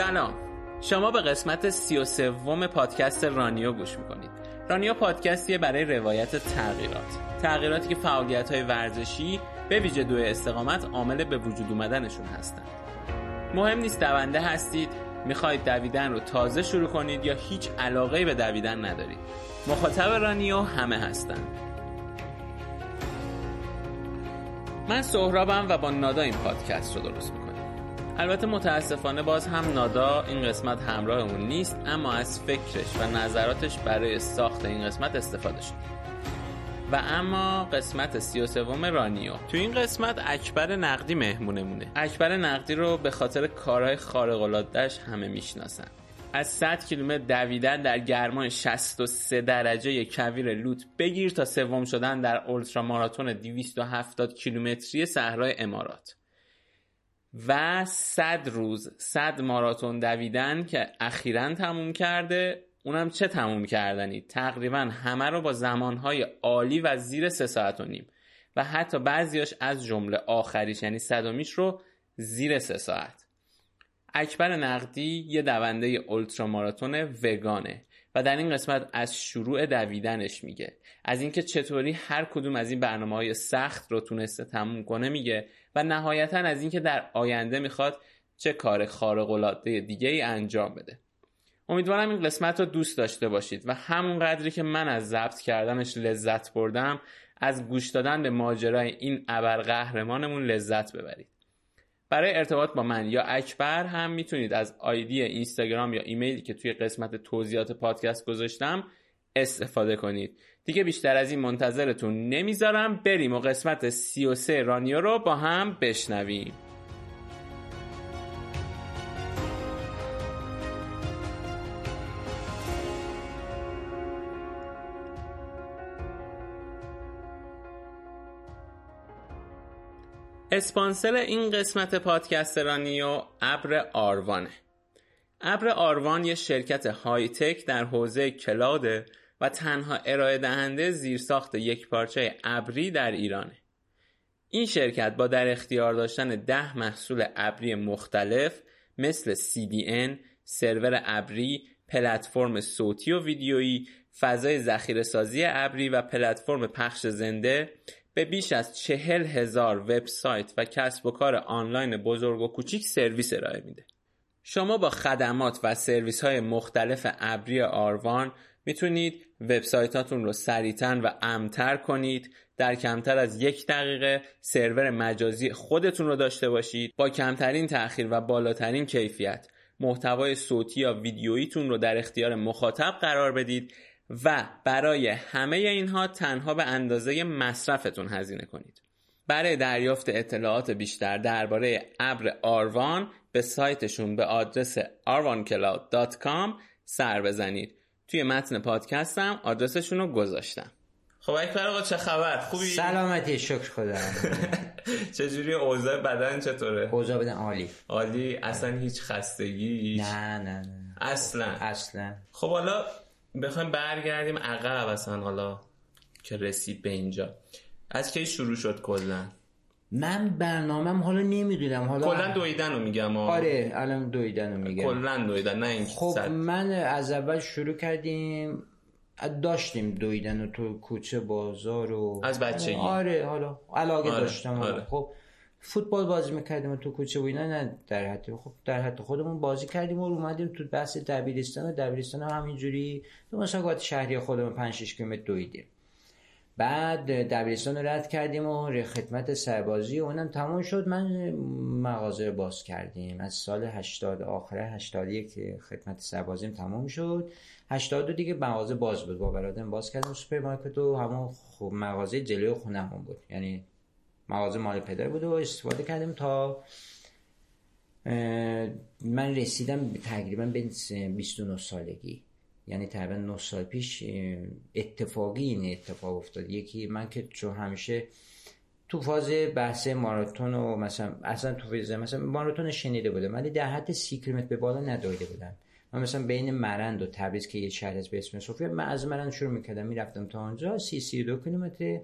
سلام. شما به قسمت سی و سوم پادکست رانیو گوش می‌کنید. رانیو پادکستیه برای روایت تغییرات. تغییراتی که فعالیت های ورزشی به ویژه دو استقامت عامل به وجود اومدنشون هستند مهم نیست دونده هستید می‌خواید دویدن رو تازه شروع کنید یا هیچ علاقه به دویدن ندارید. مخاطب رانیو همه هستند من سهرابم و با نادا این پادکست رو درست البته متاسفانه باز هم نادا این قسمت همراهمون نیست اما از فکرش و نظراتش برای ساخت این قسمت استفاده شد. و اما قسمت سی و سوم رانیو. تو این قسمت اکبر نقدی مهمونمونه. اکبر نقدی رو به خاطر کارهای خارق همه می‌شناسن. از 100 کیلومتر دویدن در گرمای 63 درجه کویر لوت بگیر تا سوم شدن در اولترا ماراتون 270 کیلومتری صحرای امارات. و 100 روز 100 ماراتون دویدن که اخیرا تموم کرده. اونم چه تموم کردنی؟ تقریبا همه رو با زمانهای عالی و زیر سه ساعت و نیم. و حتی بعضیاش از جمله آخریش یعنی صدومیش رو زیر سه ساعت. اکبر نقدی یه دونده اولترا ماراتون وگانه. و در این قسمت از شروع دویدنش میگه. از اینکه چطوری هر کدوم از این برنامه های سخت رو تونسته تموم کنه میگه و نهایتا از اینکه در آینده می‌خواد چه کار خارق العاده دیگه ای انجام بده. امیدوارم این قسمت رو دوست داشته باشید و همون قدری که من از ضبط کردنش لذت بردم از گوش دادن به ماجرای این ابرقهرمانمون لذت ببرید. برای ارتباط با من یا اکبر هم می‌تونید از آیدی اینستاگرام یا ایمیلی که توی قسمت توضیحات پادکست گذاشتم استفاده کنید. دیگه بیشتر از این منتظرتون نمی‌ذارم. بریم و قسمت 33 رانیو رو با هم بشنویم. اسپانسر این قسمت پادکست رانیو ابر آروانه. ابر آروان یه شرکت های تک در حوزه کلاده و تنها ارائه دهنده زیرساخت یک پارچه ابری در ایرانه. این شرکت با در اختیار داشتن ده محصول ابری مختلف مثل CDN، سرور ابری، پلتفرم صوتی و ویدیویی، فضای ذخیره سازی ابری و پلتفرم پخش زنده به بیش از چهل هزار وبسایت و کسب و کار آنلاین بزرگ و کوچیک سرویس ارائه میده. شما با خدمات و سرویس های مختلف ابری آروان می‌تونید وبسایتاتون رو سریعتر و امتر کنید. در کمتر از یک دقیقه سرور مجازی خودتون رو داشته باشید. با کمترین تأخیر و بالاترین کیفیت محتوای صوتی یا ویدیوییتون رو در اختیار مخاطب قرار بدید. و برای همه اینها تنها به اندازه مصرفتون هزینه کنید. برای دریافت اطلاعات بیشتر درباره ابر آروان به سایتشون به آدرس arvancloud.com سر بزنید. توی متن پادکستم آدرسشون رو گذاشتم. خب اکبر آقا چه خبر؟ خوبی؟ سلامتی شکر خدا. چجوری اوضاع بدن چطوره؟ اوضاع بدن عالی. عالی؟ اصلا هیچ خستگی نه نه نه. اصلا. اصلا. خب حالا بخوایم برگردیم عقب اصلا حالا که رسید به اینجا. از کی شروع شد کلا؟ من برنامهم حالا نمی‌دونم حالا کلا دویدن رو میگم آره الان دویدن رو میگم. کلا دویدن نه این خب من از اول شروع کردیم داشتیم دویدن و تو کوچه بازار و از بچگی. آره حالا علاقه آره. داشتم آره. خب فوتبال بازی می‌کردیم و تو کوچه و اینا نه در حد. خب در حد خودمون بازی کردیم و اومدیم تو بحث دبیرستان و دبیرستان هم همینجوری تو مسابقات شهری خودمون 5 6 کیلومتر دویدیم. بعد دبیرستان رو رد کردیم و خدمت سربازی و اونم تمام شد. من مغازه رو باز کردیم. از سال 80 آخر 81 که خدمت سربازیم تمام شد. 82 دیگه مغازه باز بود. با برادرم باز کردیم. سوپرمارکت و همون مغازه جلوی خونمون بود. یعنی مغازه مال پدر بود و استفاده کردیم تا من رسیدم تقریبا به 29 سالگی. یعنی تقریبا 9 سال پیش اتفاقی این اتفاق افتاد. یکی من که چون همیشه تو فاز بحث ماراتون و مثلا اصلا تو فاز مثلا ماراتون شنیده بودم ولی در حد سی کیلومتر به بالا ندویده بودم. من مثلا بین مرند و تبریز که یه شهر از به اسم صوفیا من از مرند شروع می‌کردم می‌رفتم تا آنجا سی سی دو کیلومتر.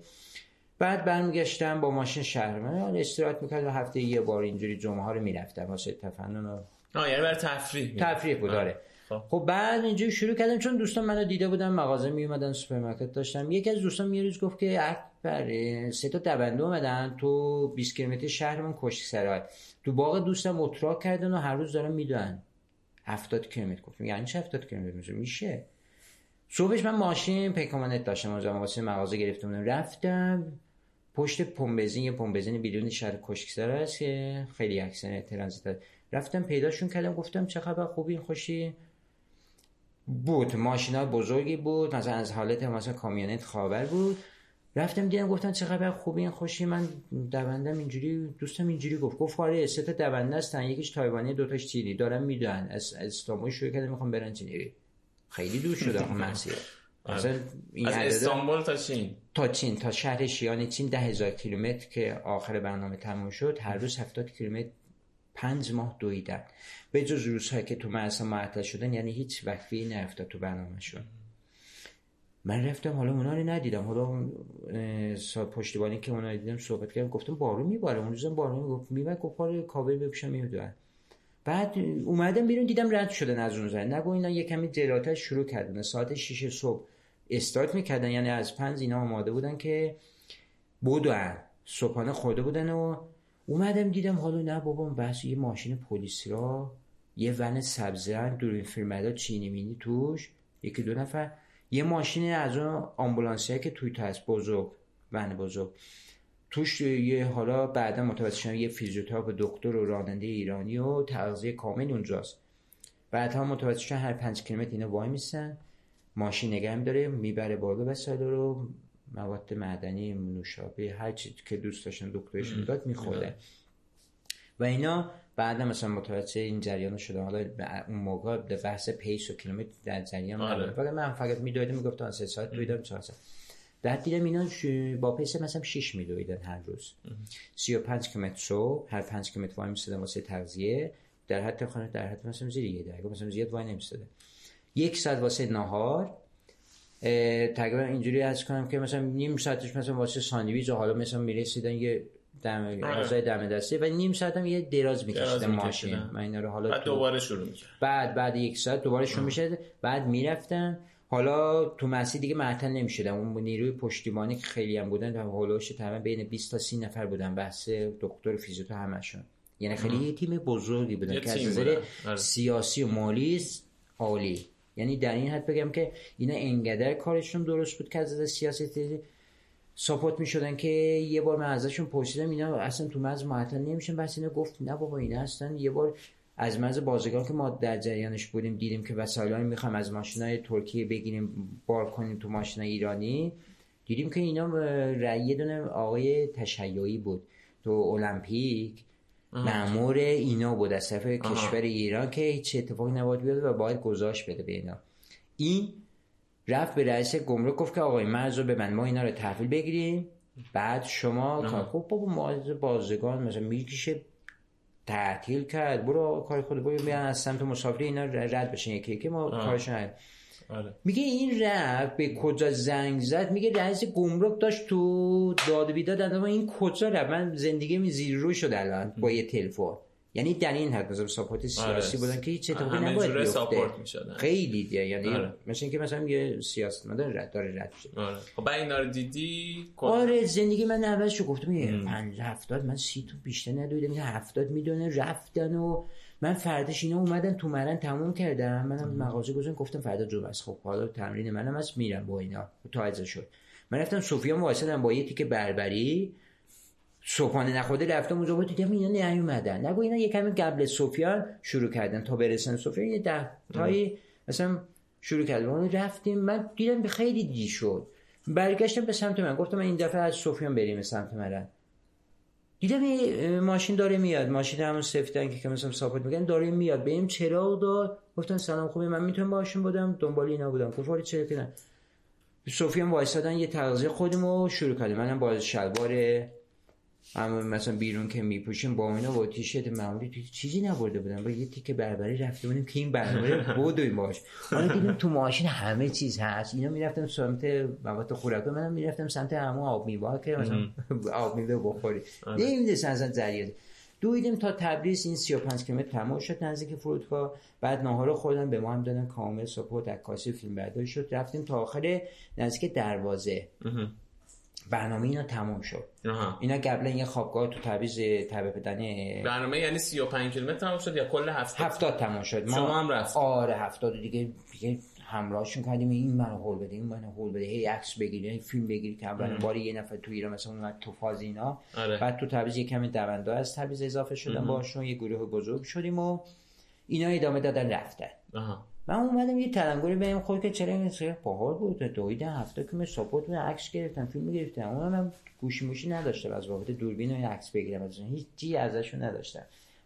بعد برمیگشتم با ماشین شهر من. استراحت می‌کردم. هفته یه بار اینجوری جمعه ها رو می‌رفتم. واسه تفنن و آه یعنی برای تفریح تفریح بود آره. خب. خب بعد اینجوری شروع کردم. چون دوستان منو دیده بودن مغازه می اومدن سوپرمارکت داشتم یکی از دوستان یه روز گفت که اکبر سه تا دونده اومدن تو 20 کیلومتر شهرمون کشکسرای تو باغ دوستم اتراق کردن و هر روز دارن می‌دوئن 70 کیلومتر. گفتم یعنی چه 70 کیلومتر میشه. صبحش من ماشین پیکان وانت داشتم. اونجا واسه مغازه گرفتم. رفتم. پشت پمپ یه پمپ بیرون شهر کشکسرای است که خیلی اکثر ترانزیت رفتم پیداشون کردم گفتم چه خبر خوبی خوشی؟ بود. ماشین بزرگی بود. مثلا از حالت مثلا کامیونت خاور بود. رفتم دیدم گفتن چه خبر خوبی این خوشی؟ من دوندم اینجوری دوستم اینجوری گفت. گفت آره سه تا دونده هستن یکیش تایوانی دو تاش چینی. دارن می‌دونن از استانبول شروع کردم می‌خوام برن چینی. خیلی دور شده مسیر. مثلا این از استانبول تا چین. تا چین تا شهر شیان چین ده هزار کیلومتر که آخر برنامه تموم شد هر روز هفتاد کیلومتر پنج ماه دویدن. به جز روزهایی که تو مرسا معطل شدن یعنی هیچ وقفی نرفتاد تو برنامه شد. من رفتم حالا اونا رو ندیدم. حالا پشتیبانی که اونا دیدم صحبت کردم گفتم بارون میباره. اون روزم بارون گفت میباره گفت حالا کابل بپوشم می‌دونم بعد اومدم بیرون دیدم رد شدن از اون زن نگو اینا یه کمی جلوتر شروع کردن. ساعت 6 صبح استارت می‌کردن. یعنی از پنج اینا آماده بودن که بودن صبحانه خورده بودن و اومدم دیدم حالا نه بابا بحث یه ماشین پلیسی را یه ون سبز رنگ دورین فیلمدا چینی مینی توش یکی دو نفر. یه ماشین از اون آمبولانسی که توی هست بزرگ ون بزرگ. توش یه حالا بعدا متوجه شدم یه فیزیوتراپ دکتر و راننده ایرانی و تغذیه کامل اونجاست. بعد هم متوجه شدم هر پنج کیلومتر اینا وای میسن. ماشین نگه داره می‌بره بالا وسایل رو مواد معدنی نوشابه هر چی که دوست داشتن دکترشون داد می‌خوره. و اینا بعد مثلا متوجه این جریان شده حالا اون موقع به بحث pace و کیلومتر در جریان آره. من فقط میدویدم می‌گفتم سه ساعت دویدم چهار ساعت. بعد دیدم اینا با pace مثلا 6 میدویدن هر روز. 35 کیلومتر صبح هر 5 کیلومتر وای میسدن واسه تغذیه. در حد خانه در حد مثلا زیر یه درگاه مثلا زیاد وای نمیسدن یک ساعت واسه نهار. تقریبا اینجوری از کنم که مثلا نیم ساعتش مثلا واسه ساندویچ و حالا مثلا می‌رسیدن یه دم آره. دم دستی و نیم ساعت هم یه دراز میکشیدم ماشین. من اینا رو حالا بعد دوباره شروع میشه بعد بعد یک ساعت دوباره شروع میشه بعد می‌رفتم حالا تو مسیر دیگه معطل نمی‌شدم اون نیروی پشتیبانی که خیلی هم بودن و هولوش تقریبا بین 20 تا 30 نفر بودن. بحث دکتر فیزیوتا همشون یعنی خیلی یه تیم بزرگی بودن که از نظر آره. سیاسی و مالی عالی. یعنی در این حد بگم که اینا انقدر کارشون درست بود که از نظر سیاسی ساپورت می‌شدن که یه بار من ازشون پرسیدم اینا اصلا تو مرز معطل نمیشن؟ بس اینا گفت نه بابا اینا هستن. یه بار از مرز بازگاه که ما در جریانش بودیم دیدیم که وسایل می‌خوام از ماشینای ترکیه بگیریم بار کنیم تو ماشین ایرانی. دیدیم که اینا یه دونه آقای تشیعی بود تو المپیک. معمور اینا بود از طرف کشور ایران که هیچ اتفاقی نباید بیاد و باید گذاشت بده به اینا. این رفت به رئیس گمرک گفت که آقای مرز رو به من ما اینا رو تحویل بگیریم. بعد شما خب بابا ما بازگان مثلا می‌کشه تعطیل کرد. برو کار خود برو بیان از سمت مسافری اینا رد بشن یکی که ما کارش آره. میگه این رفت به کجا زنگ زد؟ میگه رئیس گمرک داشت تو داد بیداد این کجا رفت؟ من زندگی می زیر رو شد الان با یه تلفن. یعنی در این حد مثلا ساپورت سیاسی آره. بودن که هیچ اتفاقی نباید بیفته. خیلی دیگه. یعنی آره. مثل اینکه مثلا یه سیاست مدار رد داره رد میشه آره. خب اینا رو دیدی؟ آره زندگی من اولش گفتم یه 50 70 من سی تو بیشتر ندویدم یه 70 می‌دونه رفتن و من فرداش اینا اومدن تو مرن تموم کردم. منم مغازه گذاشتم گفتم فردا جو بس خب حالا تمرین منم از میرم با اینا. تا شد. من رفتم سوفیا واسطم با یه تیکه بربری. صبحانه نخورده رفتم اونجا بود دیدم اینا نیومدن نگو اینا یه کمی قبل صوفیان شروع کردن. تا برسن صوفیان یه ده تایی مثلا شروع کردن. اون رفتیم. من دیدم خیلی دی شد. برگشتم به سمت من. گفتم من این دفعه از صوفیان بریم سمت من دیدم این ماشین داره میاد. ماشین همون سفتن که مثلا ساپورت میگن داره میاد. بریم چراغ داد گفتن سلام خوبی. من می‌تونم باشون بودم. دنبال اینا بودم. گفت چرا که نه. وایسادن یه تغذیه خودمو شروع کردیم. منم با شلوار اما مثلا بیرون که میپوشیم با اینا با تیشرت معمولی چیزی نبرده بودم با یه تیکه بربری رفته بودیم که این بربری بودیم باش حالا دیدیم تو ماشین همه چیز هست. اینا می‌رفتم سمت مواد خوراک منم می‌رفتم سمت همون آب میوه که مثلا آب میوه بخوری. آره. نمی‌دونستم اصلا جریان. دویدیم تا تبریز این 35 کیلومتر تمام شد نزدیک فرودگاه. بعد ناهار خوردن به ما هم دادن کامل سپورت عکاسی فیلم برداری شد. رفتیم تا آخر نزدیک دروازه. برنامه اینا تموم شد. اینا قبلا یه خوابگاه تو تبریز تبه بدن برنامه یعنی 35 کیلومتر تموم شد یا کل 70 70 تموم شد. شما هم رفت آره 70 دیگه دیگه همراهشون کردیم. این منو هول بده این منو هول بده. هی عکس بگیری فیلم بگیری که اولین بار یه نفر تو ایران مثلا اومد تو فاز اینا. آره. بعد تو تبریز یه کمی دونده از تبریز اضافه شدن باشون یه گروه بزرگ شدیم و اینا ادامه دادن رفتن. من اومدم یه تلنگری بهم خود که چرا این سر باحال بود؟ دویدن هفته که من ساپورت عکس گرفتم فیلم گرفتم. اونم گوشی موشی نداشته از بابت دوربین و عکس بگیرم. از هیچ چی ازشون نداشتم.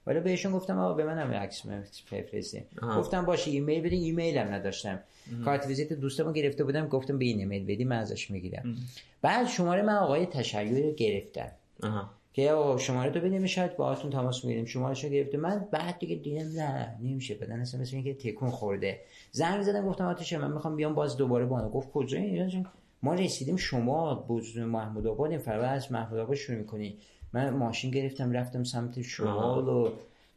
ولی بهشون گفتم آقا به منم عکس بفرستین. گفتم باشه ایمیل بدین. ایمیل هم نداشتم کارت ویزیت دوستمو گرفته بودم گفتم به این ایمیل بدین من ازش می‌گیرم. بعد شماره من آقای تشیع رو گرفتم. که آقا شماره تو بدیم شاید باهاتون تماس می‌گیریم. شمارهشو گرفته. من بعد دیگه دیدم نه نمیشه. بدن اصلا مثل اینکه تکون خورده. زنگ زدم گفتم آتش من می‌خوام بیام باز دوباره بانو. گفت کجایی ما رسیدیم شما بوزون محمود آباد فردا از محمود آباد شروع می‌کنی. من ماشین گرفتم رفتم سمت شمال و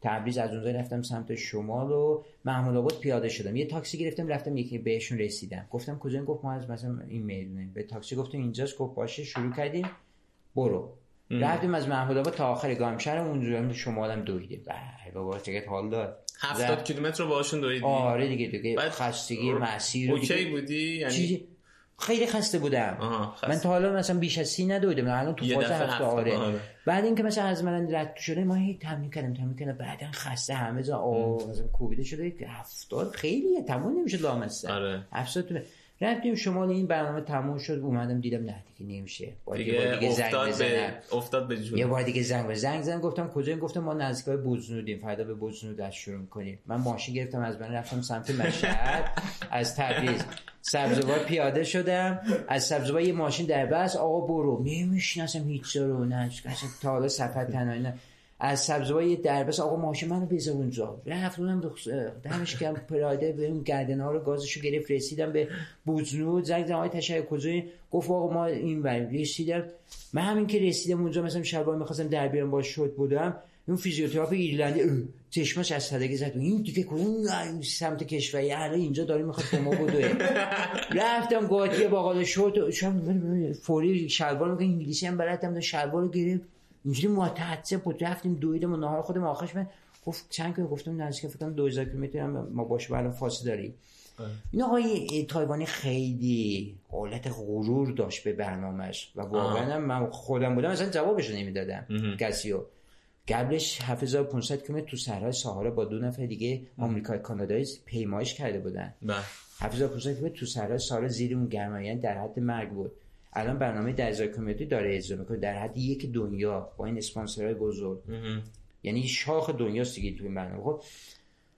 تبریز از اونجا رفتم سمت شمال و محمود آباد پیاده شدم. یه تاکسی گرفتم رفتم یکی بهشون رسیدم. گفتم کجا؟ گفت ما از مثلا این می‌دونیم به تاکسی گفتم اینجاست. گفت باشه شروع کردیم. برو. رفتیم از محمود آباد تا آخر گامشهر هم شمالم دویدیم. بله بابا چقدر حال داد. 70 کیلومتر رو باهاشون دویدی آره دیگه دیگه خستگی مسیر اوکی بودی؟ یعنی خیلی خسته بودم. من تا حالا مثلا بیش از سی ندویدم. الان تو فاز هفته آره. بعد اینکه مثلا از من رد شده ما هی تمرین کردم تمرین کردم بعدا خسته همه جا آه مثلا کوبیده شده. هفتاد خیلیه تمام نمیشه لامسته. آره. هفتاد رفتیم شمال این برنامه تموم شد اومدم دیدم نه دیگه نمیشه. باید دیگه, دیگه زنگ افتاد به افتاد به جون. یه بار دیگه زنگ زنگ زنگ گفتم کجا؟ گفتم ما نزدیکای بوزنودیم. فردا به بوزنود از شروع می‌کنیم. من ماشین گرفتم از من رفتم سمت مشهد. از تبریز. سبزوار پیاده شدم. از سبزوار یه ماشین در بس. آقا برو. نمی‌شناسم هیچ رو. نه تا حالا سفر تنهایی نه. از سبزوار یه دربس آقا ماشین منو بذار اونجا. رفت اونم دمش کم پراده به اون گردن ها رو گازشو گرفت رسیدم به بوزنو زنگ زنگ های تشکر گفت آقا ما این بر رسیدم. من همین که رسیدم اونجا مثلا شلوار می‌خواستم در بیارم با شد بودم اون فیزیوتراپ ایرلندی چشمش از صدقه زد. این دیگه کدوم سمت کشوری. حالا اینجا داره می‌خواد به ما بدوه رفتم گاتی باقال شد فوری شلوار می‌کنه انگلیسی هم بلدم شلوار رو گرفت. اینجوری متعصب بود. رفتیم دویدم و نهار خودم آخرش من گفت چند که گفتم نزدیک فکر کنم 2000 کیلومتر هم ما باشه الان فاصله داریم. این آقای تایوانی خیلی حالت غرور داشت به برنامهش و واقعا من خودم بودم مثلا جوابش نمی‌دادم کسیو. قبلش 7500 کیلومتر تو صحرای ساحاره با دو نفر دیگه آمریکای کانادایی پیمایش کرده بودن. 7500 کیلومتر تو صحرای ساحاره زیر اون گرمایان در حد مرگ بود. الان برنامه در کمیتی داره اجرا می‌کنه. در حد یک دنیا با این اسپانسرهای بزرگ. یعنی شاخ دنیاست دیگه تو این برنامه. خب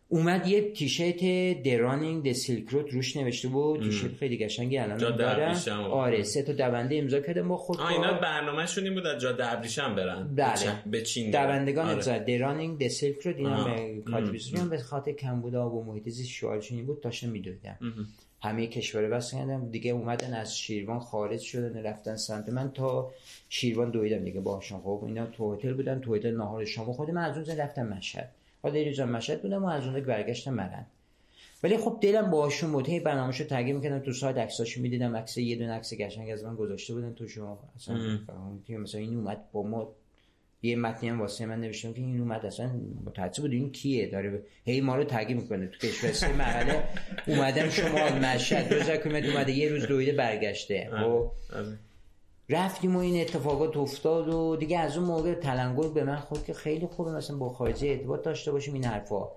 اومد یه تیشرت درانینگ د سیلک روت روش نوشته بود. تیشرت خیلی قشنگی الان دارم آره سه تا دونده امضا کرده. با خود آ اینا برنامه‌شون این بود از جاده ابریشم برن. بله. به چین دوندگان آره. درانینگ د سیلک روت اینا به کاتبیسون به خاطر کمبود آب و محیط زیست شعارشون بود. داشتن میدویدن. همه کشور بس کردم دیگه اومدن از شیروان خارج شدن رفتن سمت من تا شیروان دویدم دیگه باشون خب اینا تو هتل بودن تو هتل نهار شما. خود من از اونجا رفتم مشهد. حالا یه مشهد بودم و از اونجا برگشتم مرن. ولی خب دلم باهاشون بود. هی برنامه‌شو تغییر می‌کردم. تو سایت عکساشو می‌دیدم. عکس یه دونه عکس قشنگ از من گذاشته بودن تو شما. اصلا مثلا این اومد با ما یه متنی هم واسه من نوشتم که این اومد اصلا متعجب بود. این کیه؟ داره هی ما رو تگی می‌کنه. تو کشور سه محله اومدم شما مشهد روز کیلومتر اومده یه روز دویده برگشته. خب. رفتیم و این اتفاقات افتاد و دیگه از اون موقع تلنگر به من خود که خیلی خوبه مثلا با خارجی ارتباط داشته باشیم این حرفا.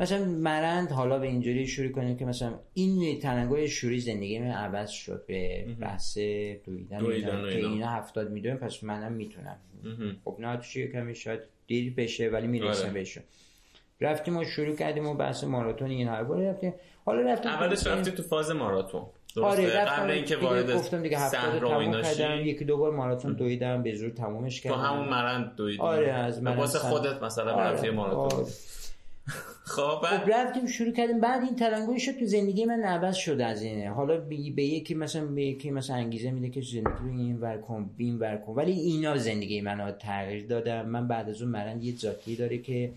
مثلا مرند حالا به اینجوری شروع کنیم که مثلا این تلنگر شوری زندگی من عوض شد به بحث دویدن, دویدن که اینا. هفتاد می‌دونم پس منم می‌تونم. خب نه توش کمی شاید دیر بشه ولی می‌رسه. بشه رفتیم و شروع کردیم و بحث ماراتون این حرفا رفتیم. حالا رفتیم اولش رفتی تو فاز ماراتون. آره قبل اینکه وارد گفتم دیگه هفته تموم کردم یکی دو بار ماراتون دویدم به زور تمومش کردم تو همون مرند دویدی. آره از من واسه خودت مثلا آره. رفتی ماراتون. آره. خب خب رفتیم شروع کردیم. بعد این تلنگوی شد تو زندگی من عوض شد از اینه. حالا به یکی مثلا به یکی مثلا انگیزه میده که زندگی رو این ور کن این ور کن. ولی اینا زندگی منو تغییر دادم من بعد از اون مرند یه ذاتی داره که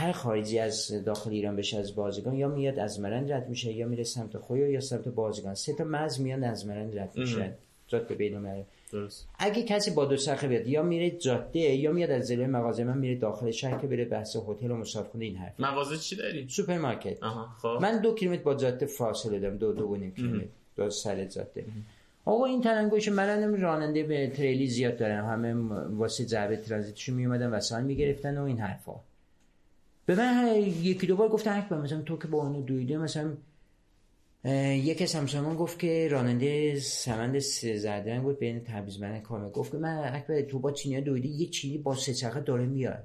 هر خارجی از داخل ایران بشه از بازیگان یا میاد از مرند رد میشه یا میره سمت خویا یا سمت بازیگان. سه تا مز میاد از مرند رد میشه ذات بین درست. اگه کسی با دو دوچرخه بیاد یا میره جاده یا میاد از جلوی مغازه من میره داخل شهر که بره بحث هتل و مسافرخونه این حرف. مغازه چی داری؟ سوپرمارکت. خب. من دو کیلومتر با جاده فاصله دارم دو دو نیم کیلومتر. دو سر جاده. آقا این تلنگوش من راننده به تریلی زیاد دارم همه واسه ضربه ترانزیتشون می اومدن وسایل می‌گرفتن و این حرفا. به من یکی دو بار گفتن اکبر مثلا تو که با اونو دویده مثلا یکی از همسایمان گفت که راننده سمند سه زدن بود بین تبریز من کامه گفت که من اکبر تو با چینی دویده یه چینی با سه چرخه داره میاد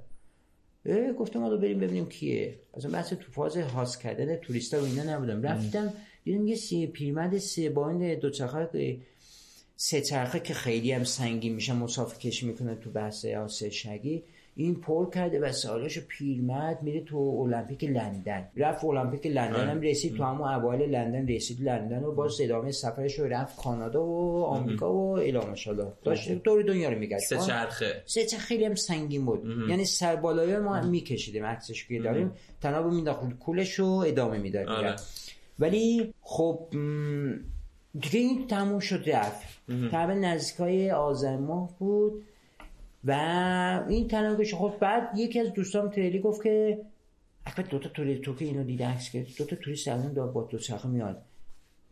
گفتم حالا بریم ببینیم کیه. از بحث تو فاز هاس کردن توریستا و اینا نبودم. رفتم دیدم یه سی پیرمرد سه باند دو چرخه سه چرخه که خیلی هم سنگین میشه مسافر کشی می‌کنه تو بحث آسه شگی این پر کرده و سالش پیرمرد میره تو المپیک لندن. رفت المپیک لندن هم رسید تو همون اوایل لندن رسید لندن و باز ادامه سفرش رو رفت کانادا و آمریکا و الی ماشاءالله. داشت دور دنیا رو میگشت. سه چرخه. سه چرخه خیلی هم سنگین بود. یعنی سر بالای ما میکشیدیم عکسش که داریم. تناب مینداخت کولش رو ادامه می‌داد آره. ولی خب دیگه این تموم شد رفت. تقریبا نزدیکای آذر ماه بود. و این تنگش خب بعد یکی از دوستان تریلی گفت که اکبر دوتا توریست تو که اینو دیده عکس کرد دوتا توریست الان دو با دو چرخه میاد.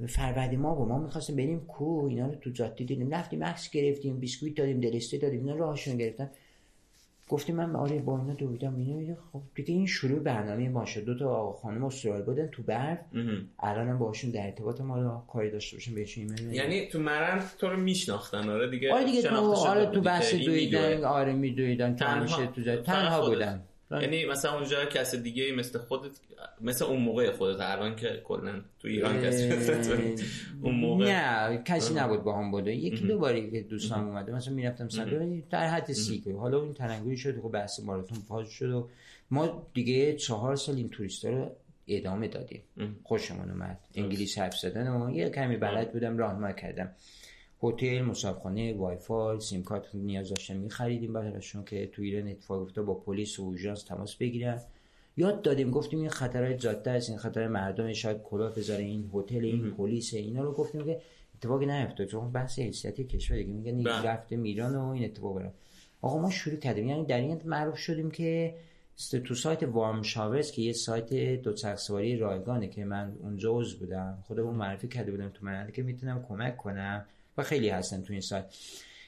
فروردی ما با ما می‌خواستیم بریم کو اینا رو تو جاده دیدیم. رفتیم عکس گرفتیم بیسکویت دادیم دلسته دادیم اینا راهشون گرفتن. گفتیم من آره با اینا دویدم اینا خب دیگه این شروع برنامه ما شد دو تا آقا خانم استرالیا بودن تو برف. الانم باهاشون در ارتباط ما کاری داشته باشیم بهشون ایمیل یعنی تو مرند تو رو میشناختن آره دیگه آره دیگه تو آره تو بحث دویدن آره میدویدن تنها تو تنها بودن. یعنی مثلا اونجا کس دیگه مثل خودت مثل اون موقع خودت الان که کلا تو ایران کسی اون موقع. نه کسی نبود با هم بوده. یکی دو باری که دوستان اومده مثلا می‌رفتم سمت در حد سی حالا این تنگوی شد که بحث ماراتون پاز شد و ما دیگه چهار سال این توریستا رو ادامه دادیم. خوشمون اومد. انگلیس حرف زدن و یه کمی بلد بودم راهنمایی کردم. هتل مسافرخانه وای فای سیم کارت نیاز داشتن می‌خریدیم براشون که تو ایران اتفاق افتاد با پلیس و اورژانس تماس بگیرن. یاد دادیم گفتیم این خطرهای جاده است این خطر مردم شاید کلاه بذاره این هتل این پلیس اینا رو گفتیم که اتفاقی نیفتاد چون بحث حیثیتی کشور دیگه میگن این بله. رفته میران و این اتفاق برای آقا ما شروع کردیم یعنی در این معروف شدیم که تو سایت وارم شاورز که یه سایت دو سواری رایگانه که من اونجا عضو بودم خودمون معرفی کرده بودم تو من که می‌تونم کمک کنم. و خیلی هستن تو این سایت.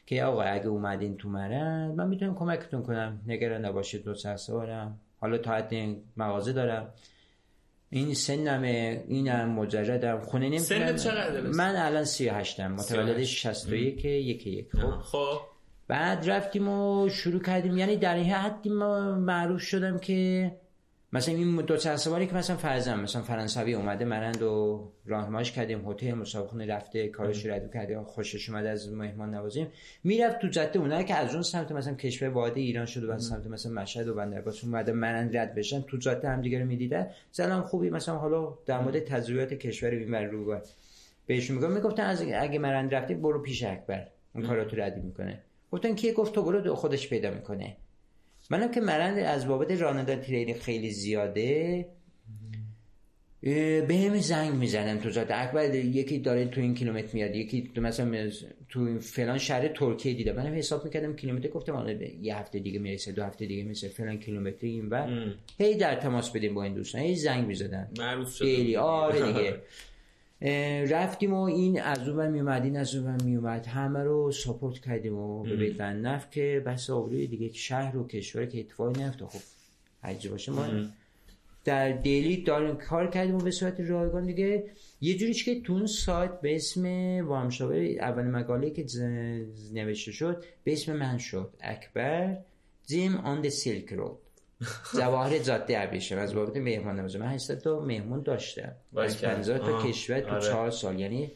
که آقا اگه اومدین تو مرن من می‌تونم کمکتون کنم. نگران نباشید دو سوارم حالا تا حد مغازه دارم. این سنمه اینم مجردم. خونه نمی‌تونم چقدر من الان 38 ام متولد 61 یک یک خب. خب. بعد رفتیم و شروع کردیم. یعنی در این حدی ما معروف شدم که مثلا این دو سوالی که مثلا فرزم مثلا فرانسوی اومده مرند و راهنماییش کردیم هتل مسابقه رفته کارش رد کرده خوشش اومده از مهمان نوازیم. می‌رفت تو جاده اونایی که از اون سمت مثلا کشور وارد ایران شده و سمت مثلا مشهد و بندرعباس اومده مرند رد بشن تو جاده هم دیگه رو می‌دیدن. سلام خوبی؟ مثلا حالا در مورد تجربیات کشور این رو بهشون میگم می‌گفتن از اگه مرند رفته برو پیش اکبر اون کاراتو ردی می‌کنه. گفتن کی گفت تو برو خودش پیدا می‌کنه. منم که مرند از بابت راننده تریلی خیلی زیاده به زنگ می‌زنم تو ذات. اکبر یکی داره تو این کیلومتر میاد یکی تو مثلا تو فلان شهر ترکیه دیده. منم حساب می‌کردم کیلومتر گفتم آره یه هفته دیگه می‌رسه دو هفته دیگه می‌رسه فلان کیلومتر این و هی در تماس بدیم با این دوستان هی زنگ می‌زدن. خیلی. آره دیگه. رفتیم و این از اون میومد این از اون میومد. همه رو ساپورت کردیم و به بیت نفت که بس آبروی دیگه شهر و کشور که اتفاقی نیفته. خب حجی باشه ما در دیلی داریم کار کردیم و به صورت رایگان دیگه. یه جوریش که تون سایت به اسم وامشاور اول مقاله که نوشته شد به اسم من شد. اکبر جیم آن د سیلک رود جواهر جاده ابریشم. از بابت مهمان نوازی. من 800 تا مهمون داشتم. از 50 تا کشور تو آره. چهار سال. یعنی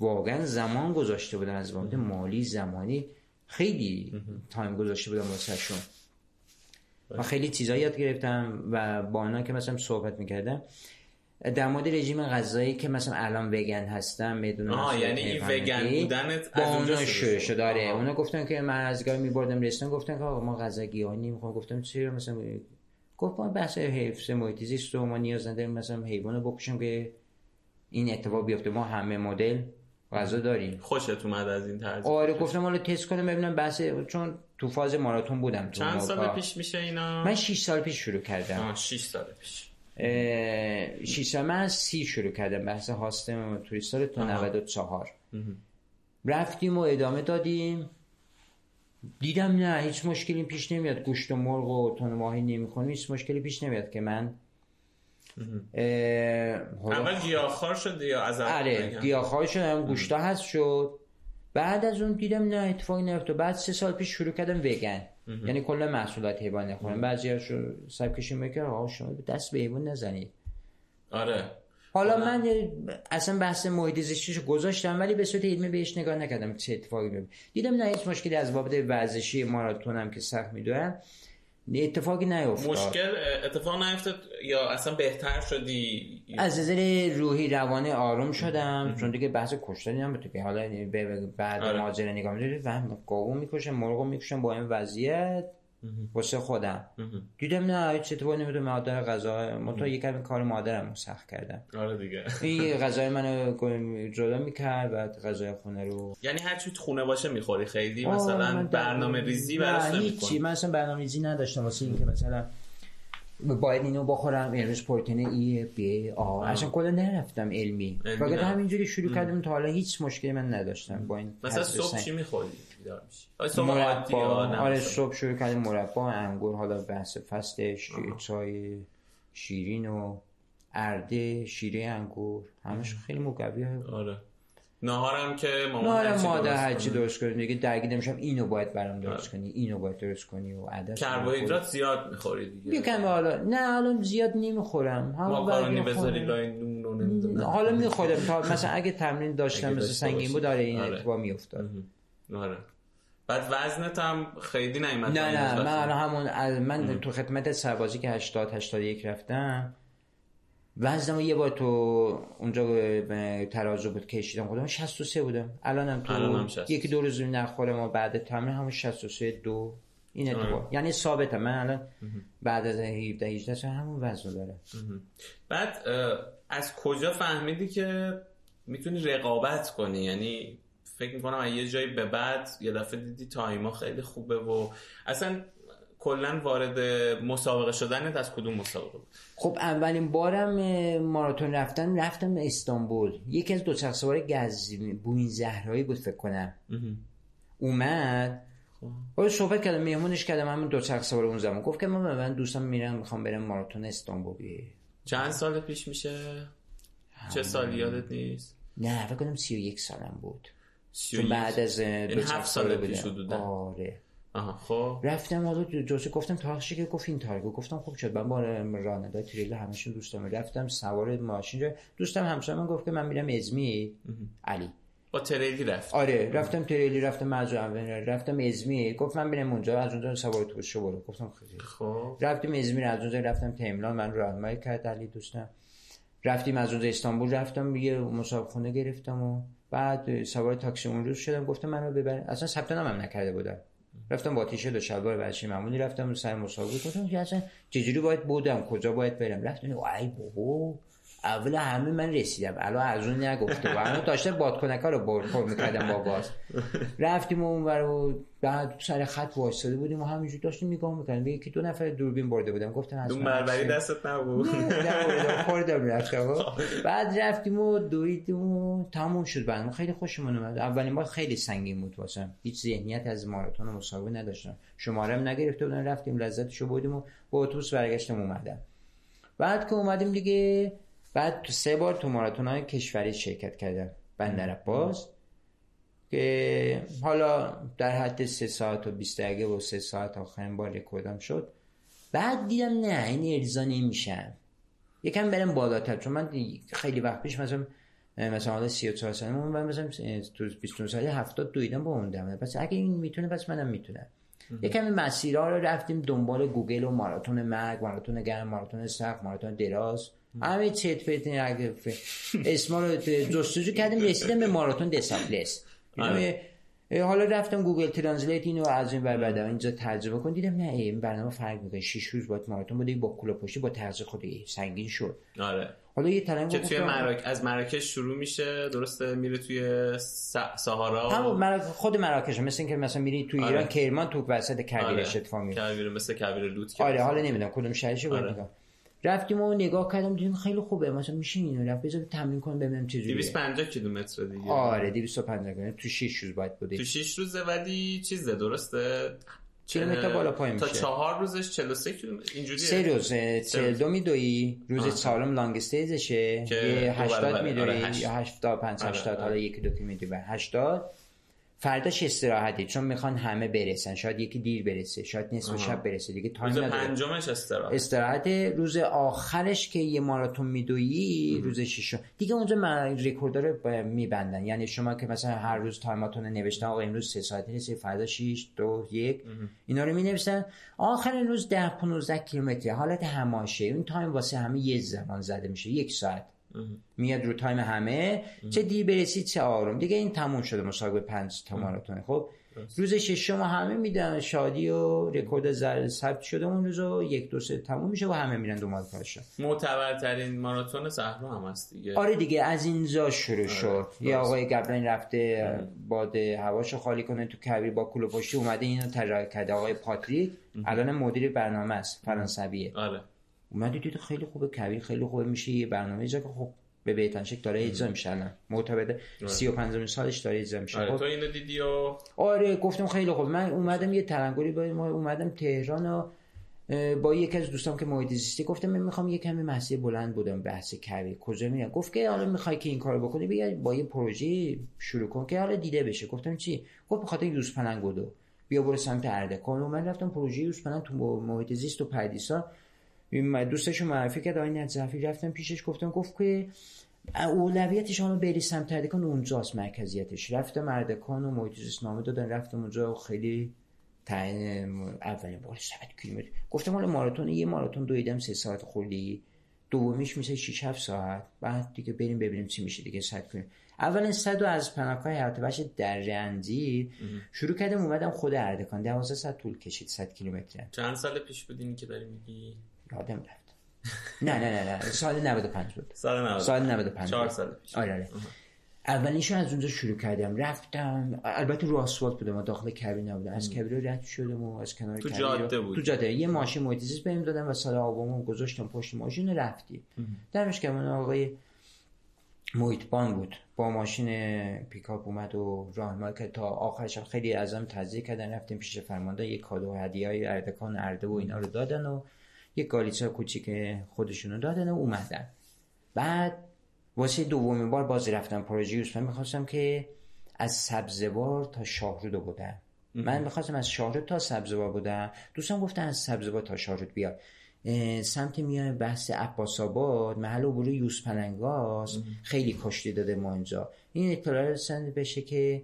واقعا زمان گذاشته بودن از بابت مالی زمانی خیلی تایم گذاشته بودم واسه شون. من خیلی چیزا یاد گرفتم و با اینا که مثلا صحبت می‌کردم در مورد رژیم غذایی که مثلا الان وگن هستم بدون آه یعنی این وگن بودنت با اونا شروع شد آره اونا گفتن که من از گاهی میبردم رستوران گفتن که آقا ما غذا گیاهی نمی‌خوام گفتم چرا؟ مثلا گفت ما بحث حفظ محیط زیست و ما نیاز نداریم مثلا حیوان بکشیم که این اتفاق بیفته. ما همه مدل غذا داریم. خوشت اومد از این طرز. آره گفتم حالا تست کنم ببینم بحث چون تو فاز ماراتون بودم تو چند سال پیش میشه اینا؟ من 6 سال پیش شروع کردم. 6 سال پیش. 6 سال من از سی شروع کردم. بحث هاستم توریستار تا 94 رفتیم و ادامه دادیم. دیدم نه هیچ مشکلی پیش نمیاد. گوشت و مرغ و تون ماهی نمی‌خونم هیچ مشکلی پیش نمیاد که من اول گیاهخوار شد یا از آره گیاهخوار شد هم گوشتا هست شد. بعد از اون دیدم نه اتفاقی نیفته بعد سه سال پیش شروع کردم وگن. یعنی کل محصولات حیوان نخورم بعضیاشو سبکشی می‌کنه آقا شما دست به حیوان نزنید. آره. حالا من اصلا بحث محیط زیستیشو گذاشتم ولی به صورت علمی بهش نگاه نکردم چه اتفاقی بیفته دیدم نه هیچ مشکلی از بابت ورزشی ماراتونم که سخت می‌دونم اتفاقی نیفتاد مشکل اتفاق نیفتاد یا اصلا بهتر شدی؟ از نظر روحی روانی آروم شدم چون دیگه بحث کشتن هم که حالا یعنی بعد آره. ماجرا نگاه می‌دونید فهم گاو می‌کشم مرغ می‌کشم با این وضعیت. واسه خودم. دیدم نه هیچ اتفاقی نمیده مادر غذا من. تا یکم کار مادرم سخت کردم. آره دیگه. این غذای منو جدا می‌کرد بعد غذای خونه رو یعنی هر چی خونه باشه می‌خوری خیلی؟ مثلا برنامه ریزی براش هیچی. من اصلا برنامه ریزی نداشتم. واسه اینکه مثلا باید اینو بخورم امروز پروتئین ای بی آ. اصلا کلا نرفتم علمی. فقط همینجوری شروع کردم تا حالا هیچ مشکلی من نداشتم با این مثلا صبح چی می‌خوری؟ مربا. آره صبح شروع کردیم مربا انگور حالا بحث فستش چای شیرین و ارده شیره انگور همش خیلی مقوی آره. نهارم که مامان نهارم مادر هرچی درست کنی دیگه درگیر نمیشم. اینو باید برام درست کنی اینو باید درست کنی و عدد کربوهیدرات زیاد می‌خوری دیگه. یکم حالا. نه حالا زیاد نمی‌خورم. ماکارونی بذاری لای نون حالا می‌خورم تا مثلا اگه تمرین داشتم مثل سنگین بود داره این آره. اتفاق میافتاد. آره. بعد وزنت هم خیلی نیومد نه نه من همون من تو خدمت سربازی که 80 81 رفتم وزنم یه بار تو اونجا ترازو بود کشیدم خودم 63 بودم. الانم تو الان یکی دو روز نخورم و بعد تمرین همون 63 دو. این اتفاق. آره. یعنی ثابته. من الان بعد از 17 18 همون وزن داره بعد از کجا فهمیدی که می‌تونی رقابت کنی؟ یعنی فکر می‌کنم یه جایی به بعد یه دفعه دیدی تایما خیلی خوبه و اصلا کلا وارد مسابقه شدنت از کدوم مسابقه بود؟ خب اولین بارم ماراتون رفتن رفتم استانبول. یکی از دو سوار گز بوین زهرایی بود فکر کنم. اومد. خب. صحبت کردم میمونش کردم همون دو سوار اون زمان. گفت که من من دوستم میرم می‌خوام برم ماراتون استانبول. چند سال پیش میشه؟ چه سال یادت نیست؟ نه فکر کنم 31 سالم بود. چون بعد از دو هفت سال پیش آره. آها خب. رفتم حالا جوزه گفتم تاخشی که گفت این تارگو گفتم خب شد. من با راننده تریل همشون دوستم رفتم سوار ماشین جا. دوستم همسایه من گفت که من میرم ازمی. علی. با تریلی رفت. آره رفتم تریلی رفتم مجو رفتم ازمی. گفت من برم اونجا. از اونجا سوار تو برو. گفتم خیلی خب. رفتیم ازمی از اونجا رفتم تیملان من راهنمایی کرد. علی دوستم. رفتیم از اونجا استانبول. رفتم یه مسابقه گرفتم و بعد سوار تاکسی اون روز شدم گفتم منو ببر. اصلا ثبت نامم نکرده بودم. رفتم با تیشرت و شلوار ورزشی معمولی رفتم سر مسابقه. گفتم که اصلا چجوری باید بودم؟ کجا باید برم؟ رفتم ای بابا. اول همه من رسیدم. الان از اون نگفته. و الان داشتم بادکنکا رو پر می‌کردم با گاز. رفتیم اون و بعد سر خط وایساده بودیم و همینجور داشتیم نگاه می‌کنیم به یکی دو نفر دوربین برده بودم. گفتم از مربری دستت نبود؟ خوردم بعد رفتیم و دویدیم و تموم شد بعد خیلی خوشمون اومد. اولین بار خیلی سنگین بود واسم. هیچ ذهنیت از ماراتون و مسابقه نداشتم. شماره هم نگرفته بودن رفتیم لذتشو بودیم و با اتوبوس برگشتم اومدم. بعد که اومدیم دیگه بعد تو سه بار تو ماراتون های کشوری شرکت کردم. بندر عباس که حالا در حد سه ساعت و 20 دقیقه و سه ساعت آخرین بار رکوردم شد. بعد دیدم نه این ارزا نمیشم یکم برم بالاتر چون من خیلی وقت پیش مثلا مثلا حالا 34 ساله من مثلا تو 29 ساله 70 دویدم با اون دمه. پس اگه این می‌تونه پس منم می‌تونم. یکم مسیرها رو رفتیم دنبال گوگل و ماراتون مرگ ماراتون گرم ماراتون سخت ماراتون دراز. همه چت پت اسما رو جستجو کردیم رسیدیم به ماراتون د سابل آره. حالا رفتم گوگل ترنسلیت اینو از این ور اینجا ترجمه کن. دیدم نه این برنامه فرق می‌کنه. 6 روز باید ماراتون بوده با کولا پشتی با تغذیه خودی. سنگین شد. آره. حالا یه ترنگ که توی مراک... از مراکش شروع میشه درسته؟ میره توی سهارا همون مراک... خود مراکش مثل اینکه مثلا میری توی آره. ایران کرمان تو وسط کویر آره. اتفاق میفته مثل کویر لوت آره حالا نمی‌دونم کدوم شهرش آره. رفتیم و نگاه کردم دیدیم خیلی خوبه. مثلا میشه اینو رفت بذار تمرین کنم ببینم چه جوریه. 250 کیلومتر دیگه. آره 250 کیلومتر. تو 6 روز باید بوده. تو 6 روزه ولی چیزه درسته؟ کیلومتر بالا پایین میشه. تا چهار روزش 43 کیلومتر. اینجوریه. سه روز 42 میدوی. روز چهارم لانگ استیزشه. یه 80 میدوی. یا 80 5 80 حالا یکی دو کیلومتر 80 فرداش استراحتی چون می‌خوان همه برسن. شاید یکی دیر برسه شاید نصف شب برسه. دیگه تایم روز پنجمش استراحت. استراحت روز آخرش که یه ماراتون میدویی روز ششم. دیگه اونجا رکورد رو میبندن. یعنی شما که مثلا هر روز تایماتون نوشتن آقا امروز سه ساعتی رسید فردا 6 2 1 اینا رو می‌نویسن. آخر روز 10 15 کیلومتر حالت همایشه. این تایم واسه همه یه زمان زده میشه. یک ساعت. میاد رو تایم همه. چه دیر برسید چه آروم. دیگه این تموم شده. مسابقه پنج تا ماراتون. خب روز ششم همه میدن. شادی و رکوردا ثبت شده اون روز یک دو سه تموم میشه و همه میرن دنبال کارشون معتبرترین ماراتون صحرا هم هست دیگه. آره دیگه از اینجا شروع آره. شد. یه آقای گبرین رفته بار هواشو خالی کنه تو کویر با کوله پشتی اومده اینو طراحی کرده. آقای پاتریک الان مدیر برنامه است فرانسویه. آره. اومدی دید خیلی خوبه کبیر خیلی خوبه میشه یه برنامه ایجا که خب به بهترین شکل داره اجرا میشه الان. معتبر 35 سالش داره اجرا میشه. آره خب. تو اینو دیدی و آره گفتم خیلی خوب. من اومدم یه تلنگری با اومدم تهران و با یکی از دوستام که محیط زیستی گفتم من می‌خوام یه کمی مسیر بلند بودم بحث کبیر کجا میگم گفت که حالا می‌خوای که این کارو بکنی بیا با یه پروژه شروع کن که حالا دیده بشه. گفتم چی؟ گفت بخاطر یوز پلنگ بودو بیا برو سمت اردکان. و من رفتم پروژه یوز پلنگ تو محیط زیست و پردیسا. دوستشو معرفی کرد آقای نجفی رفتم پیشش گفتم گفت که اولویتش همه بری سمت اردکان اونجاست مرکزیتش. رفتم اردکان و محیط نامه دادن رفتم اونجا خیلی تعیین اولین بار 100 کیلومتر. گفتم حالا ماراتون یه ماراتون دویدم سه ساعت خوردی؟ دومیش میشه 6 7 ساعت. بعد دیگه بریم ببینیم چی میشه دیگه 100 کیلومتر اولین صد از پناهگاه حیات وحش در رنجیر شروع کردم اومدم خود اردکان. 12 ساعت طول کشید 100 کیلومتر. چند سال پیش بودین که داری میگی؟ یادم رفت. نه نه نه نه سال 95 بود. سال 95 سال 95 4 سال پیش. آره آره. اولینشو از اونجا شروع کردم. رفتم. البته رو آسفالت بودم داخل کبین نبودم. از کبیر رد شدم و از کنار تو جاده بود تو جاده. یه ماشین زیست بهم دادم و سال آبامو گذاشتم پشت ماشین رفتیم. درمش که آقای محیطبان بود. با ماشین پیکاپ اومد و راهنمایی کرد تا آخرش خیلی ازم تذیه کردن. رفتیم پیش فرمانده. یه کادو هدیه های اردکان ارده و اینا رو دادن و یه گالیچه کوچیک خودشونو دادن و اومدن. بعد واسه دومین بار بازی رفتم پروژه یوسف می‌خواستم که از سبزوار تا شاهرود بودم. من می‌خواستم از شاهرود تا سبزوار بودم. دوستان گفتن از سبزوار تا شاهرود بیاد سمت میای بحث عباس آباد محل عبور یوز پلنگاست خیلی کشته داده ما اینجا. این اطلاع رسانی بشه که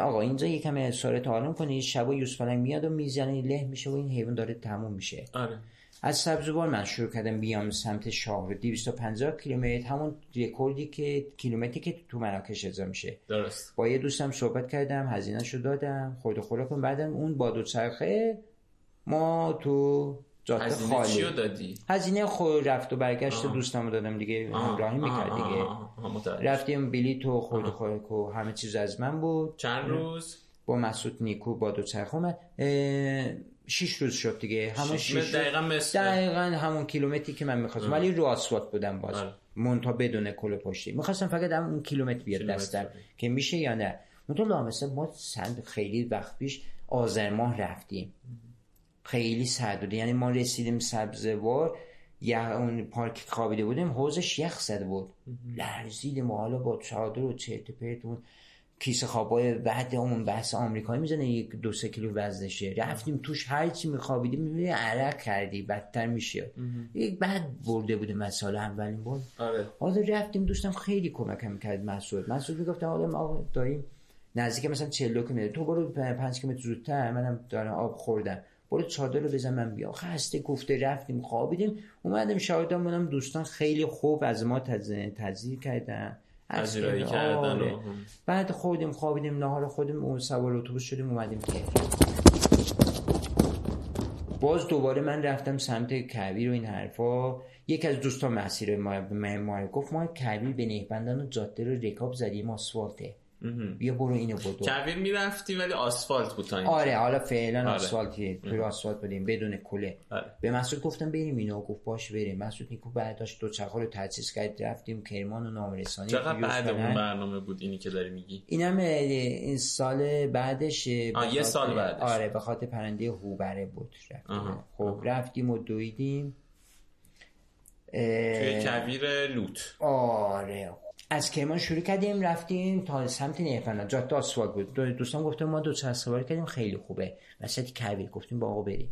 آقا اینجا یکم سرعت آرام کنی. شبا یوز پلنگ میاد و می‌زنه له میشه و این حیوان داره تموم میشه. آره. از سبزوار من شروع کردم بیام سمت شهر 250 کیلومتر همون رکوردی که کیلومتری که تو مراکش اجرا میشه. درست. با یه دوستم صحبت کردم هزینه شو دادم خورد خوراک بعدم اون با دو چرخه ما تو جاده هزینه خالی. چیو دادی؟ هزینه خود رفت و برگشت دوستمو دادم دیگه همراهی می‌کرد دیگه. رفتیم بلیط و خورد و همه چیز از من بود. چند روز؟ با مسعود نیکو با دو چرخ اومد شیش روز شد دیگه. همون شیش دقیقا مثل. دقیقا همون کیلومتری که من می‌خواستم. ولی رو آسفالت بودم باز. آره. مونتا بدون کل پشتی. می‌خواستم فقط همون کیلومتر بیاد دستم. که میشه یا نه؟ منتها لامسه ما سند خیلی وقت پیش آذر ماه رفتیم. خیلی سرد بود. یعنی ما رسیدیم سبزوار یا اون پارک خوابیده بودیم. حوزش یخ زده بود. لرزیدیم حالا با چادر و چرت پرت کیسه خوابای بعد اون بحث آمریکایی می‌زنه یک دو سه کیلو وزنشه. رفتیم توش هر چی میخوابیدیم می‌بینی عرق کردی بدتر میشه. یک بعد برده بوده مسئله اولین بار. آره. حالا رفتیم دوستم خیلی کمکم کرد مسعود. مسعود می‌گفت حالا ما داریم نزدیک مثلا 40 کیلومتر تو برو 5 کیلومتر زودتر منم دارم آب خوردم. برو چادر رو بزن من بیا خسته گفته رفتیم خوابیدیم. اومدیم شاهدان منم دوستان خیلی خوب از ما تذیر کردن. پذیرایی کردن آره. بعد خودیم خوابیدیم نهار خودیم اون سوار اتوبوس شدیم اومدیم باز دوباره من رفتم سمت کویر و این حرفا. یک از دوستان مسیر ما, ما گفت ما کویر به نهبندان و جاده رو رکاب زدیم آسفالته. بیا برو اینو بدو کویر می‌رفتی ولی آسفالت بود تا آره حالا فعلا آره. آسفالتیه توی آسفالت بودیم بدون کله آره. به مسعود گفتم بریم اینو گفت باش بریم. مسعود نیکو بعدش دو چرخ رو تجهیز کرد رفتیم کرمان و نامرسانی. چقدر بعد اون برنامه بود اینی که داری میگی؟ اینم این سال بعدش یه سال بعدش. آره به خاطر پرنده هوبره بود رفتیم. خب رفتیم و دویدیم. توی کویر لوت. آره از کرمان شروع کردیم رفتیم تا سمت نیفنا جاده آسفالت بود. دوستان گفتم ما دو چرخ سواری کردیم خیلی خوبه. وسط کویر گفتیم با آقا بریم.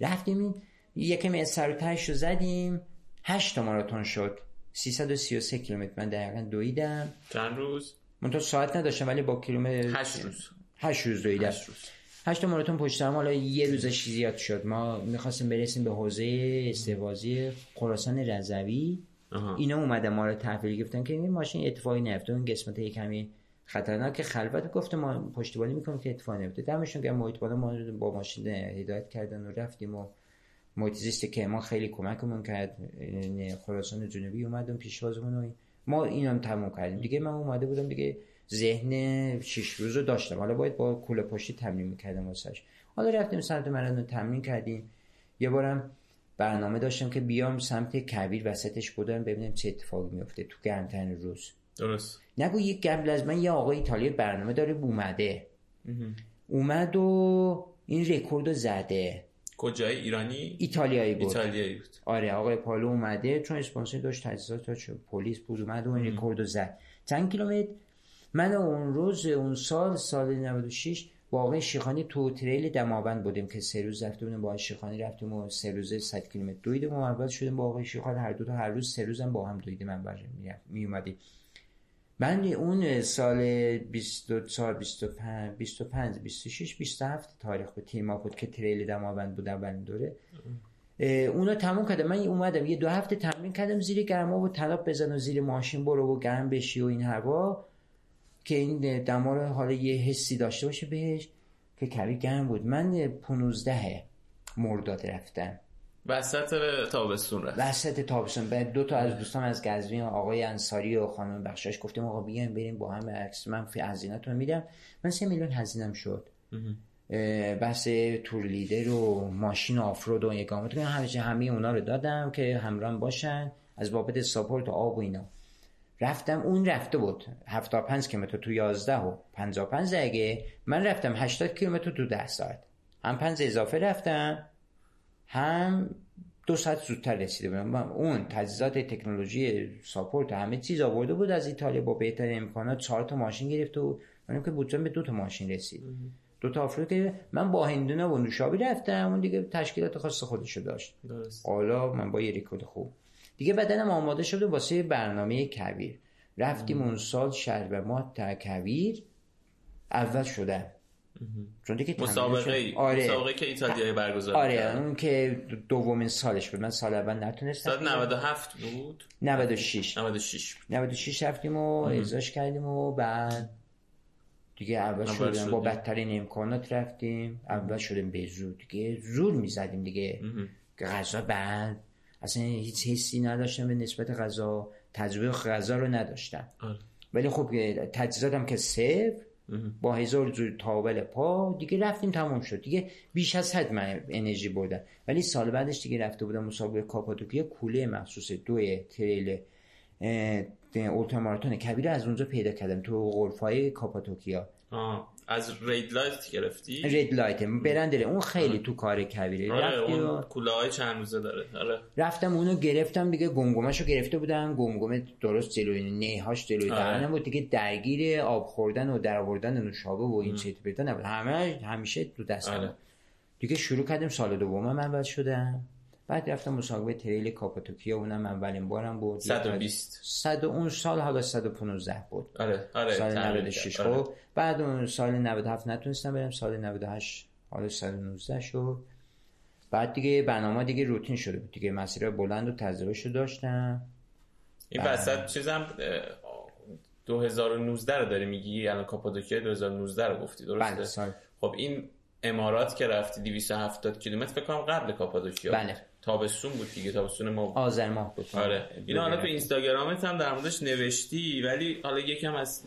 رفتیم یکم سر رو زدیم. 8 تا ماراتون شد. 333 کیلومتر. من دقیقا دویدم. چند روز؟ من تو ساعت نداشتم ولی با کیلومتر 8 روز. 8 روز دویدم. 8 روز. هشت ماراتون پشت هم حالا یه روزش زیاد شد. ما می‌خواستیم برسیم به حوزه استوازی خراسان رضوی. اینا اومده ما رو تحویل گفتن که این ماشین اتفاقی نیفته. اون قسمت یک کمی خطرناک خلوت گفته ما پشتیبانی می‌کنیم که اتفاقی نیفته. دمشون که محیط بالا ما با ماشین هدایت کردن و رفتیم و محیط که ما خیلی کمکمون کرد. خراسان جنوبی اومدم پیشوازمون و ما اینم تموم کردیم. دیگه من اومده بودم دیگه ذهن شش روز رو داشتم. حالا باید با کوله پشتی تمرین می‌کردم واسش. حالا رفتیم سمت مرانو تمرین کردیم. یه بارم برنامه داشتم که بیام سمت کویر وسطش بودم ببینم چه اتفاقی میفته تو گرمترین روز. درست. نگو یک قبل از من یه آقای ایتالیایی برنامه داره اومده اومد و این رکورد زده. کجای ایرانی؟ ایتالیایی بود. ایتالیایی بود. آره آقای پائولو اومده چون اسپانسر داشت تجهیزات تا پلیس بود اومد و این رکورد زد. چند کیلومتر؟ من اون روز اون سال سال 96 آقای شیخانی تو تریل دماوند بودیم که سه روز رفته بودیم با آقای شیخانی رفتیم و سه روز 100 کیلومتر دویدیم و اول شدیم با آقای شیخان. هر دو تا هر روز سه روزم با هم دویدیم من می اومدیم. من اون سال 24 25 25 26 27 تاریخ بود تیم بود که تریل دماوند بود اولین دوره. اونو تموم کردم. من اومدم یه دو هفته تمرین کردم زیر گرما و تناب بزن و زیر ماشین برو و گرم بشی و این هوا. که این دما رو حالا یه حسی داشته باشه بهش که کمی گرم بود. من 15 مرداد رفتم. وسط تابستون رفت. وسط تابستون. بعد دو تا از دوستان از گزوین آقای انصاری و خانم بخشش گفتیم آقا بیایم بریم با هم عکس من فی هزینه‌تون میدم. من سه میلیون هزینم شد. بس تور لیدر و ماشین آفرود و اقامت همه همه اونا رو دادم که همراه باشن. از بابت ساپورت و آب و اینا. رفتم اون رفته بود. 75 کیلومتر تو 11 و 55 دقیقه. من رفتم 80 کیلومتر تو 10 ساعت. هم 5 اضافه رفتم هم دو ساعت زودتر رسیده بودم. اون تجهیزات تکنولوژی ساپورت همه چیز آورده بود از ایتالیا با بهترین امکانات. چهار تا ماشین گرفت و من که بودجم به دو تا ماشین رسید. دو تا که من با هندونه و نوشابی رفتم اون دیگه تشکیلات خاص خودشو داشت. حالا من با یه ریکورد خوب. دیگه بدنم آماده شده واسه برنامه کویر. رفتیم اون سال ما تا کویر اول شدن. چون دیگه مسابقه آره. مسابقه که ایتالیایی برگزار آره اون که دومین سالش بود. من سال اول نتونستم. سال 97 بود؟ 96 96 96 رفتیم و ازاش کردیم و بعد دیگه اول شدیم. با بدترین امکانات رفتیم. اول شدیم به زور دیگه زور می‌زدیم دیگه. غذا بعد اصلا هیچ حسی نداشتم به نسبت غذا تجربه غذا رو نداشتم آره. ولی خب تجهیزاتم که صفر با هزار جور تاول پا دیگه رفتیم تمام شد. دیگه بیش از حد من انرژی بردم. ولی سال بعدش دیگه رفته بودم مسابقه کاپادوکیا کوله مخصوص دوی تریل اولتراماراتون کویر از اونجا پیدا کردم تو غرفه‌های کاپادوکیا از RaidLight گرفتی؟ RaidLight برندره اون خیلی تو کار کویره آره اون کوله های چند روزه داره. آره. رفتم اونو گرفتم دیگه گمگمشو گرفته بودم. گمگمه درست جلوی نیهاش جلوی آره. دهنم بود. دیگه درگیر آب خوردن و در آوردن نوشابه و این چیت پیدا نبود. همه همیشه تو دستم. آره. دیگه شروع کردیم سال دوم من بعد شدم بعد رفتم مسابقه تریل کاپاتوکیا اونم اولین بارم بود. 120 100 اون سال حالا 115 بود. آره آره سال 96 آره. خب. بعد اون سال 97 نتونستم برم سال 98 حالا 119 شد. بعد دیگه برنامه دیگه روتین شده بود. دیگه مسیر بلند و تجربهشو داشتم. این وسط چیزم 2019 رو داری میگی؟ الان کاپادوکیا 2019 رو گفتی درسته؟ بله خب این امارات که رفتی 270 کیلومتر فکر کنم قبل کاپادوکیا بله. تابستون بود دیگه تابستون ما آذر ماه بود. آره. اینا حالا تو اینستاگرامت هم در موردش نوشتی ولی حالا یکم از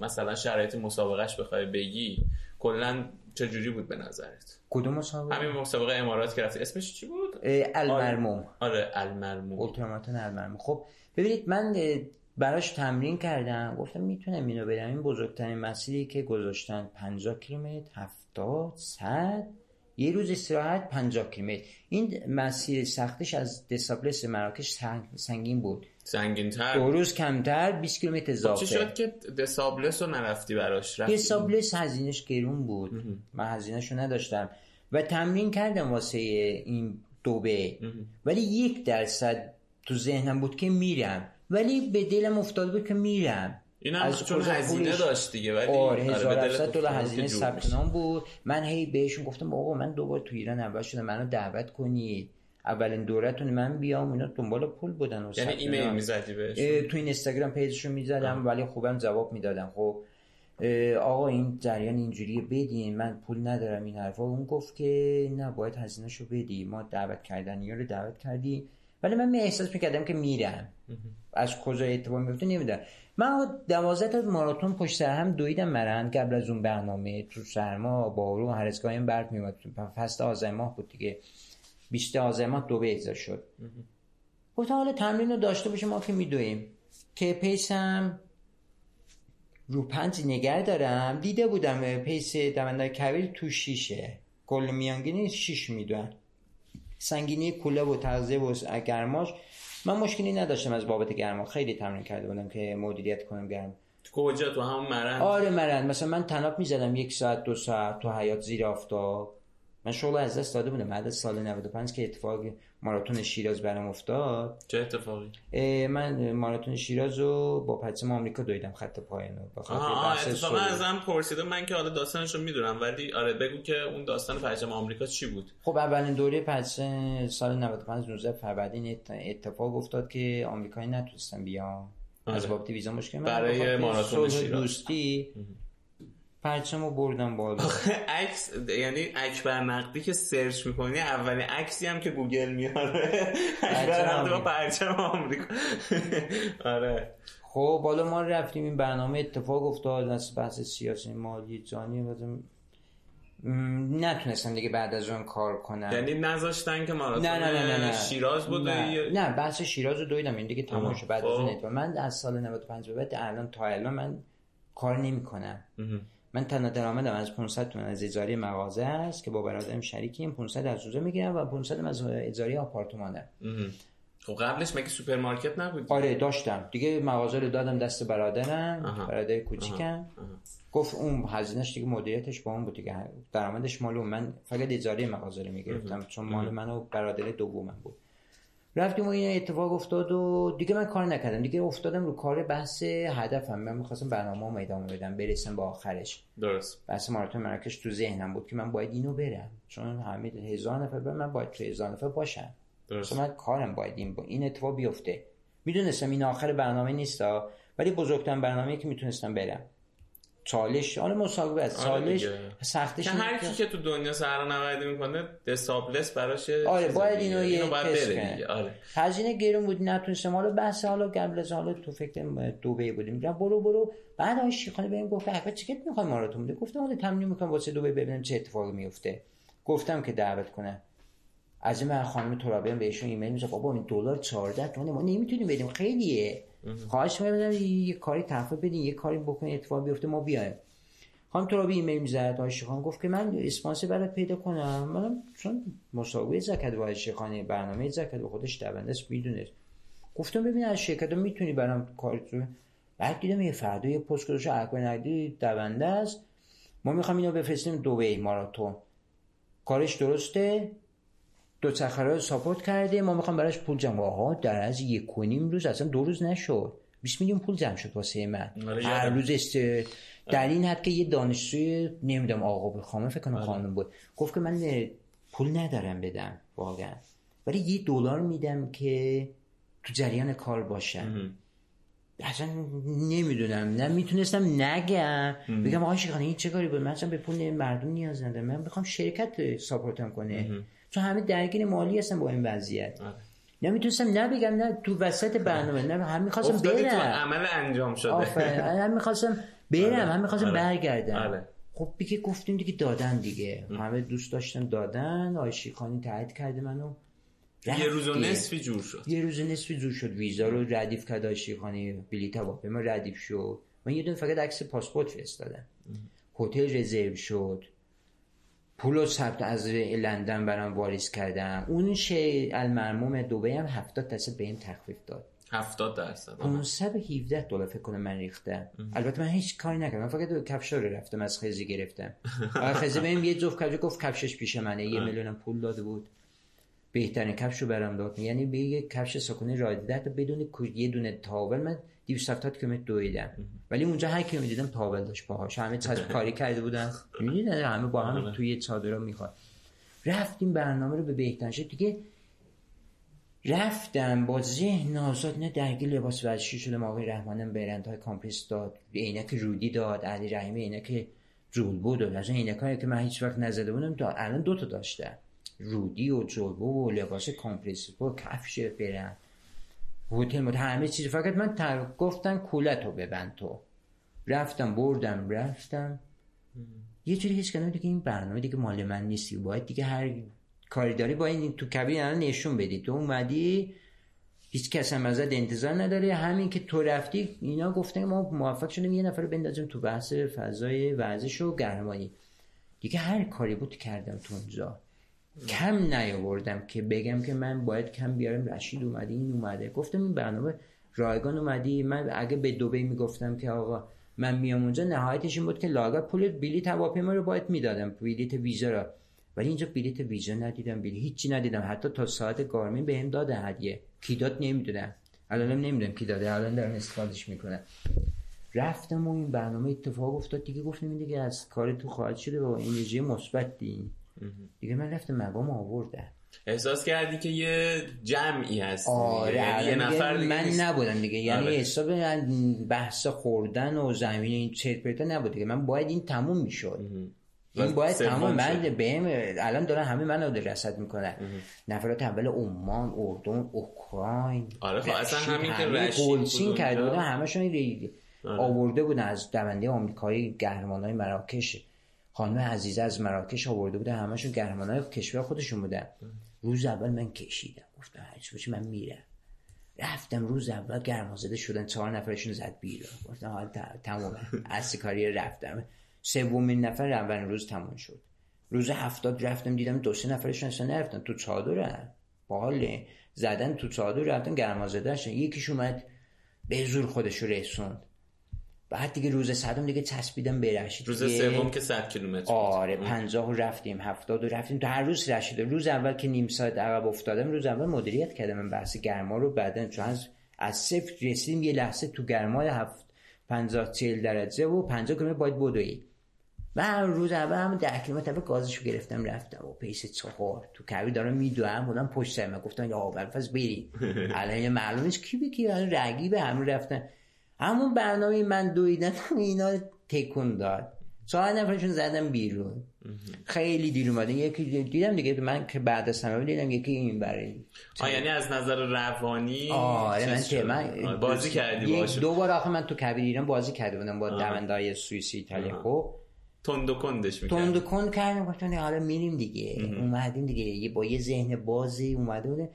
مثلا شرایط مسابقهش بخوای بگی کلا چجوری بود به نظرت؟ کدوم مسابقه؟ همین مسابقه امارات که رفتی اسمش چی بود؟ المرموم. آره. المرموم. اولتراماتون المرموم. خب ببینید من براش تمرین کردم. گفتم می‌تونم اینو برم این بزرگترین مسیری که گذاشتن 50 کیلومتر 70 100 یه روز استراحت 50 کیلومتر. این مسیر سختش از دسابلس مراکش سنگین بود. سنگین تر دو روز کمتر 20 کیلومتر اضافه چی شد که دسابلس رو نرفتی براش؟ رفتی؟ دسابلس هزینهش گرون بود. من هزینهش رو نداشتم. و تمرین کردم واسه این دوبه. ولی یک درصد تو ذهنم بود که میرم. ولی به دلم افتاده بود که میرم. این هم از چون هزینه داشت دیگه ولی آره 1700 دلار هزینه ثبت نام بود. من هی بهشون گفتم آقا من دوبار تو ایران اول شدم منو دعوت کنید. اولین دورتون من بیام اینا دنبال پول بودن یعنی ایمیل می‌زدی بهش تو این اینستاگرام پیجشون می‌زدم ولی خوبم جواب می‌دادم خب آقا این جریان اینجوری بدین من پول ندارم این حرفا. اون گفت که نه باید هزینهشو بدی. ما دعوت کردن یا رو دعوت کردی. ولی من احساس می‌کردم که میرم. از کجا اتفاق میفته نمی‌دونم. من دوازده تا ماراتون پشت سر هم دویدم مرند قبل از اون برنامه تو سرما بارون هر اسگاهی برق میومد فصل آذر ماه بود دیگه. 20 آذر ماه دو به شد. گفتم حالا تمرین رو داشته باشه ما که میدویم. که پیسم رو پنج نگر دارم. دیده بودم پیس دوندای کبیر تو شیشه. کل میانگینی شیش می‌دونم سنگینی کوله و تغذیه و گرماش. من مشکلی نداشتم از بابت گرما. خیلی تمرین کرده بودم که مدیریت کنم گرم. کجا؟ تو همون مرند؟ آره مرند. مثلا من تناب می‌زدم یک ساعت دو ساعت تو حیات زیر آفتاب. من شغل از دست داده بودم. بعد از سال 95 که اتفاق ماراتون شیراز برام افتاد. چه اتفاقی؟ من ماراتون شیراز رو با پرچم آمریکا دویدم خط پایان رو بخاطر اتفاقا ازم پرسیدم من که حالا داستانش رو می‌دونم ولی آره بگو که اون داستان پرچم آمریکا چی بود؟ خب اولین دوره پرچم سال 95 19 فروردین اتفاق افتاد که آمریکایی نتونستن بیان. آره. از بابت ویزا مشکل برای ماراتون شیراز. دوستی. پرچمو بردم بالا. عکس یعنی اکبر نقدی که سرچ می‌کنی اولین عکسی هم که گوگل میاره. اکبر نقدی با پرچم آمریکا. آره. خب بالا ما رفتیم این برنامه اتفاق افتاد از بحث سیاسی مالی جانی نتونستم دیگه بعد از اون کار کنم یعنی نذاشتن که ماراتون نه نه نه نه شیراز بود نه, نه بحث شیراز رو دویدم این دیگه تمام شد. بعد از اون خب. من از سال 95 به بعد الان تا الان من کار نمی کنم من تنها درآمدم از 500 تومن از اجاره مغازه است که با برادرم شریکیم. 500 از اونجا می‌گیرم و 500 از اجاره آپارتمانه. خب قبلش مگه سوپرمارکت نبود؟ آره داشتم. دیگه مغازه رو دادم دست برادرم. برادر کوچیکم. گفت اون هزینهش دیگه مدیریتش با اون بود دیگه. درآمدش مال من فقط اجاره مغازه رو می‌گرفتم. چون مال منو برادر دومم بود. رفتیم و این اتفاق افتاد و دیگه من کار نکردم. دیگه افتادم رو کار بحث هدفم. من می‌خواستم برنامه ادامه بدم برسم به آخرش. درست. بحث ماراتون مراکش تو ذهنم بود که من باید اینو برم. چون همه هزار نفر برم من باید تو هزار نفر باشم. درست. من کارم باید این با این اتفاق بیفته. می‌دونستم این آخر برنامه نیستا ولی بزرگترین برنامه که می‌تونستم برم. چالش حالا مسابقه آره چالش سختش هر کی که تو دنیا سرنوردی می‌کنه دسابلس براش آره باید اینو, اینو یه باید بره آره. هزینه گرون بود نتونستم. حالا بحث حالا قبل از حالا تو فکر دوبه بودیم. برو برو. بعد آقای شیخانی بهم گفت احمد چیکار می‌خوای ماراتون بده؟ گفتم حالا تمرین می‌کنم واسه دوبه ببینم چه اتفاقی میفته گفتم که دعوت کنه از این من خانم ترابی بهشون ایمیل میشه بابا این دلار 14 تومن ما نمی‌تونیم بدیم. خیلیه. خواهش می‌کنم یه کاری تخفیف بدین یه کاری بکنین اتفاق بیفته ما بیایم. خانم ترابی ایمیل می‌زد آقای شیخان گفت که من اسپانسر برات پیدا کنم. من چون مسابقه زکات با شیخانی برنامه زکات به خودش دونده است می‌دونه گفتم ببین از شرکت می‌تونی برام کار تو. بعد دیدم یه فردا یه پست گذاشته اکبر نقدی دونده است. ما می‌خوام اینو بفرستیم دبی ماراتون. کارش درسته؟ دو چرخه رو ساپورت کرده ما می‌خوام براش پول جمع. آها در از یک و نیم روز اصلا دو روز نشد. 20 میلیون پول جمع شد واسه من. آره، هر روز است در این حد که یه دانشجوی نمی‌دونم آقا خامه فکر کنم خانم آره. بود. گفت که من پول ندارم بدم واقعا. ولی یه دلار میدم که تو جریان کار باشم. اصلا نمی‌دونم. نه می‌تونستم نگم. بگم آقا شیخانه این چه کاری بود؟ من اصلا به پول مردم نیاز ندارم. من می‌خوام شرکت ساپورتم کنه. چون همه درگیر مالی هستن با این وضعیت. آره. نمی‌تونستم نبگم نه تو وسط برنامه نه هم می‌خواستم برم عمل انجام شده. هم می‌خواستم برم آره. هم می‌خواستم آره. برگردم. خب دیگه گفتیم دیگه دادن دیگه. همه دوست داشتن دادن. آی شیخانی تایید کرده منو. یه روز و نصفی جور شد. یه روز نصفی جور شد. ویزا رو ردیف کرد آی شیخانی. بلیط ما ردیف شد. من یه دونه فقط عکس پاسپورت فرستادم. هتل رزرو شد. پول و ثبت از لندن برام واریز کردم اون شی المرموم دبی هم 70 درصد به این تخفیف داد. 70 درصد. 517 دلار فکر کنم من ریختم. البته من هیچ کاری نکردم. فقط کفشا رو رفتم از خزی گرفتم. خزی بهم یه جفت کفش گفت کفشش پیش منه. یه میلیونم پول داده بود. بهترین کفش رو برام داد. یعنی به یه کفش ساکنی رایده تا بدون یه دونه تاول. من 270 کیلومتر دویدم. ولی اونجا هر کی دیدم تاول داشت باهاش همه چسب کاری کرده بودن. می‌دونی همه با هم آره. توی چادر می‌خواد رفتیم برنامه رو به بهترین شد. دیگه رفتم با ذهن آزاد نه درگیر لباس ورزشی شدم. آقای رحمانم برند های کامپریس داد. عینک رودی داد. علی رحیمی عینک جولبو داد. از عینک که من هیچ وقت نزده بودم تا الان دو تا داشتم. رودی و جولبو و لباس کامپریس با کفش برند هتل مد همه چیز فقط من تر... گفتن کولتو ببند تو. رفتم بردم رفتم. یه جوری هیچ کنم دیگه این برنامه دیگه مال من نیستی باید دیگه هر کاری داری با این تو کبین نشون بدی. تو اومدی هیچ کس هم ازت انتظار نداره. همین که تو رفتی اینا گفتن ما موفق شدیم یه نفر بندازیم تو بحث فضای ورزش و گرمانی دیگه هر کاری بود کردم تو اونجا. کم نیاوردم که بگم که من باید کم بیارم. رشید اومده این اومده. گفتم این برنامه رایگان اومدی من اگه به دوبه می‌گفتم که آقا من میام اونجا نهایتش این بود که لاگر پول بلیط هواپیما رو باید می‌دادم بلیط ویزا رو ولی اینجا بلیط ویزا ندیدم بلیط هیچی ندیدم. حتی تا ساعت گارمین بهم داده هدیه کی داد نمی‌دونم الانم نمی‌دونم کی داده. الان دارم استفادهش می‌کنم. رفتم و این برنامه اتفاق افتاد. دیگه گفتم دیگه از کار تو خواهد شده. با انرژی مثبت دین دیگه من رفتم مقام آوردم. احساس کردی که یه جمعی هست آره یعنی یه نفر من نبودم دیگه. یعنی آره. حساب بحث خوردن و زمین این چرت نبود دیگه. من باید این تموم می‌شد. این باید تمام من بهم الان دارن همه منو رصد می‌کنن. نفرات اول عمان اردن اوکراین. آره خب اصلا همین که رشید کرده بودن همشون آره. آورده بودن از دونده آمریکایی های مراکش. خانم عزیزه از مراکش آورده بوده همشون های کشور خودشون بودن. روز اول من کشیدم. گفتم هرچی من میرم. رفتم روز اول گرمازده شدن چهار نفرشون زد بیرون. گفتم حال تمام از کاری رفتم. سومین نفر اول روز تموم شد. روز هفتاد رفتم دیدم دو سه نفرشون اصلا نرفتن. تو چادرن باحاله. زدن تو چادر رفتن گرمازده یکیش اومد به زور خودش رسوند. بعد دیگه روز صدم دیگه چسبیدم به رشید روز سوم که 100 کیلومتر آره 50 رفتیم 70 رفتیم. تو هر روز رشید روز اول که نیم ساعت عقب افتادم روز اول مدیریت کردم. من بحث گرما رو بعدن چون از از صفر رسیدیم یه لحظه تو گرمای هفت 50 40 درجه و 50 کیلومتر باید بدوی. من روز اول هم 10 کیلومتر گازشو گرفتم رفتم. و پیس چهار تو کوی دارم میدوام بودم پشت سر من گفتم یا اول پس بری الان معلومه کی به کی رقیب هم رفتن. همون برنامه من دویدن اینا تکون داد. چهار نفرشون زدم بیرون. خیلی دیر اومدن. یکی دیدم دیگه من که بعد از همه دیدم یکی این برای آ یعنی از نظر روانی آره من که من بازی کردی باشه دو بار آخه من تو کبیر ایران بازی کرده بودم با دوندای سوئیسی ایتالیا خب. تند و کندش می‌کرد تند و کند کردیم. گفتن حالا میریم دیگه. اومدیم دیگه. با یه ذهن بازی اومده بوده.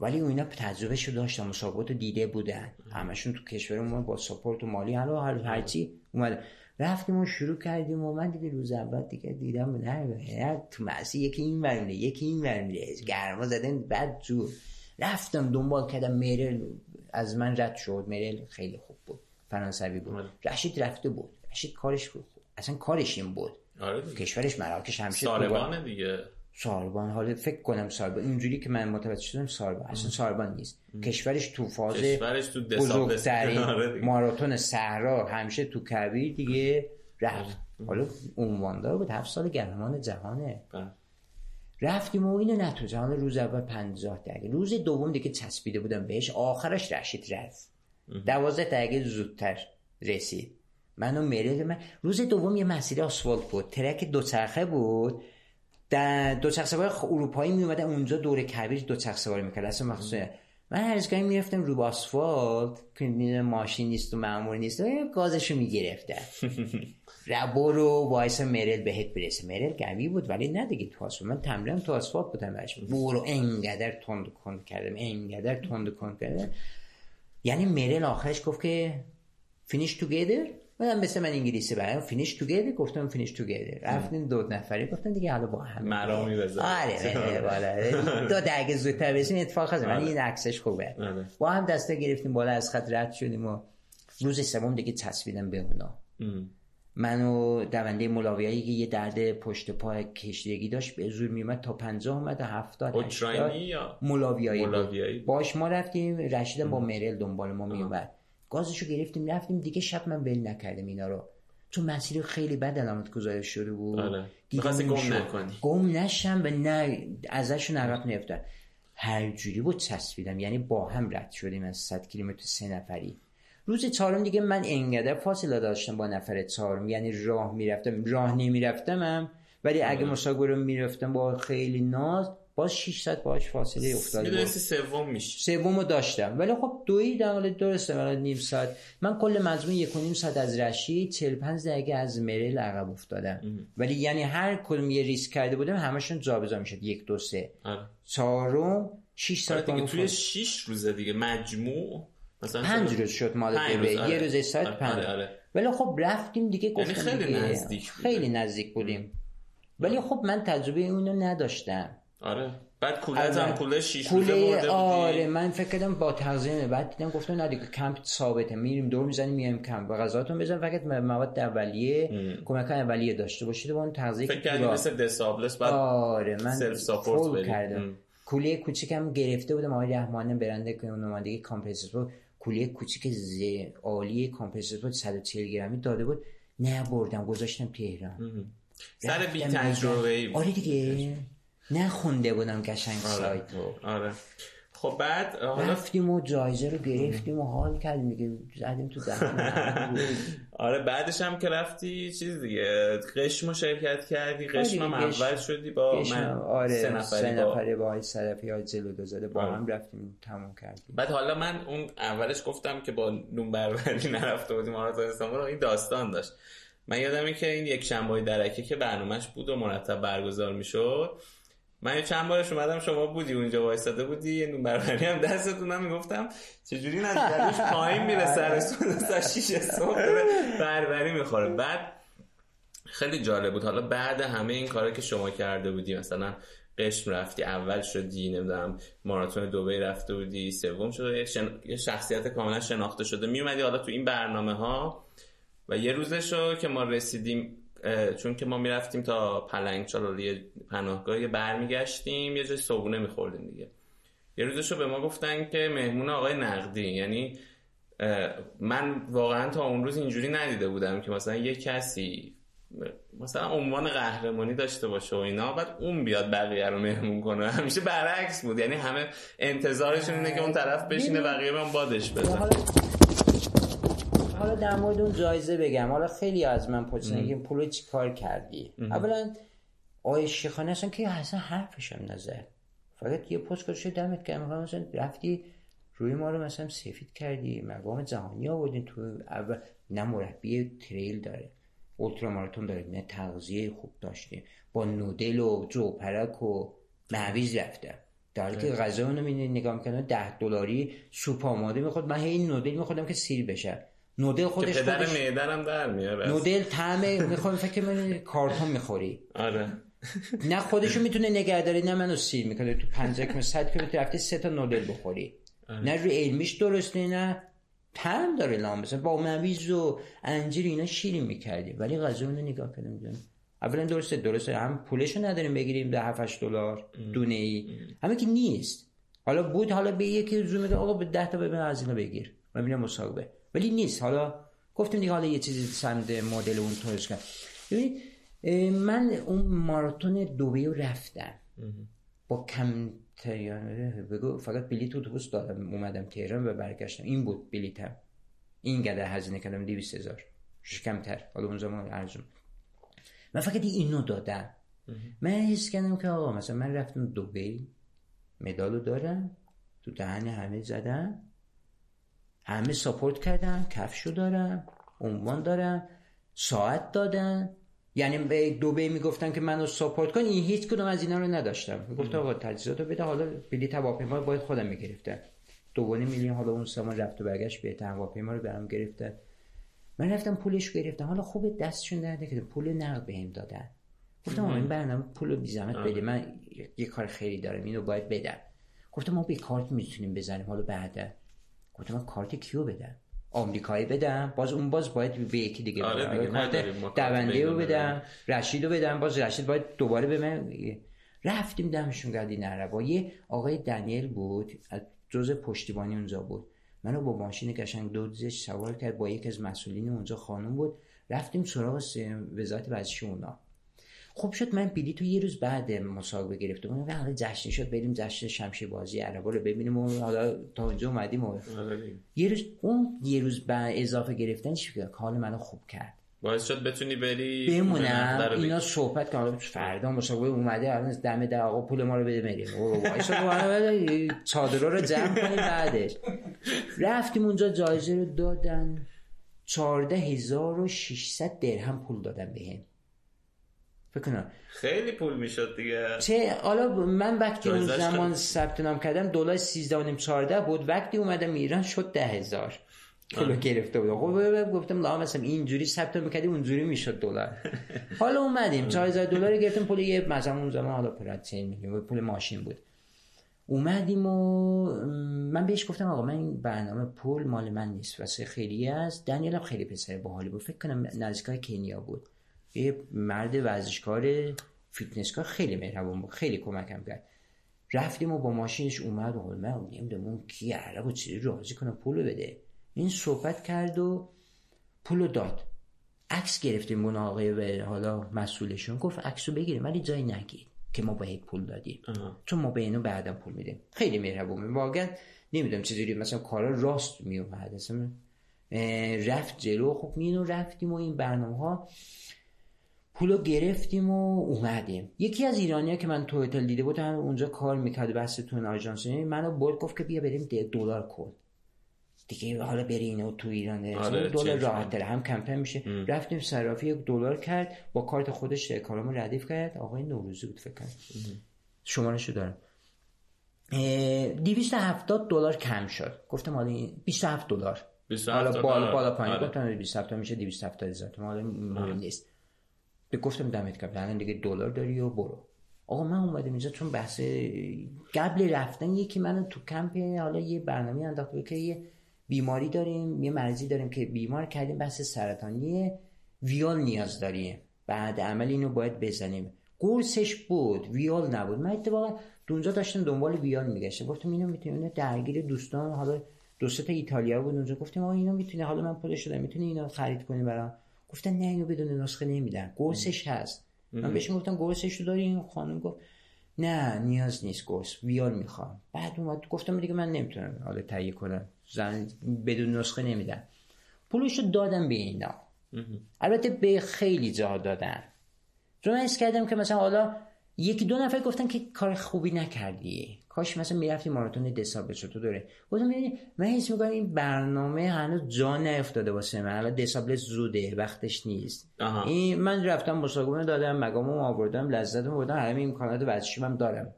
ولی اینا تجربه شو داشتن مسابقات دیده بودن. همشون تو کشورمون با ساپورت و مالی حالا هر هرچی اومد رفتیم و شروع کردیم و من دیگه روز اول دیگه دیدم نه تو مسی یکی این ورمونه یکی این ورمونه گرما زدن بعد جور رفتم دنبال کردم میرل از من رد شد. میرل خیلی خوب بود. فرانسوی بود. رشید رفته بود. رشید کارش بود. اصلا کارش این بود. آره کشورش مراکش همیشه سالبانه دیگه. ساربان حالا فکر کنم ساربان اینجوری که من متوجه شدم ساربان اصلا ساربان نیست. کشورش تو فاز کشورش تو بزرگترین آره ماراتون صحرا. همیشه تو کبیر دیگه رفت. حالا عنواندار بود. هفت سال قهرمان جهانه. بله. رفتیم و اینو نتوزه حالا روز اول 50 دقیقه روز دوم دیگه چسبیده بودم بهش. آخرش رشید رفت. دوازده دقیقه زودتر رسید. منو مریل من روز دوم یه مسیر آسفالت بود. ترک دوچرخه بود. در دوچرخه سوار اروپایی می اومده اونجا دور کویر دوچرخه سواری می‌کرد. اصلا مخصوصه من هر از می‌رفتم رو آسفالت که ماشین نیست و معمول نیست و گازشو می‌گرفتم برو وایس مرل بهت برسه. مرل قوی بود ولی نه دیگه تو آسفالت. من تمرین تو آسفالت بودم بهش برو انقدر تند کند کردم انقدر تند کند کردم. یعنی مرل آخرش گفت که finish together من مثل من انگلیسی برام finish together گفتم finish together رفتیم دو نفری گفتن دیگه حالا با هم مرامی بزن آره بالا. دو دقیقه زودتر برسیم اتفاق هست من این عکسش خوبه. آره. با هم دسته گرفتیم بالا از خط رد شدیم و روز سوم دیگه تصویدم به اونا. منو دونده ملاویایی که یه درد پشت پا کشیدگی داشت به زور میومد تا 50 اومد و 70 80 یا ملاویایی, ملاویایی. باش ما رفتیم رشید با مرل دنبال ما میومد گازشو گرفتیم رفتیم دیگه شب من ول نکردم اینا رو. تو مسیر خیلی بد علامت گذارش شده بود. آره. گم نکنی. گم نشم و نه ازشون عقب نیفتن. هر جوری بود چسبیدم. یعنی با هم رد شدیم از 100 کیلومتر سه نفری. روز چهارم دیگه من انقدر فاصله داشتم با نفر چهارم. یعنی راه می‌رفتم. راه نمیرفتمم. ولی اگه مساگورم می‌رفتم با خیلی ناز باز 600 باش فاصله افتاده. بود سوم میشه. سومو داشتم. ولی خب دوی در حال درسته ولی نیم ساعت. من کل مجموع یک و نیم ساعت از رشید 45 دقیقه از مریل عقب افتادم. ولی یعنی هر کدوم یه ریسک کرده بودم همشون جابجا می‌شد. یک دو سه. آره. چهارم 6 ساعت دیگه توی 6 روزه دیگه. مجموع. مثلا پنج روز شد مال روز. یه آره. روز ساعت آره. پنج. آره. ولی خب رفتیم دیگه یعنی گفتم خیلی نزدیک خیلی نزدیک بودیم. ولی خب من تجربه اونو نداشتم. آره. بعد کوله هم کوله شیش کوله آره. من فکر کردم با تغذیه بعد دیدم گفتم نه دیگه کمپ ثابته. میریم دور می‌زنیم میایم کمپ. و غذاتون بزن فقط مواد اولیه کمک اولیه داشته باشید و اون تغذیه فکر کردم مثل دسابلس بعد آره. من سلف ساپورت کردم. کوله کوچیکم گرفته بودم. آقای رحمانه برنده که اون اومده کامپرسور کوله کوچیک ز عالی کامپرسور 140 گرمی داده بود. نه بردم گذاشتم تهران. سر بی تجربه آره دیگه. نخونده بودم قشنگ آره. سایتو. آره. خب بعد رفتیم و جایزه رو گرفتیم و حال کردیم دیگه. زدیم تو آره بعدش هم که رفتی چیز دیگه قشم شرکت کردی قشم هم اول شدی با من. آره سه نفری, با, با صدفی های جلو دوزاده با آره. هم رفتیم تموم کردیم. بعد حالا من اون اولش گفتم که با نون بروری نرفته بودیم آرزو استانبول این داستان داشت. من یادمه که این یک شنبه درکه که برنامهش بود و مرتب برگزار می‌شد من چند بارش اومدم شما بودی اونجا وایساده بودی یه نون بربری هم دستتونم می‌گفتم. چجوری نزدیکش پایین میره سرسون تا 6 صبح بربری می‌خوره. بعد خیلی جالب بود. حالا بعد همه این کارا که شما کرده بودی مثلا قشم رفتی اول شدی نمی‌دونم ماراتون دوبه رفته بودی سوم شده یه شخصیت کاملا شناخته شده. میومدی حالا تو این برنامه ها و یه روزشو که ما رسیدیم چون که ما می‌رفتیم تا پلنگ چالالی پناهگاه برمیگشتیم یه جای صبونه میخوردیم دیگه. یه روزشو به ما گفتن که مهمون آقای نقدی یعنی من واقعا تا اون روز اینجوری ندیده بودم که مثلا یه کسی مثلا عنوان قهرمانی داشته باشه و اینا بعد اون بیاد بقیه رو مهمون کنه. همیشه برعکس بود یعنی همه انتظارشون اینه که اون طرف بشینه بقیه به بادش بزن حالا در مورد اون جایزه بگم. حالا خیلی از من پرسیدن که پول چی کار کردی؟ اولا آقای شیخانه اصلا که اصلا حرفش هم نزد. فقط یه پست شد دمت گرم. مثلا رفتی روی ما رو مثلا سفید کردی مقام جهانی آوردین تو اول. نه مربی تریل داره اولترا ماراتون داره نه تغذیه خوب داشته. با نودل و جو پرک و معویز رفته. در که غذا اونو نگاه می‌کنه ده دلاری سوپ آماده می‌خورد. من هی نودل میخوردم که سیر بشه. نودل خودش که پدر معدنم در میاره نودل طعم می‌خوام فکر من کارتون می‌خوری. آره. نه خودشو می‌تونه نگهداری نه منو سیر می‌کنه. تو 50 کم 100 کیلومتر رفتی سه تا نودل بخوری. آره. نه روی علمیش درسته نه طعم داره لام. مثلا با مویز و انجیر اینا شیرین می‌کردی. ولی غذا اونو نگاه کردم اولا درسته درسته. هم پولشو نداریم بگیریم ده 7 دلار دونه ای همه که نیست. حالا بود حالا به یکی زوم میگه آقا به 10 تا ببین از اینا بگیر. و میرم مسابقه ولی نیست. حالا گفتیم دیگه حالا یه چیزی سمت مدل اون طورش کرد ببینید من اون ماراتون دوبه رو رفتم با کم بگو فقط بلیت اتوبوس دادم اومدم تهران و برگشتم. این بود بلیتم. این گده هزینه کردم 200 هزار. کمتر. حالا اون زمان ارزون. من فقط اینو دادم. من حس کردم که آقا مثلا من رفتم دوبی مدالو دارم. تو دهن همه زدم. همه ساپورت کردم کفشو دارم عنوان دارم ساعت دادم یعنی به دوبه می‌گفتن که منو ساپورت کن این هیچ کدوم از اینا رو نداشتم. می‌گفت آقا تجهیزات رو بده حالا بلیط هواپیما باید خودم می‌گرفتم. دوباره میلیون حالا اون سامان رفت و برگشت به هواپیما رو برام گرفتن. من رفتم پولش گرفتم. حالا خوب دستشون درده که پول نقد بهم دادن. گفتم این برنامه پول بی زحمت بده. من یه کار خیلی دارم اینو باید بدم. گفتم ما به کارت می‌تونیم بزنیم حالا بعدا. گفتم من کارت کیو بدم؟ آمریکایی بدم؟ باز اون باز باید به یکی دیگه آره کارت دونده رو بدم رشید رو بدم. باز رشید باید دوباره به من رفتیم دمشون گردی نربا یه آقای دنیل بود جز پشتیبانی اونجا بود. منو با ماشین قشنگ دوزش سوار کرد با یکی از مسئولین اونجا خانم بود. رفتیم سراغ وزارت ورزشی اونا. خوب شد من بلیط تو یه روز بعد مسابقه گرفتم. و حالا جشن شد بریم جشن شمشیر بازی عربا رو ببینیم. و حالا تا اونجا اومدیم و آره یه روز اون یه روز بعد اضافه گرفتن چی حال منو خوب کرد. باعث شد بتونی بری بمونم. اینا صحبت کنم فردا مسابقه اومده الان دم در آقا پول ما رو بده بریم. چادر رو جمع کنیم بعدش. رفتیم اونجا جایزه رو دادن. چارده هزار و شیشصد درهم پول دادن بهم. فکر خیلی پول می‌شد دیگه. چه حالا من وقتی اون زمان ثبت نام کردم دلار 13 و نیم 14 بود. وقتی اومدم ایران شد ده هزار. پول گرفته بود خب گفتم لا مثلا اینجوری ثبت می‌کردی اونجوری می‌شد دلار. حالا اومدیم. 4000 دلار گرفتیم پول یه مثلا اون زمان حالا پول 3 میلیون پول ماشین بود. اومدیم و من بهش گفتم آقا من این برنامه پول مال من نیست واسه خیلی است دنیل هم خیلی پسر باحالی بود. فکر کنم نزدیکای کنیا بود. یه مرد ورزشکار فیتنسکار خیلی مهربون بود خیلی کمکم کرد. رفتیم و با ماشینش اومد و من نمی‌دونم اون کی عرب و چیزی راضی کنه پول بده. این صحبت کرد و پول داد. عکس گرفتیم اون آقای و حالا مسئولشون. گفت عکسو بگیریم ولی جای نگید که ما باید پول دادیم. چون ما به اینو بعدا پول میدیم. خیلی مهربون واقعا نمی‌دونم چجوری مثلا کارا راست میومد اصلا رفت جلو. خب مینو رفتیم و این برنامه ها پولو گرفتیم و اومدیم. یکی از ایرانیا که من تو هتل دیده بود اونجا کار می‌کرد بس تو آژانس منو برد گفت که بیا بریم دلار کن دیگه حالا بری اینو تو ایران آره دلار راحت داره هم کمتر میشه. ام. رفتیم صرافی یک دلار کرد با کارت خودش کارامو ردیف کرد. آقای نوروزی بود فکر کنم. شمارشو دارم. 270 دلار کم شد. گفتم حالا 27 دلار. حالا بالا بالا پایین. آره. گفتم 27 میشه 270 هزار حالا مهم نیست. به گفتم دمت گرم الان دیگه دلار داری و برو. آقا من اومدم اینجا چون بحث قبل رفتن یکی منو تو کمپ حالا یه برنامه انداخته که یه بیماری داریم یه مرضی داریم که بیمار کردیم بحث سرطانی ویال نیاز داریم بعد عمل اینو باید بزنیم. قرصش بود ویال نبود. من اتفاقا اونجا داشتم دنبال ویال میگشتم. گفتم اینو می‌تونه درگیر دوستان حالا دو تا ایتالیا بود اونجا. گفتیم آقا اینو می‌تونه حالا من پول شدم می‌تونه اینو خرید کنی برام؟ گفتن نه اینو بدون نسخه نمیدن. قرصش هست. من بهش گفتم قرصش رو داری خانم گفت نه نیاز نیست گوش ویال می‌خوام. بعد اومد گفتم دیگه من نمی‌تونم حالا تهیه کنم. زن بدون نسخه نمیدن. پولشو دادم به اینا. البته به خیلی جا دادن. چون من کردم که مثلا حالا یکی دو نفر گفتن که کار خوبی نکردی کاش مثلا می‌رفتی ماراتون دسامبر تو داره گفتم ببین من حس می‌کنم این برنامه هنوز جا نیفتاده واسه من. الان دسامبر زوده وقتش نیست. این من رفتم مسابقه دادم مقامو آوردم لذت بردم همه امکانات ورزشی هم دارم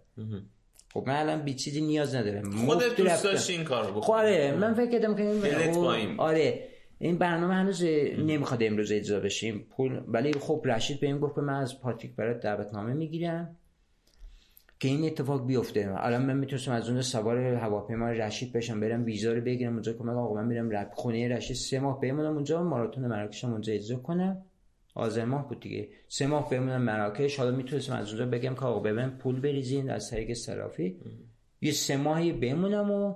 خب من الان بی چیزی نیاز ندارم. خودت دوست داشتی این کارو بکنی. خب آره من فکر کردم که این آره. این برنامه هنوز نمی‌خواد امروز اجرا بشیم پول ولی خب رشید بهم گفت من از پاتریک برات دعوتنامه می‌گیرم که این اتفاق بیفته. الان من می‌تونستم از اون سوار هواپیما رشید بشم برم ویزا رو بگیرم اونجا که آقا من میرم رپ خونه رشید سه ماه بمونم اونجا ماراتون مراکشم اونجا اجرا کنم. آذر ماه بود دیگه. سه ماه بمونم مراکش. حالا می‌تونستم از اونجا بگم که آقا ببین پول بریزین از طریق صرافی. یه سه ماهی بمونم و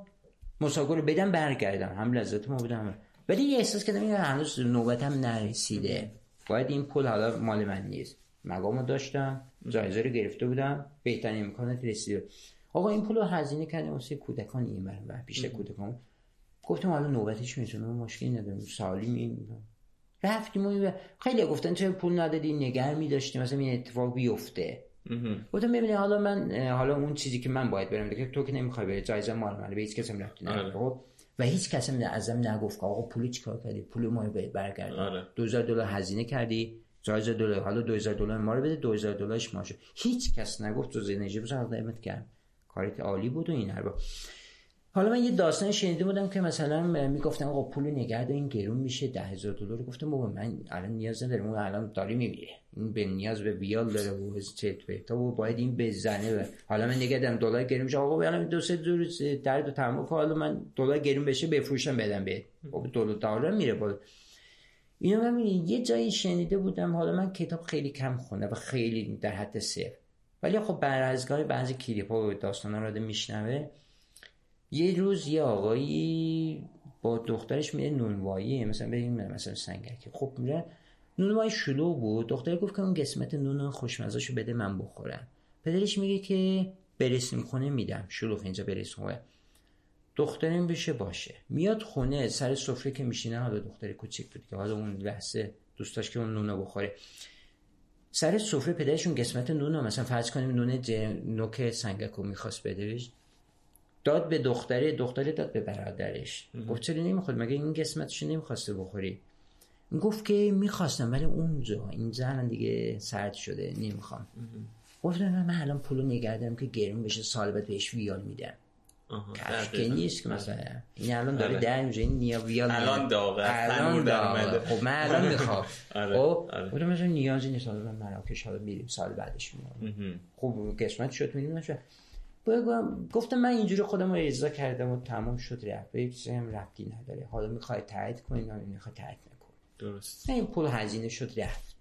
مساکو رو بدم برگردم. هم لذت ما بودم. ولی یه احساس کردم این هنوز نوبتم نرسیده. باید این پول حالا مال من نیست. مقامو داشتم جایزه رو گرفته بودم. بهترین امکانات رسیده. آقا این پول رو هزینه کردیم واسه کودکان این و پیش کودکان. گفتم حالا نوبتش میشه مشکلی ندارم. سالی می رفتیم و خیلی گفتن چه پول ندادی؟ نگر می داشتیم مثلا این اتفاق بیفته. گفتم ببینید حالا من حالا اون چیزی که من باید برم دیگه تو که نمی‌خوای بری جایزه مال منه به هیچ کسی رفتی نه خب؟ و هیچ کس هم ازم نگفت که آقا پول چیکار کردی؟ پول ما رو برگرد آره. 2000 دلار هزینه کردی. جایزه دلار حالا 2000 دلار ما رو بده 2000 دلارش ماشه هیچ کس نگفت تو زندگی بزن قیمت کرد کاریت عالی بود و این حرفا. حالا من یه داستان شنیده بودم که مثلا می‌گفتن آقا پول نگرد این گرون میشه ده هزار دلار. گفتم بابا من الان نیاز ندارم اون الان داری میمیره. این به نیاز به ویال داره و چت و باید این بزنه و حالا من نگردم دلار گرون میشه. آقا الان دو سه دور درد و تمام حالا من دلار گرون بشه بفروشم بدم به. بابا دلار دلار میره بالا. اینو من یه جایی شنیده بودم حالا من کتاب خیلی کم خونه و خیلی در حد صفر. ولی خب بر از بعضی کلیپ ها و داستان ها رو میشنوه. یه روز یه آقایی با دخترش میره نونوایی مثلا بریم مثلا سنگرکی خب میره نونوایی شلو بود. دختر گفت که اون قسمت نون خوشمزاشو بده من بخورم. پدرش میگه که برسیم خونه میدم. شلوغ اینجا برسیم خونه. دخترم بشه باشه. میاد خونه سر سفره که میشینه حالا دختر کوچیک بود که حالا اون لحظه دوستاش که اون نونو بخوره. سر سفره پدرشون قسمت نون مثلا فرض کنیم نون نوک سنگکو می‌خواست بدهش داد به دختره دختره داد به برادرش. گفت چرا نمی‌خواد مگه این قسمتشو نمی‌خواسته بخوری؟ گفت که می‌خواستم ولی اونجا این زن دیگه سرد شده نمی‌خوام. گفتم من الان پولو نگردم که گرم بشه سال بعد بهش ویال میدم. که نیست که مثلا. این الان داره آره. در میشه این نیا ویال الان داغه الان داغه. خب من الان می‌خوام. آره. خب گفتم مثلا نیازی نیست حالا مراکش حالا میریم سال بعدش میام خب قسمت شد می‌دونم گفتم من اینجوری خودم رو اجزا کردم و تمام شد رفت. به چیزی هم رفتی نداره. حالا می‌خوای تایید کنی یا می‌خوای تایید نکن درست. این پول هزینه شد رفت.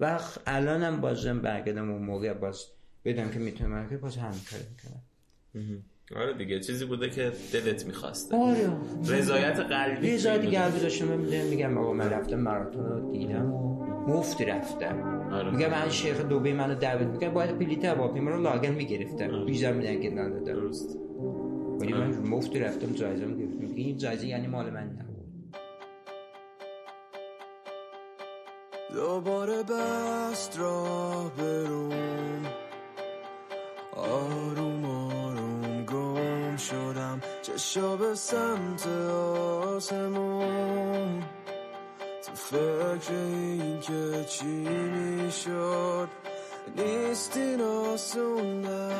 و الانم بازم برگردم اون موقع باز بدم که می‌تونم که باز همین کار می‌کنم. آره دیگه چیزی بوده که دلت می‌خواسته. آره. رضایت قلبی رضایت قلبی داشتم میگم آقا من رفتم ماراتون رو دیدم و مفت رفتم. آره. میگم من شیخ دوبه منو دعوت میگم باید بلیط هواپیما رو لاگن می‌گرفتم. آره. ویزا میدن که ندادم. درست. ولی من آره. مفت رفتم جایزه گرفتم. این جایزه یعنی مال من نبود. دوباره بست را بروم آروم آروم گم شدم. چشا به سمت آسمون. فکر این که چی می‌شد نیستی ناسونه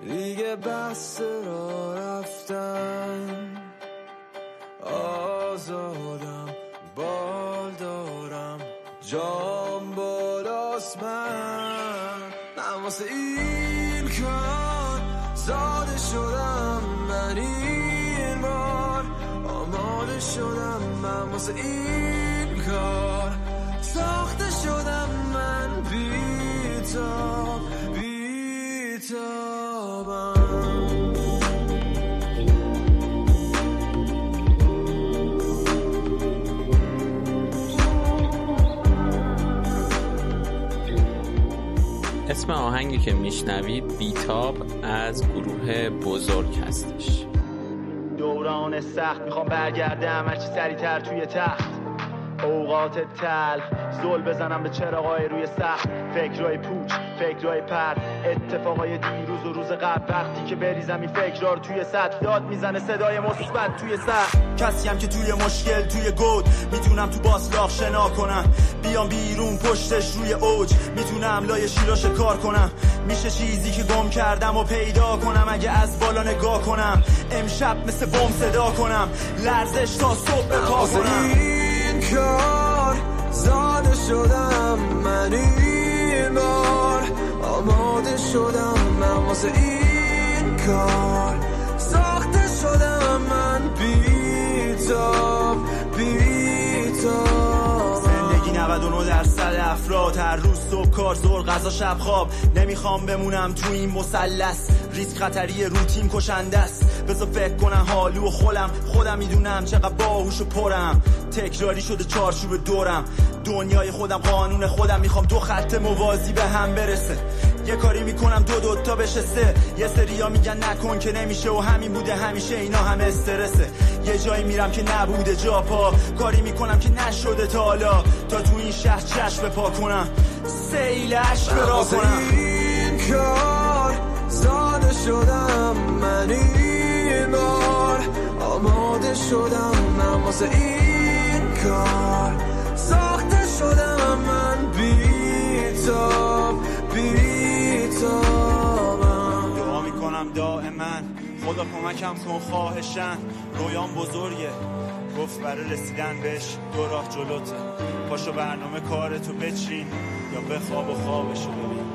دیگه بس را رفتن. آزادم بال دارم جام بالاست من. من واسه این کار زاده شدم من این شدم من واسه این اسم آهنگی که میشنوید بیتاب از گروه بزرگ هستش. دوران سخت می‌خوام برگردم هرچی سریعتر توی تخت. اوقات تلخ. زل بزنم به چراغای روی سخت فکرای پوچ فکرای پرد. اتفاقای دیروز و روز قبل. وقتی که بریزم این فکرها رو توی سطح داد می‌زنه صدای مثبت توی سطح کسی هم که توی مشکل توی گود. می‌تونم تو باسلاخ شنا کنم. بیام بیرون پشتش روی اوج. می‌تونم لای شیراش کار کنم. میشه چیزی که گم کردم و پیدا کنم. اگه از بالا نگاه کنم امشب مثل بم صدا کنم. لرزش تا صبح پا کنم. کار زاده شدم من این بار. آماده شدم من واسه این کار. ساخته شدم من بیتاب بیتاب. زندگی 99 افراد هر روز صبح کار زور غذا شب خواب. نمی‌خوام بمونم تو این مثلث. ریسک خطری روتین کشنده است. بذار فکر کنم حالو و خولم. خودم می‌دونم چقدر باهوش و پرم. تکراری شده چارچوب دورم. دنیای خودم قانون خودم. می‌خوام دو خط موازی به هم برسه. یه کاری می‌کنم دو دوتا بشه سه یه سریا میگن نکن که نمیشه و همین بوده همیشه اینا همه استرسه. یه جایی میرم که نبوده جا پا. کاری می‌کنم که نشده تا حالا. تا تو این شهر چشم پا کنم. سیل عشق را کنم. این کار زاده شدم. من این بار آماده شدم واسه این کار. ساخته شدم من بیتاب بیتابم. دعا می‌کنم دائما. خدا کمکم کن خواهشن. رویان بزرگه. گفت برای رسیدن بهش دو راه جلوته. پاشو برنامه کارتو بچین یا بخواب و خوابشو ببین.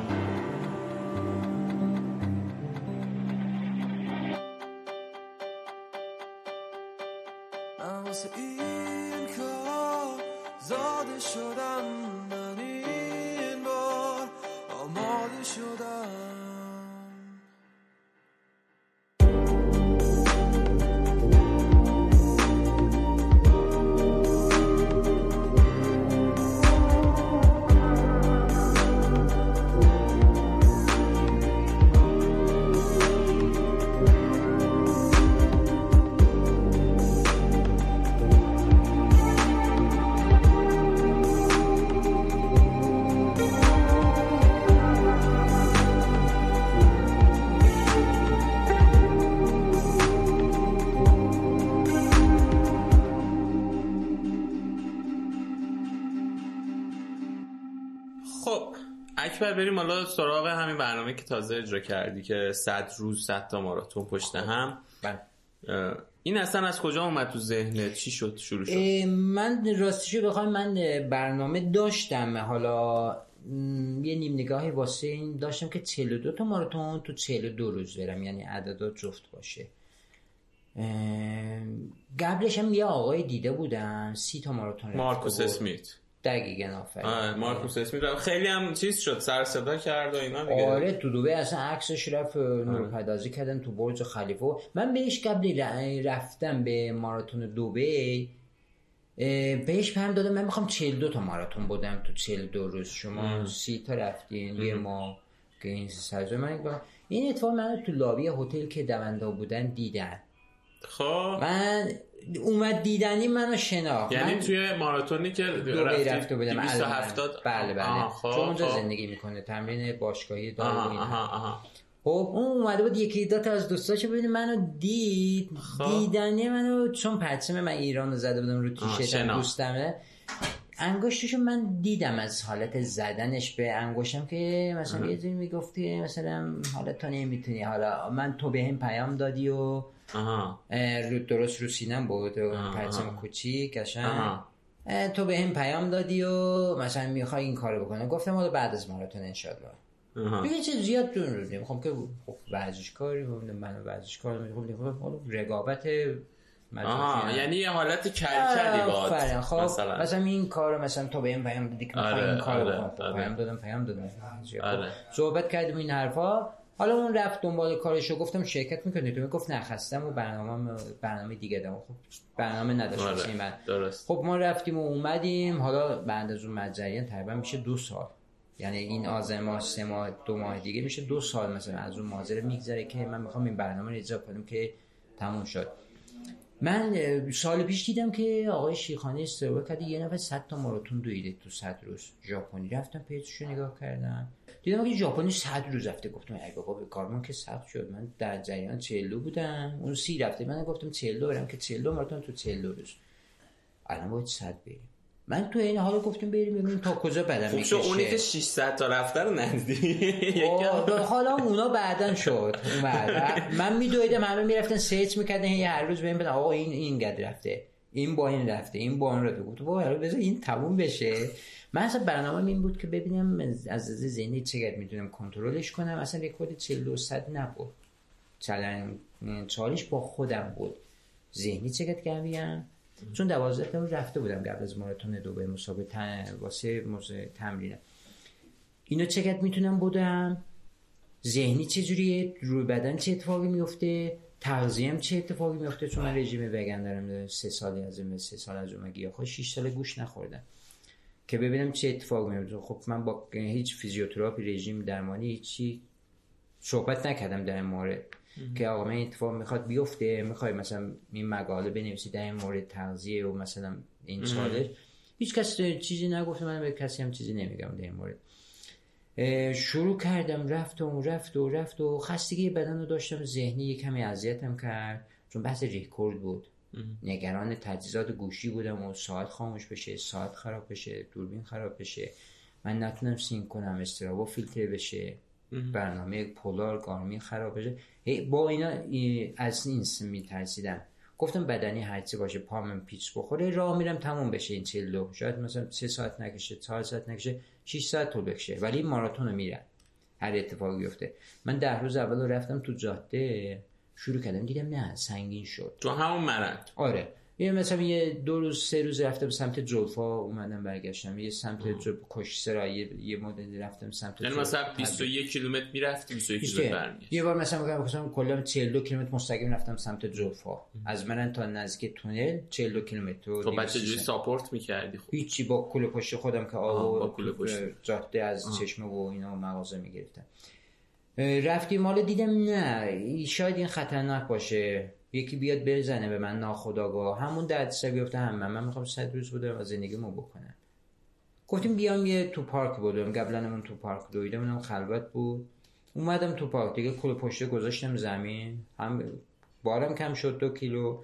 سراغ همین برنامه که تازه اجرا کردی که 100 روز 100 تا ماراتون پشت هم. بله. این اصلا از کجا اومد تو ذهنت چی شد؟ شروع شد؟ من راستشو بخوام من برنامه داشتم. حالا یه نیم نگاهی واسه این داشتم که 42 تا ماراتون تو 42 روز برم یعنی عددا جفت باشه. قبلش هم یه آقای دیده بودن سی تا ماراتون مارکوس اسمیت. دقیقاً آفرین. مارکوس اسمیت خیلی هم چیز شد سر صدا کرد و اینا دیگه. آره تو دبی اصلا عکسش رفت نورپردازی کردن تو برج خلیفه. من بهش قبل رفتم به ماراتون دبی بهش پیام دادم. من می‌خوام 42 تا ماراتون بودم تو 42 روز. شما سی تا رفتین یه ما که این سرزه من گفتم، این اتفاق من تو لابی هتل که دونده بودن دیدن. خب. من اومد دیدنی منو شناخت. یعنی من توی ماراتونی که رفتی رفته بودم 270 بله بله. خب، چون اونجا خب. زندگی می‌کنه تمرین باشگاهی داره خب اون اومده بود یکی دو تا از دوستاشو ببینه منو دید. خب. دیدنی منو چون پرچم من ایران رو زده بودم رو تیشرتم شناخت. دوستمه. انگشتشو من دیدم از حالت زدنش به انگشتم که مثلا یه جوری می‌گفتی مثلا حالا تو نمی‌تونی حالا من تو به هم پیام دادی و رو درست رو سینم بود. پرچم. کوچیک قشنگ. تو به هم پیام دادی و مثلا می‌خوای این کارو بکنه گفتم حالا بعد از ماراتون انشالله. آها. دیگه چه زیاد دون رو می‌خوام که خب ورزشکاری خب من ورزشکار می‌خوام خب رقابت یعنی یه حالت کلکلی آفرین. خب مثلا. مثلا این کارو مثلا تو به این پیام دادی که می‌خوای آره، این کارو آره،. خب، آره. پیام دادم پیام دادم. خب، آره. صحبت کردیم این حرفا. حالا اون رفت دنبال کارشو گفتم شرکت می‌کنی؟ تو گفت نخستم و برنامه برنامه دیگه دارم. خب برنامه نداشت. آره، واسه من درست. خب ما رفتیم و اومدیم. حالا بعد از اون مجریان تقریبا میشه دو سال. یعنی این آذر ماه سه ماه دو ماه دیگه میشه دو سال مثلا از اون ماجرا میگذره که من می‌خوام این برنامه رو اجرا کنم که تموم شد. من سال پیش دیدم که آقای شیخانی استروا کرده یه نفر 100 تا ماراتون دویده تو 100 روز. ژاپنی. رفتم پیجشو نگاه کردم. دیدم که ژاپنی 100 روز رفته. گفتم ای بابا به کارمون که سخت شد. من در جریان 42 بودم. اون سی رفته. من گفتم 42 برم که 42 ماراتون تو 42 روز. الان باید 100 بریم. من تو این حال گفتیم بریم ببینیم تا کجا بدم خوب شد اونی که 600 تا رفته رو ندیدی. آه، حالا اونا بعدا شد. من میدویدم همه می‌رفتن سیچ می‌کردن یه هر روز بهم بدن. آقا این این قد رفته. این با این رفته این با این رفته. گفتم بابا بذار این تموم بشه. من اصلا برنامه این بود که ببینم از از ذهنی چقدر می‌تونم کنترلش کنم. اصلا رکورد 42 صد نبود. چالش چالش با خودم بود. ذهنی چقدر قویم چون دوازده تا رفته بودم قبل از ماراتون دوبه مسابقه تن... واسه تمرینه اینو چقدر می‌تونم بودم ذهنی چجوریه روی بدن چه اتفاقی میفته تغذیم چه اتفاقی میفته چون من رژیم وگن دارم سه سالی از این سه سال از اون گیاه. 6 سال گوش نخوردم که ببینم چه اتفاقی میفته خب من با هیچ فیزیوتراپی رژیم درمانی هیچی صحبت نکردم در این مورد. که آقا من اتفاق می‌خواد بیفته می‌خوای مثلا این مقاله بنویسی در این مورد تغذیه و مثلا این چالش. هیچ کس چیزی نگفته من به کسی هم چیزی نمیگم در این مورد. شروع کردم رفت و رفت و رفت و خستگی بدن رو داشتم ذهنی یه کمی اذیتم کرد. چون بحث ریکورد بود. نگران تجهیزات گوشی بودم و ساعت خاموش بشه ساعت خراب بشه دوربین خراب بشه. من نتونم سین کنم استرابا فیلتر بشه. برنامه پولار گارمین خراب بشه. با اینا از این میترسیدم. گفتم بدنی هرچی باشه پامم پیچ بخوره راه میرم تموم بشه این چلو شاید مثلا سه ساعت نکشه چهار ساعت نکشه. 6 ساعت طول بکشه. ولی ماراتون رو میرم هر اتفاقی بیفته. من ده روز اول رفتم تو جاده. شروع کردم دیدم نه سنگین شد. تو همون مرد آره. یه مثلا یه دو روز سه روز رفتم سمت جلفا اومدم برگشتم. یه سمت جو کش سرا یه, یه مدل رفتم سمت یعنی مثلا 21 کیلومتر می‌رفتی 21 کیلومتر برمیگشت یه بار مثلا مثلا کلا 42 کیلومتر مستقیم رفتم سمت جلفا از من تا نزدیک تونل 42 کیلومتر خب بچه جوری ساپورت می‌کردی؟ خب. هیچی با کوله پشت خودم که آب با کوله پشت. جاده از چشمه و اینا مغازه می‌گرفتم. رفتیم مال دیدم نه. شاید این خطرناک باشه. یکی بیاد بزنه به من ناخداگاه. همون دردسر بیفته هم من من می‌خوام صد روز بودم و زندگیمو بکنم. گفتیم بیام یه تو پارک بودم. قبلا تو پارک دویدم اونم خلوت بود. اومدم تو پارک. دیگه کل پشته گذاشتم زمین. هم بارم کم شد دو کیلو.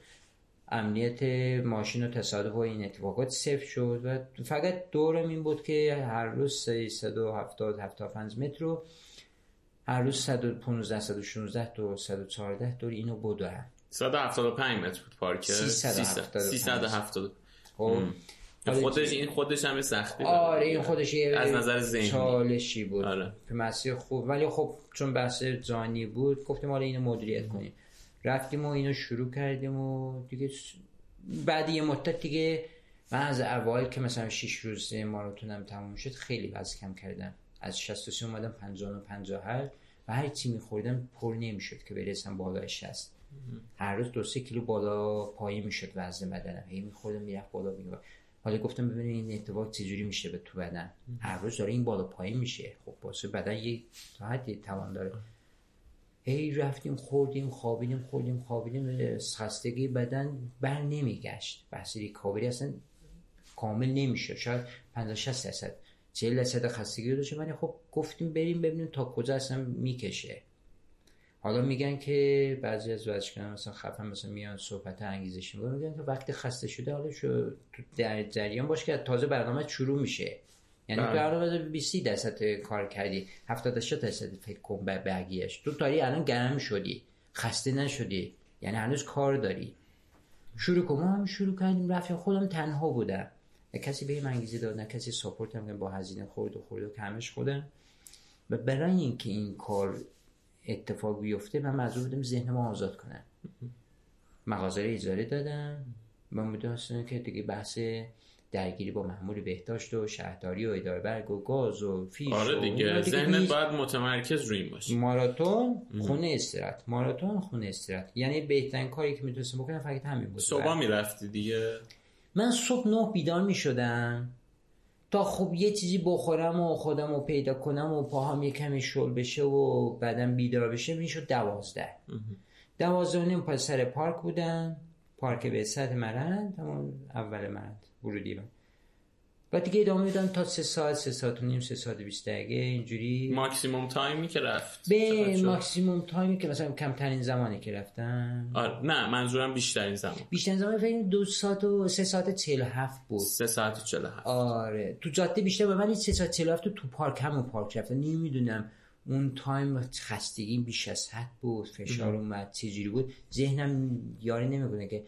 امنیت ماشین و تصادف و این اتفاقات صفر شد. و فقط دورم این بود که هر روز 370 75 متر رو هر روز 115 116 تا 114 دور اینو بدوم 175 متر بود پارک. 370 خب خودش این خودش هم سختی آره این خودش از نظر ذهنی. چالشی بود. آره. مسیر خوب. ولی خب چون بحث جانی بود گفتیم حالا اینو مدیریت کنیم. رفتیم و اینو شروع کردیم و دیگه بعد یه مدت دیگه من از اول که مثلا 6 روز ماراتونم تموم شد خیلی وزن کم کردم. از 63 اومدم 59 58 و هر چی میخوردم پر نمی‌شد که برسم بالای 60 هر روز دو سه کیلو بالا پایی می‌شد وزن بدنم. هی میخوردم می‌رفت بالا میگم حالا گفتم ببینید این اتفاق چجوری میشه به تو بدن؟ هر روز داره این بالا پایی میشه. خب واسه بدن یه حدی توان داره. هی رفتیم خوردیم خوابیدیم خوردیم خوابیدیم. خستگی بدن بر نمیگشت. بحث ریکاوری اصلا کامل نمیشه شاید 50 60 درصد. 40 درصد خستگی داشته ولی خب گفتیم بریم ببینیم تا کجا اصلا می‌کشه. حالا میگن که بعضی از ورزشکاران مثلا خفن مثلا میان صحبت انگیزشی میگن که وقتی خسته شده حالا شو در جریان باش که تازه برنامه شروع میشه. یعنی تو برنامه 20 درصد کار کردی 78 درصد فکر کن به بقیه‌اش. تو تاری الان گرم شدی خسته نشدی یعنی هنوز کار داری. شروع کن. ما هم شروع کردیم رفتیم. خودم تنها بودم. نه کسی به این انگیزه داد نه کسی ساپورت هم با هزینه خورد و خورد و کمش خودم. و برای اینکه این کار اتفاق بیفته من مجبور بودم ذهن ما آزاد کنم. مغازه اجاره دادم. و می‌دونستم که دیگه بحث درگیری با مأمور بهداشت و شهرداری و اداره برگ و گاز و فیش آره دیگه, ذهن باید متمرکز روی این باشه. ماراتون خونه استرات ماراتون خونه استرات یعنی بهترین کاری که می‌تونستم بکنم فقط همین بود. صبح می‌رفتی دیگه؟ من صبح نه بیدار می‌شدم. تا خب یه چیزی بخورم و خودم رو پیدا کنم و پاهم یه کمی شل بشه و بعدم بیدار بشه می‌شد دوازده. دوازده نیم پای پارک بودم. پارک به صد مرند همون اول مرند ورودی من و دیگه ادامه میدم تا سه ساعت سه ساعت و نیم سه ساعت بیست دقیقه اینجوری. ماکسیموم تایمی که رفت. به ماکسیموم تایمی که مثلا کمترین زمانی که رفتم آره نه منظورم بیشترین زمان. بیشترین زمان فکر دو ساعت و سه ساعت چهل هفت بود. سه ساعت و چهل هفت. آره. تو جاده بیشتر به من سه ساعت چهل هفت تو پارک همون پارک رفتم نمی‌دونم اون تایم خستگی بیش از حد بود فشار اومد چجوری بود. ذهنم یاری نمی‌کنه که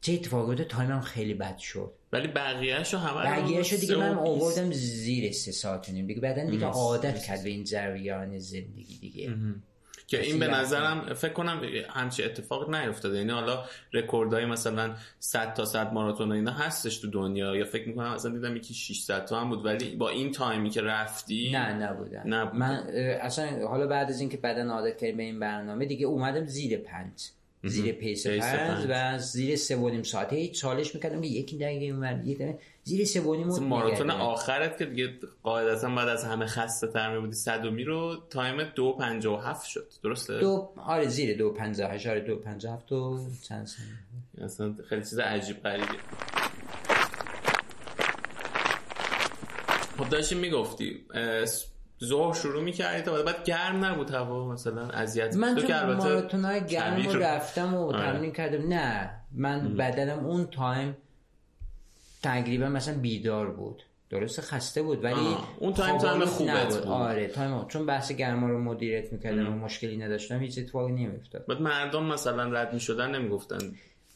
چه اتفاقی تایمم خیلی بد شد. ولی بقیه‌شو همه بقیه‌شو دیگه من آوردم زیر سه ساعت نیم دیگه بعدن دیگه عادت کرد به این جریان زندگی دیگه. که این به نظرم فکر کنم همچی اتفاق نیفتاده. یعنی حالا رکوردای مثلا 100 تا 100 ماراتون اینا هستش تو دنیا. یا فکر می‌کنم اصلا دیدم یکی 600 تا هم بود. ولی با این تایمی که رفتی نه نبودن نبود. من اصلا حالا بعد از اینکه بدن عادت کرد به این برنامه دیگه اومدم زیر پنج. زیر pace پنج و زیر سه و نیم ساعته هیچ چالش می‌کردم که یکی دقیقه اونور یک زیر سه و نیم ماراتون آخرت که دیگه قاعدتا بعد از همه خسته تر میبودی صدومی رو تایم دو پنجا و هفت شد. درسته؟ دو آره زیر دو پنجا هشت آره دو پنجا هفت و چند سنه اصلا خیلی چیز عجیب غریبی خب داشتی می‌گفتی ظهر شروع می‌کردی تا بعد گرم نبود هوا مثلا اذیت من تو که ماراتون های گرم رو رفتم و آره. تمرین کردم. نه من بدنم اون تایم تقریبا مثلا بیدار بود. درست خسته بود ولی اون تایم تایم خوبه بود. آره تایم چون بحث گرما رو مدیریت می‌کردم و مشکلی نداشتم هیچ اتفاقی نمیافتاد. بعد مردم مثلا رد می‌شدن نمی‌گفتن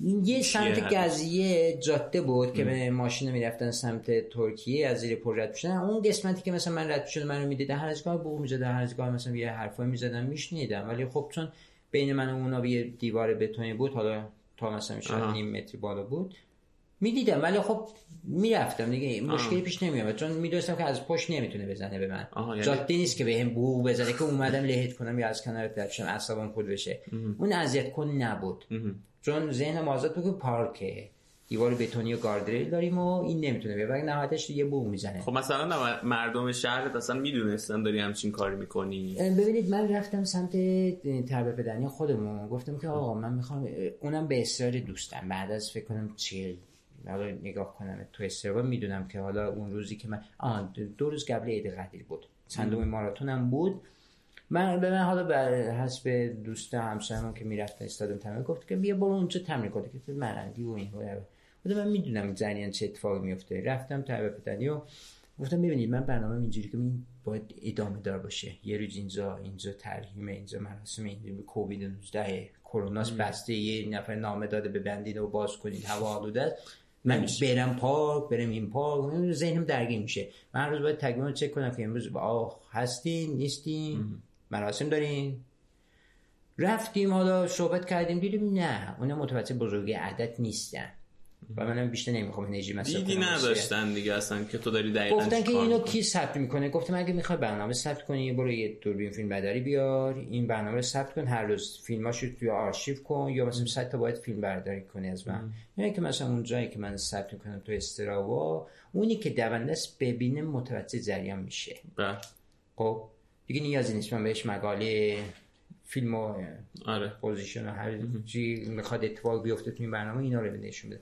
یه سمت دیگه جاده بود که به ماشین می‌رفتن سمت ترکیه از زیر پر رد شدن اون قسمتی که مثلا من رد شده منو می‌دیدن هر از گاه بوق می‌زدن هر از گاه مثلا یه حرفای می‌زدن میشنیدم. ولی خب چون بین من و اونا یه دیوار بتونی بود حالا تا مثلا شاید نیم متر بالا بود می‌دیدم. ولی خب می‌رفتم. دیگه مشکلی پیش نمیاد چون می‌دونستم که از پشت نمی‌تونه بزنه به من. یعنی... جاده نیست که بهم بو بزنه که اومدم لهت کنم یا از کنار رد شم اعصابم خود بشه. اون اذیت کن نبود. چون ذهن آزاد تو پارکه. دیوار بتونی و گاردریل داریم و این نمی‌تونه بیاد. ولی نهایتش یه بو می‌زنه. خب مثلا مردم شهر اصلا می‌دونستن داری همچین کاری می‌کنی. ببینید من رفتم سمت تربیه بدنی خودمون. گفتم که آقا من می‌خوام اونم به اصرار دوستم. بعد از فکر کنم چیل حالا نگاه کنم. تو استروا می‌دونم که حالا اون روزی که من آه دو روز قبل عید قدیر بود. چندم ماراتونم بود. من به من حالا بر حسب دوست همسرمون که می‌رفت استادیوم تمرین گفت که بیا برو اونجا تمرین کن که مرندی و این و من می‌دونم جریان چه اتفاقی میفته رفتم تربیت بدنی و گفتم ببینید من برنامه اینجوری که این باید ادامه دار باشه. یه روز اینجا اینجا ترهیم اینجا مراسم اینجا کووید 19 کروناس بسته یه نفر نامه داده به بندید و باز کنید هوا آلوده من برم پارک برم این پارک ذهنم درگیر میشه. من روز باید تقویم چک کنم که امروز آه هستین نیستین؟ مراسم دارین؟ رفتیم حالا صحبت کردیم دیدیم نه اون متوجه بزرگی عدد نیستن. و منم بیشتر نمی‌خوام انرژی مصرف دیدی نداشتن دیگه اصلا که تو داری دقیقاً گفتن که اینو کی ثبت می‌کنه؟ گفتم اگه می‌خوای برنامه ثبت کنی برو یه دوربین فیلم برداری بیار این برنامه رو ثبت کن هر روز فیلماشو توی آرشیو کن یا مثلا 100 تا باید فیلم برداری کنی از من. یعنی که مثلا اون جایی که من ثبت می‌کنم تو استراوا اونی که دونده است ببینه متوجه جریان میشه. بله. خب؟ دیگه نیازی نیست. من بهش مقاله فیلم و آره. position و هر چی می‌خواد اتفاق بیفته تو این برنامه اینا رو نشون بده.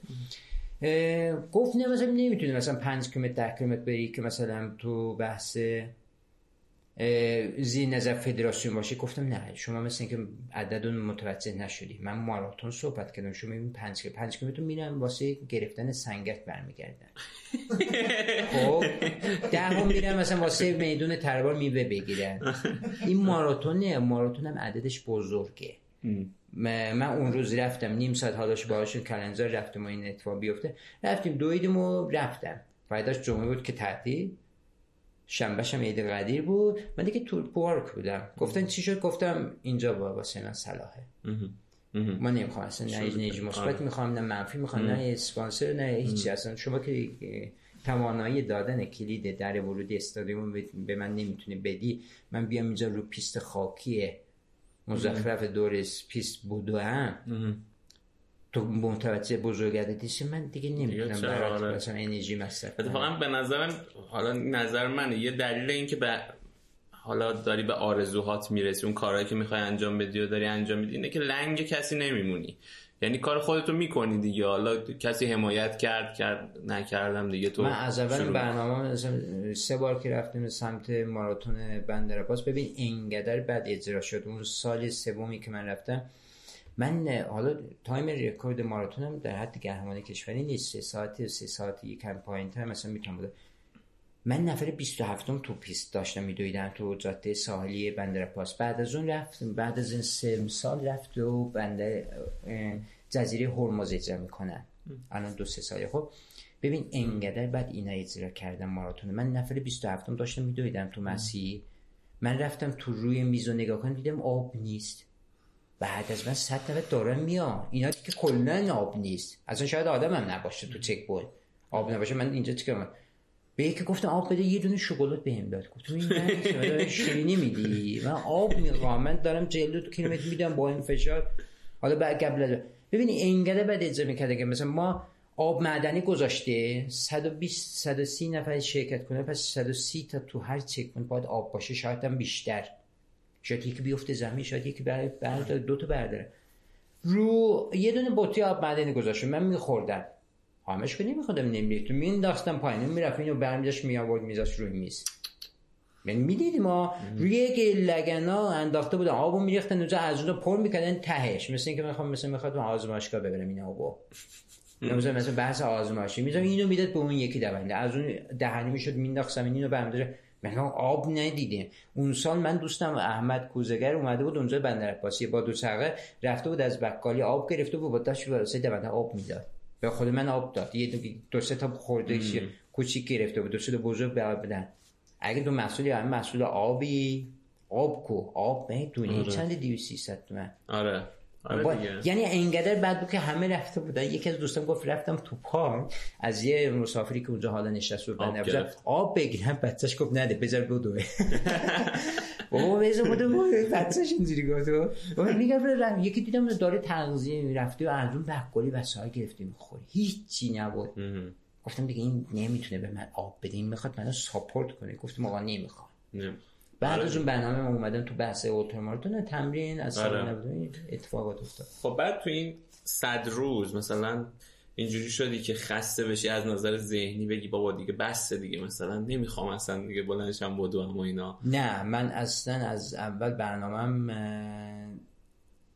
گفت نه مثلا نمی‌تونی مثلا 5 کیلومتر 10 کیلومتر بری که مثلا تو بحث زیر نظر فدراسیون باشه. گفتم نه شما مثل اینکه عدد متوجه نشدی. من ماراتون صحبت کردم. شما این 5 5 کیلومتر میرن واسه گرفتن سنگک برمیگردن خب ده میرن مثلا واسه میدون تره‌بار میوه بگیرن. این ماراتون نه ماراتون هم عددش بزرگه. من اون روز رفتم. نیم ساعت حالش باهاشون کلنزار رفتم و این اتفاق بیفته. رفتیم دویدیم و رفتم. فایداش جمعه بود که تعطیل. شنبه هم عید قدیر بود. من دیگه تو پارک بودم. گفتن چی شد؟ گفتم اینجا با واسه من صلاحه. من نمی‌خوام اصلا نه انرژی مثبت می‌خوام نه منفی می‌خوام نه اسپانسر نه هیچی. اصلا شما که توانایی دادن کلید در ورودی استادیوم به من نمی‌تونی بدی من بیام اینجا رو پیست خاکی مزخرف دور پیست بودم تو متوجه بزرگتیش من دیگه نمی‌تونم برات آره. مثلا انرژی مصرف اتفاقا به نظرم حالا نظر منه. یه دلیل این که به حالا داری به آرزوهات می‌رسی اون کارهایی که می‌خوای انجام بدی و داری انجام میدی اینه که لنگ کسی نمیمونی. یعنی کار خودتو می‌کنی دیگه. حالا کسی حمایت کرد کرد نکردم دیگه. تو من از اول برنامه سه بار که رفتیم سمت ماراتون بندرعباس ببین اینقدر بد اجرا شد. اون سال سومی که من رفتم من حالا تایم رکورد ماراتونم در حد قهرمان کشوری نیست. سه ساعت سه ساعت یکم پایین تر مثلا می‌تونم بوده. من نفر 27 م تو پیست داشتم میدویدم تو جاده ساحلی بندرعباس. بعد از اون رفتم بعد از این سه سال رفت و بنده جزیره هرمز اجرا می‌کنن. الان دو سه ساله. خب ببین انقدر بعد اینا اجرا کردم ماراتون. من نفر 27 م داشتم میدویدم تو مسیح من رفتم تو روی میز و نگاه کنم دیدم آب نیست. بعد از من صد دفعه دارم میام اینا که کلا آب نیست. اصلا شاید آدم هم نباشه تو چک بود آب نباشه. من اینجا چیکار به یکی گفتم آب بده یه دونه شکلات بهم داد گفتم این شیرینی میدی؟ من آب می‌خوام. من دارم 42 کیلومتر میدم با این فشار. حالا بعد قبل ببینی انگله بعد اجازه می‌کرده که مثلا ما آب معدنی گذاشته 120 130 نفر شرکت کنه پس 130 تا تو هر چک باید آب باشه. شاید هم بیشتر. شاید یکی بیفته زمین شاید یکی برداره دو تا برداره. رو یه دونه بطری آب معدنی گذاشته من میخوردم. همش که نمیخوادم نمیریخت مینداختم پایین می‌رفت اینو برمیداشت میآورد میذاشت روی میز. من می‌دیدی ما روی یک لگنا انداخته بودن آبو میریختن اونجا از اونجا پر می‌کردن تهش. مثل اینکه می‌خوام مثل می‌خواد آزمایشگاه ببرم این آبو. مثلا مثلا بحث آزمایشی. می‌ذارم اینو می‌داد به اون یکی دونده. از اون دهنی می‌شد مینداخت زمین اینو برمیداره من آب ندیدیم اون سال من دوستم احمد کوزگر اومده بود اونجا بندر عباسی با دو چرخه رفته بود از بقالی آب گرفته بود با داشت واسه دونده آب می‌داد. به خود من آب داد. یه دو سه تا خورده کوچیک گرفته بود. دو سه تا بزرگ بدن. اگه تو مسئولی هم مسئول آبی آب کو؟ آب می‌دونی آره. چند 200 300 تومن؟ آره. آره یعنی اینقدر بعد بود که همه رفته بودن. یکی از دوستان گفت رفتم تو پارک. از یه مسافری که اونجا حالا نشست بود آب, آب بگیرم بچهش گفت نده بذار بدوه. بابا بذار بدو بچهش اینجوری گفت. میگم یکی دیدم داره تغذیه می‌رفته و از اون بقالی وسایل گرفته می‌خوری هیچی نبود. گفتم دیگه این نمی‌تونه به من آب بده. این می‌خواد منو ساپورت کنه. گفتم آقا نمی‌خوام. بعد آره. از اون برنامه ما اومدم تو بحث اولتراماراتون تمرین از آره. اتفاقات افتاد. خب بعد تو این صد روز مثلا اینجوری شدی که خسته بشی از نظر ذهنی بگی بابا دیگه بسته دیگه مثلا نمی‌خوام اصلا دیگه بلندشم بدو اما اینا. نه من اصلا از اول برنامهم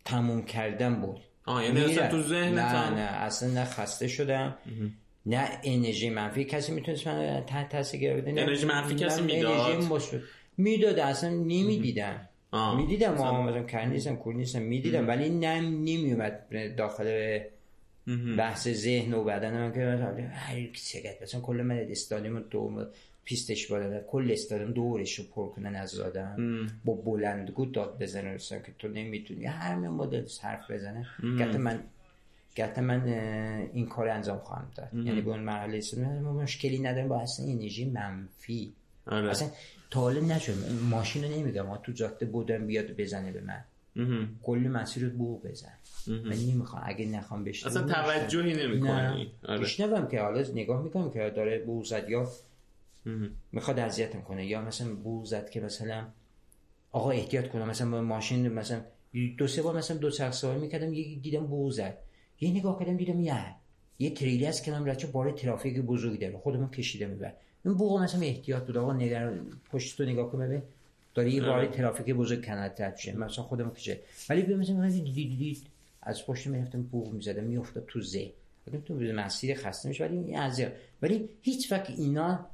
تموم کردم بود. آه یعنی اصلا تو ذهن نه نه اصلا نه خسته شدم نه انرژی منفی. کسی می‌تونست من تحت تاثیر گرفته انرژی منفی کسی می‌داد؟ می‌داد اصلا نمی‌دیدم. می‌دیدم ما مثلا کار نیستم کور نیستم می‌دیدم ولی نه نمیومد داخل بحث ذهن و بدن من که مثلا هر چقدر مثلا کل من استادیوم دو پیستش بالا کل استادیوم دورش رو پر کنن از آدم با بلندگو داد بزنن که تو نمی‌تونی. همین مدل حرف بزنه. گفت من گفت من این کار انجام خواهم داد. یعنی به اون مرحله مشکلی ندارم با اصلا انرژی منفی. آره. اصلا تا حالا نشد. ماشین رو نمیگم تو جاده بودم بیاد بزنه به من. کلی مسیر رو بو بزن. من نمی‌خوام. اگه نخوام بشنم اصلا توجهی نمی‌کنی. آره. که حالا نگاه می‌کنم که داره بو زد یا می‌خواد اذیتم کنه. یا مثلا بو زد که مثلا آقا احتیاط کنم. مثلا ماشین مثلا دو سه بار مثلا دو چرخ سواری می‌کردم یکی دیدم بو زد. یه نگاه کردم دیدم یه یه تریلی از کنم رچه بار ترافیک بزرگی داره خودم کشیده میبر این بوق مثلا احتیاط بود آقا نگر پشت تو نگاه کن ببین. داری یه بار ترافیک بزرگ کنات رد شه مثلا خودم کشه ولی ببین مثلا دید دید از پشت می‌رفتم بوق می‌زدم. میافتاد تو زه بودم تو مسیر خسته میشه ولی این از ولی هیچ وقت اینا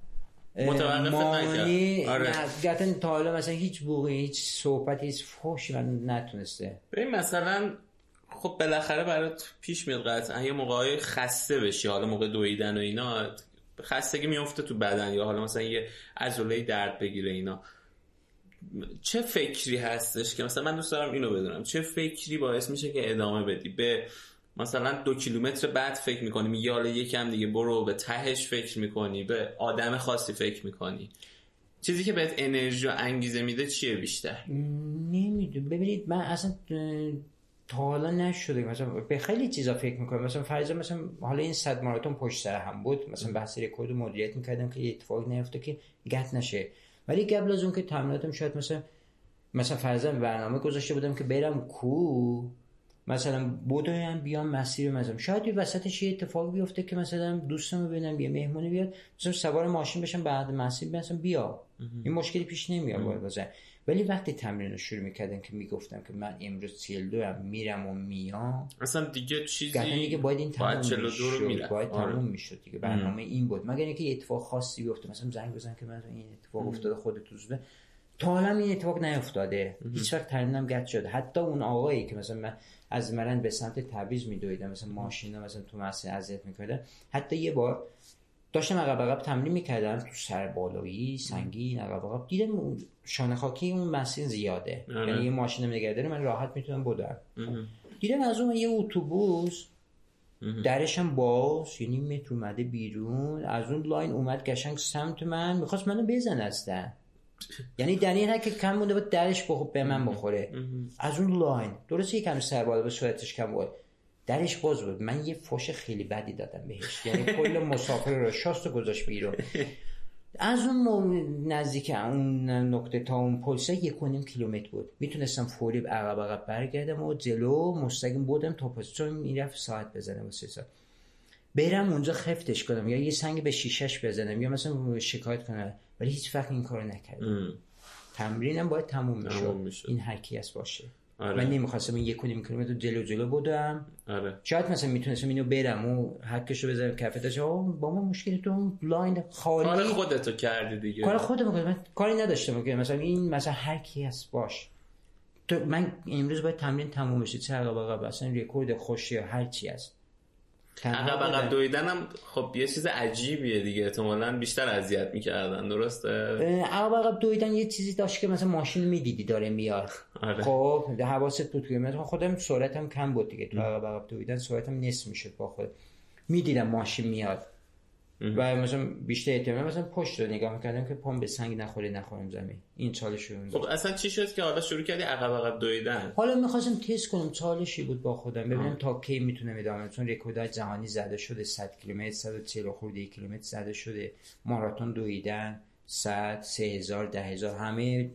متوقف نکرد. آره. تا حالا مثلا هیچ بوقی هیچ صحبت هیچ فوشی من نتونسته. ببین مثلا خب بالاخره برات پیش میاد قطعا. یه موقعی خسته بشی. حالا موقع دویدن و اینا. خستگی میفته تو بدن یا حالا مثلا یه عضله درد بگیره اینا. چه فکری هستش که مثلا من دوست دارم اینو بدونم؟ چه فکری باعث میشه که ادامه بدی؟ به مثلا دو کیلومتر بعد فکر می‌کنی یا حالا یکم دیگه برو به تهش فکر می‌کنی به آدم خاصی فکر می‌کنی. چیزی که بهت انرژی و انگیزه میده چیه بیشتر؟ نمی‌دونم. ببینید من اصلا تا حالا نشده مثلا به خیلی چیزا فکر می‌کنم. مثلا فرض مثلا حالا این صد ماراتون پشت سر هم بود. مثلا بحث رکورد مدیریت می‌کردم که یه اتفاق نیفته که گت نشه. ولی قبل از اون که تمریناتم شاید مثلا مثلا فرضاً برنامه گذاشته بودم که برم کو. مثلا بودایم بیام مسیر مثلا. شاید یه وسطش یه اتفاق بیفته که مثلا دوستم ببینم یه مهمونی بیاد مثلا سوار ماشین بشم بعد مسیر مثلا بیا. این مشکلی پیش نمیاد واسه ولی وقتی تمرین رو شروع می‌کردم که می‌گفتم که من امروز 42 هم میرم و میام اصلا دیگه چیزی دیگه باید این می‌شد باید آره. تموم می‌شد دیگه. برنامه این بود. مگر اینکه یه اتفاق خاصی بیفته. مثلا زنگ بزن که من این اتفاق افتاده خودت زوده تا حالا این اتفاق نیفتاده. هیچ وقت تمرینم گت شده. حتی اون آقایی که مثلا من از مرن به سمت تبریز میدویدم. مثلا ماشینا مثلا تو مسیر اذیت می‌کرده. حتی یه بار داشتم عقب عقب تمرین می‌کردم. تو سر بالایی سنگین عقب عقب. دیدم شانه خاکی اون مسیر زیاده. آره. یعنی یه ماشین نگه داره من راحت می‌تونم بدم. دیدم از اون یه اتوبوس. درش هم باز یعنی یه متر اومده بیرون. از اون لاین اومد قشنگ سمت من. می‌خواست منو بزنه هستن یعنی در این که کم مونده بود درش به من بخوره. از اون لاین. درسته یکم سر بالا به صورتش کم بود. درش باز بود. من یه فوش خیلی بدی دادم بهش. یعنی کل مسافر رو شاست گذاشت بیرون. از اون نزدیک اون نقطه تا اون پلسه یک و نیم کیلومتر بود. می‌تونستم فوری عقب عقب برگردم و جلو مستقیم بودم تا پس چون می‌رفت ساعت بزنم واسه ساعت برم اونجا خفتش کنم یا یه سنگ به شیشش بزنم یا مثلا شکایت کنم. ولی هیچ وقت این کارو نکردم. تمرینم باید تموم می‌شد. می‌شد. این هرکی از باشه. آره. من نمی‌خواستم این یک و نیم کیلومتر جلو جلو بودم آره. شاید مثلا می‌تونستم اینو برم و حکشو بذارم کف داشت با من مشکلی تو اون لاین خالی کار خودتو کردی دیگه. کار خودم من کاری نداشتم. که مثلا این مثلا هر کی هست باش. تو من امروز باید تمرین تموم بشه. چه عقب عقب اصلا رکورد خوشی هر چی هست. عقب عقب. دویدن هم خب یه چیز عجیبیه دیگه. احتمالاً بیشتر اذیت می‌کردن. درسته؟ عقب عقب دویدن یه چیزی داشت که مثلا ماشین می‌دیدی داره میاد. آره. خب حواست بود که من خودم سرعتم کم بود دیگه. تو عقب عقب دویدن سرعتم نصف می‌شد با خود می‌دیدم ماشین میاد. و مثلا بیشتر احتمال مثلا پشت رو نگاه می‌کردم که پام به سنگ نخوره نخورم زمین. این چالش رو خب اصلا چی شد که حالا شروع کردی عقب عقب دویدن؟ حالا می‌خواستم تست کنم چالشی بود با خودم. ببینم تا کی می‌تونم ادامه چون رکوردهای جهانی زده شده 100 کیلومتر 140 خورده کیلومتر زده شده. ماراتون دویدن 100 3000 10000 همه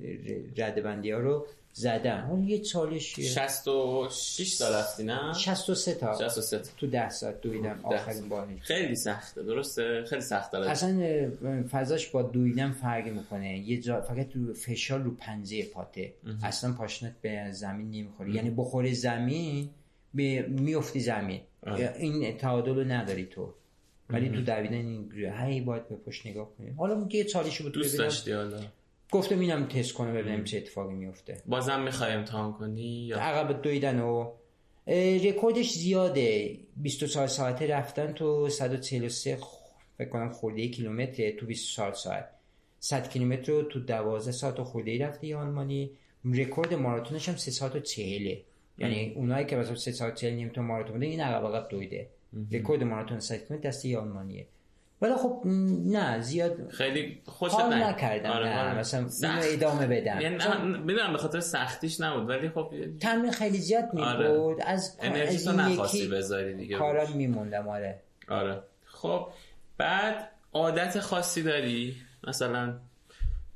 ردبندی ها رو زدم حالا یه چالشی 66 تا رفتی نه؟ 63 تا. 63 تا. تو 10 ساعت دویدم. آخرین بار خیلی سخته درسته؟ خیلی سخت داره اصلا فضاش با دویدن فرق می‌کنه. یه جا فقط تو فشار رو پنجه پاته. اصلا پاشنت به زمین نمی‌خوره. یعنی بخوره زمین به میفتی زمین. این تعادل رو نداری تو. ولی تو دویدن این هی باید به پشت نگاه کنی. حالا یه چالشی بود دوست. داشتی حالا. گفتم اینم تست کنم ببینم چه اتفاقی میفته. بازم می‌خوای امتحان کنی یا؟ عقب دویدن و رکوردش زیاده. 24 ساعته رفتن تو 143 خ- فکر کنم خورده کیلومتر تو 24 ساعت. 100 کیلومتر رو تو 12 ساعت خورده رفته یه آلمانی. رکورد ماراتونش هم 3 ساعت و 40 یعنی اونایی که مثلا 3 ساعت 40 نیم تو ماراتون این عقب عقب دویده. رکورد ماراتون 100 کیلومتر دست یه آلمانیه. ولی خب نه زیاد خیلی خوشت حال نکردم آره، نه آره. مثلا سخت. ادامه بدم. یعنی می‌دونم به خاطر سختیش نبود ولی خب تمرین خیلی زیاد می آره. بود از انرژی نخواستی بذاری دیگه. کارم میموندم آره. آره. خب بعد عادت خاصی داری؟ مثلا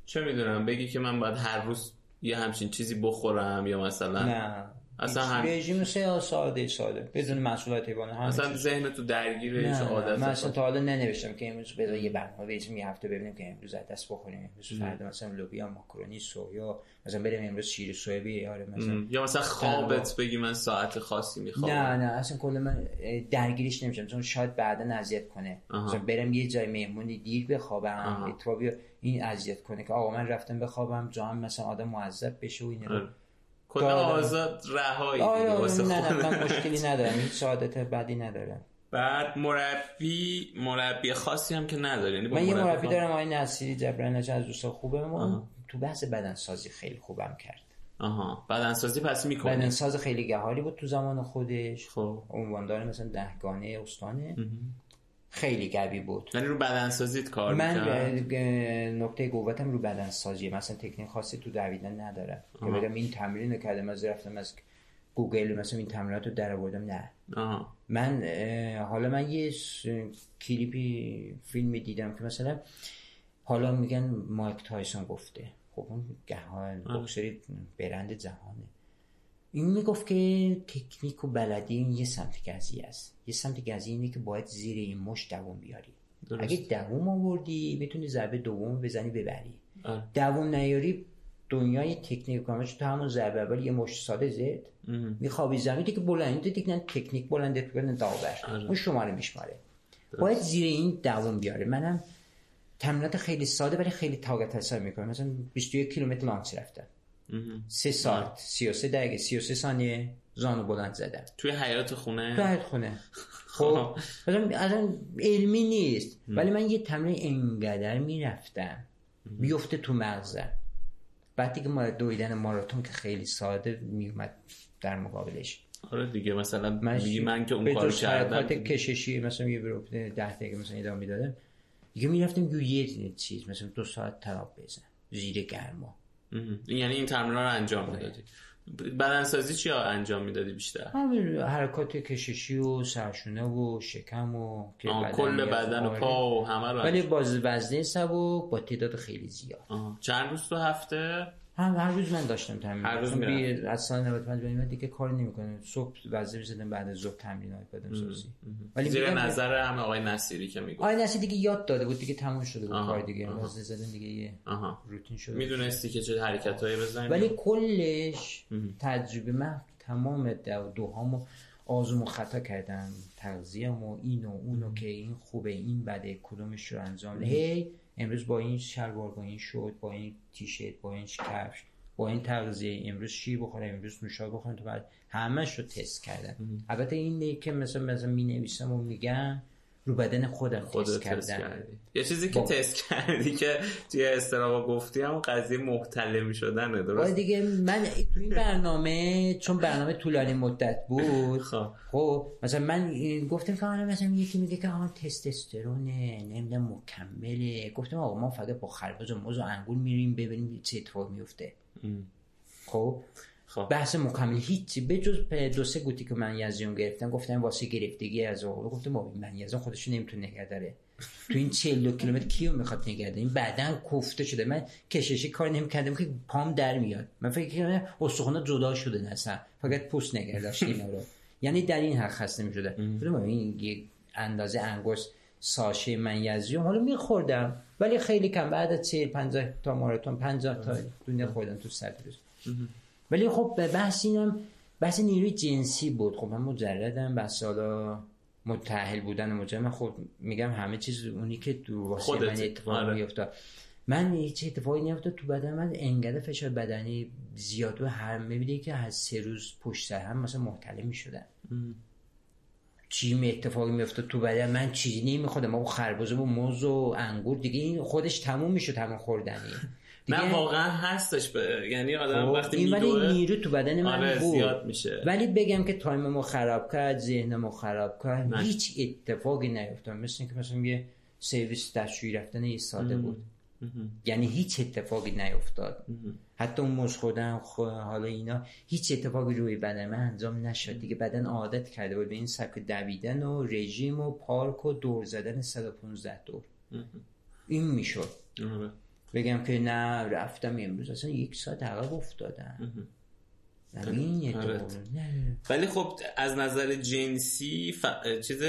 چه می‌دونم بگی که من باید هر روز یه همچین چیزی بخورم یا مثلا نه. اصلا هم- رژیم سه ساده ساده بدون همه مثلا چیز. ذهن تو نه عادت من اصلا؟ تا حالا ننوشتم که امروز بذار یه برنامه بریزیم یه هفته ببینیم که امروز از دست بخوریم امروز فردا مثلا لوبیا ماکارونی سویا مثلا بریم امروز شیر سویا بیاره مثلا. یا مثلا خوابت بگی من ساعت خاصی می‌خوام نه نه اصلا کل من اه، درگیریش نمیشم چون شاید بعدا اذیت کنه. مثلا برم یه جای مهمونی دیر بخوابم. اتفاقی این اذیت کنه که آقا من رفتم بخوابم جام مثلا آدم معذب بشه و این رو آره. کلا. آزاد رهایی آره واسه. من مشکلی ندارم هیچ سعادت بدی ندارم. بعد مربی مربی خاصی هم که نداری یعنی من یه مربی دارم آقای نصیری جبران از دوستان خوبم تو بحث بدنسازی خیلی خوبم کرد. آها. بدنسازی پس می‌کنی. بدنساز خیلی گهاری بود تو زمان خودش. خب. عنواندار مثلا دهگانه استانه. خیلی قوی بود. یعنی رو بدنسازیت کار من نقطه قوتم رو بدن سازیه مثلا تکنیک خاصی تو دویدن ندارم. که بگم این تمرین رو کردم از رفتم از گوگل مثلا این تمرینات رو در آوردم نه. آها. من اه، حالا من یه کلیپی فیلمی دیدم که مثلا حالا میگن مایک تایسون گفته. خب اون قهرمان بکسه برند جهانه. این می‌گفت که تکنیک و بلدی این یه سمت قضیه است. یه سمت قضیه اینه که باید زیر این مشت دووم بیاری. درست. اگه دووم آوردی می‌تونی ضربه دوم بزنی ببری. دووم نیاری دنیای تکنیک کامش تو همون ضربه اول یه مش ساده زد. میخوابی زمین که بلند دیگه تکنیک بلنده تو داور. اون شماره میشماره. باید زیر این دووم بیاره منم تمرینات خیلی ساده ولی خیلی طاقت حساب می‌کنم. مثلا 21 کیلومتر لانچ رفتم. سه ساعت 33 دقیقه 33 ثانیه زانو بلند زدم. توی حیات خونه؟ تو هر خونه. خب اصلا علمی نیست. ولی من یه تمرین انقدر می‌رفتم بیفته تو مغزم. بعد دیگه ما دویدن ماراتون که خیلی ساده میومد در مقابلش. آره دیگه مثلا من, من که اون کار کردم. کششی مثلا یه برو ده دقیقه مثلا ادامه می‌دادم. دیگه می‌رفتیم یه چیز مثلا دو ساعت تراب بزن زیر گرما. یعنی این تمرین رو انجام. می‌دادی. بدنسازی چی انجام می‌دادی بیشتر؟ همین حرکات کششی و سرشونه و شکم و کل بدن و. پا و همه رو ولی باز وزنه سبک با تعداد خیلی زیاد. چند روز تو هفته؟ هم هر روز من داشتم تمرین هر روز میرم از سال 95 به دیگه کار نمی‌کنه صبح وزنه می‌زدم بعد از ظهر تمرینات بدم سازی. ولی زیر نظر هم آقای نصیری که میگه آقای نصیری دیگه یاد داده بود دیگه تموم شده بود کار دیگه. وزنه زدن دیگه یه روتین شده می‌دونستی که چه حرکتایی بزنی ولی کلش تجربه من تمام دوهامو آزمون خطا کردم. تغذیه و این و اونو که این خوبه این بده کدومش رو انجام هی امروز با این شلوار با این شد با این تیشرت با این کفش با این تغذیه امروز شیر بخوره امروز نوشابه بخورم تو بعد همش رو تست کردم. البته این که مثلا مثلا می نویسم و میگم رو بدن خودم خود تست, کردن. یه چیزی که با... تست کردی که توی استرابا گفتی هم قضیه محتلم شدنه درست؟ دیگه من تو این برنامه چون برنامه طولانی مدت بود خب, خب، مثلا من گفتم که مثلا یکی میگه که آن تستوسترونه نمی‌دونم مکمله. گفتم آقا ما فقط با خربز و موز و انگور میریم ببینیم چه اتفاق میفته خب خب. بحث مکمل هیچی. به جز دو سه گوتی که من یزیون گرفتم گفتم واسه گرفتگی از آقا گفتم بابا من یزیون خودش نمی‌تونه نگه داره. تو این 42 کیلومتر کیو می‌خواد نگه داره؟ این بعدا کوفته شده. من کششی کار نمی‌کردم که پام در میاد. من فکر کردم استخوان جدا شده نسا فقط پوست نگه داشت اینا رو. یعنی در این حق خسته می‌شده این یک اندازه انگشت ساشه من یزیوم حالا میخوردم. ولی خیلی کم. بعد از 40 50 تا ماراتون 50 تا دنیا خوردم تو صد روز. ولی خب به بحث اینم بحث نیروی جنسی بود. خب من مجردم بحث حالا متأهل بودن مجرد من خب میگم همه چیز اونی که تو واسه من اتفاق آره. میافتاد. من هیچ اتفاقی نیفتاد تو بدن. من انقدر فشار بدنی زیاد و هر می‌بینی که از سه روز پشت سر هم مثلا محتله می‌شدن چی می اتفاقی میافتاد تو بدن؟ من چیزی نمیخوادم. ما خربزه و موز و انگور دیگه این خودش تموم می‌شد همون خوردنی. نه واقعا هستش به... یعنی آدم خب، وقتی این ولی نیرو تو بدن من آره بود. زیاد میشه. ولی بگم که time مو خراب کرد ذهنمو خراب کرد. هیچ اتفاقی نیفتاد. مثل که مثلا یه سرویس دستشویی رفتن یه ساده بود. یعنی هیچ اتفاقی نیفتاد. حتی اون مش خودم حالا اینا هیچ اتفاقی روی بدن من انجام نشد. دیگه بدن عادت کرده بود به این سبک دویدن و رژیم و پارک و دور زدن 115 دور. این می‌شد. آره. بگم که نه رفتم امروز. اصلا یک ساعت عقب افتادم. آره. ولی خب از نظر جنسی ف... چیز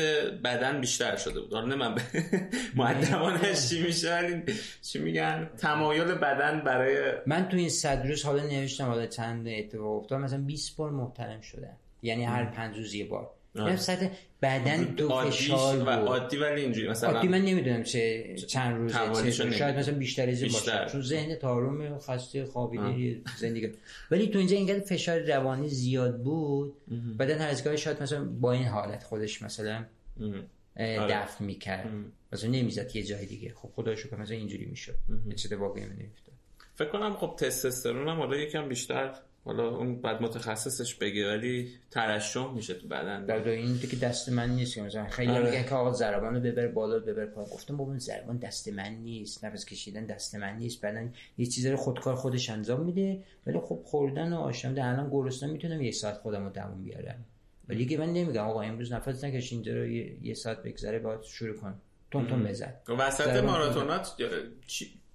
بدن بیشتر شده بود. آره من ب... معدبانش چی میشه؟ ولی چی میگن؟ تمایل بدن برای من تو این صد روز حالا نوشتم حالا چند اتفاق افتاد. مثلا 20 بار محترم شدم. یعنی هر پنج روز یه بار. یعنی سطح بعدن دو فشار و عادی ولی اینجوری مثلا عادی من نمی‌دونم چه چند روزه چه شاید مثلا بیشتر از باشه. چون ذهن تاروم خسته خوابیده زندگی ولی تو اینجا اینقدر فشار روانی زیاد بود بدن هر ازگاه شاید مثلا با این حالت خودش مثلا آره. دفع می‌کرد. مثلا نمی‌زد یه جای دیگه. خب خدا شکر مثلا اینجوری می‌شد. چه واقعی نمیفتاد فکر کنم خب تستوسترون هم حالا یکم بیشتر حالا اون بعد متخصصش بگه ولی ترشح میشه تو بدن. در این دیگه دست من نیست. مثلا خیلی آره. میگن که آقا ضربانو ببر بالا ببر پایین. گفتم بابا ضربان دست من نیست. نفس کشیدن دست من نیست. بدن یه چیزی رو خودکار خودش انجام میده. ولی خب خوردن و آشامیدن الان گرسنه می‌تونم یه ساعت خودم رو دووم بیارم. ولی که من نمیگم آقا امروز نفس نکش اینجا رو یه ساعت بگذره باید شروع کن. تون تون بزن. وسط ماراتونات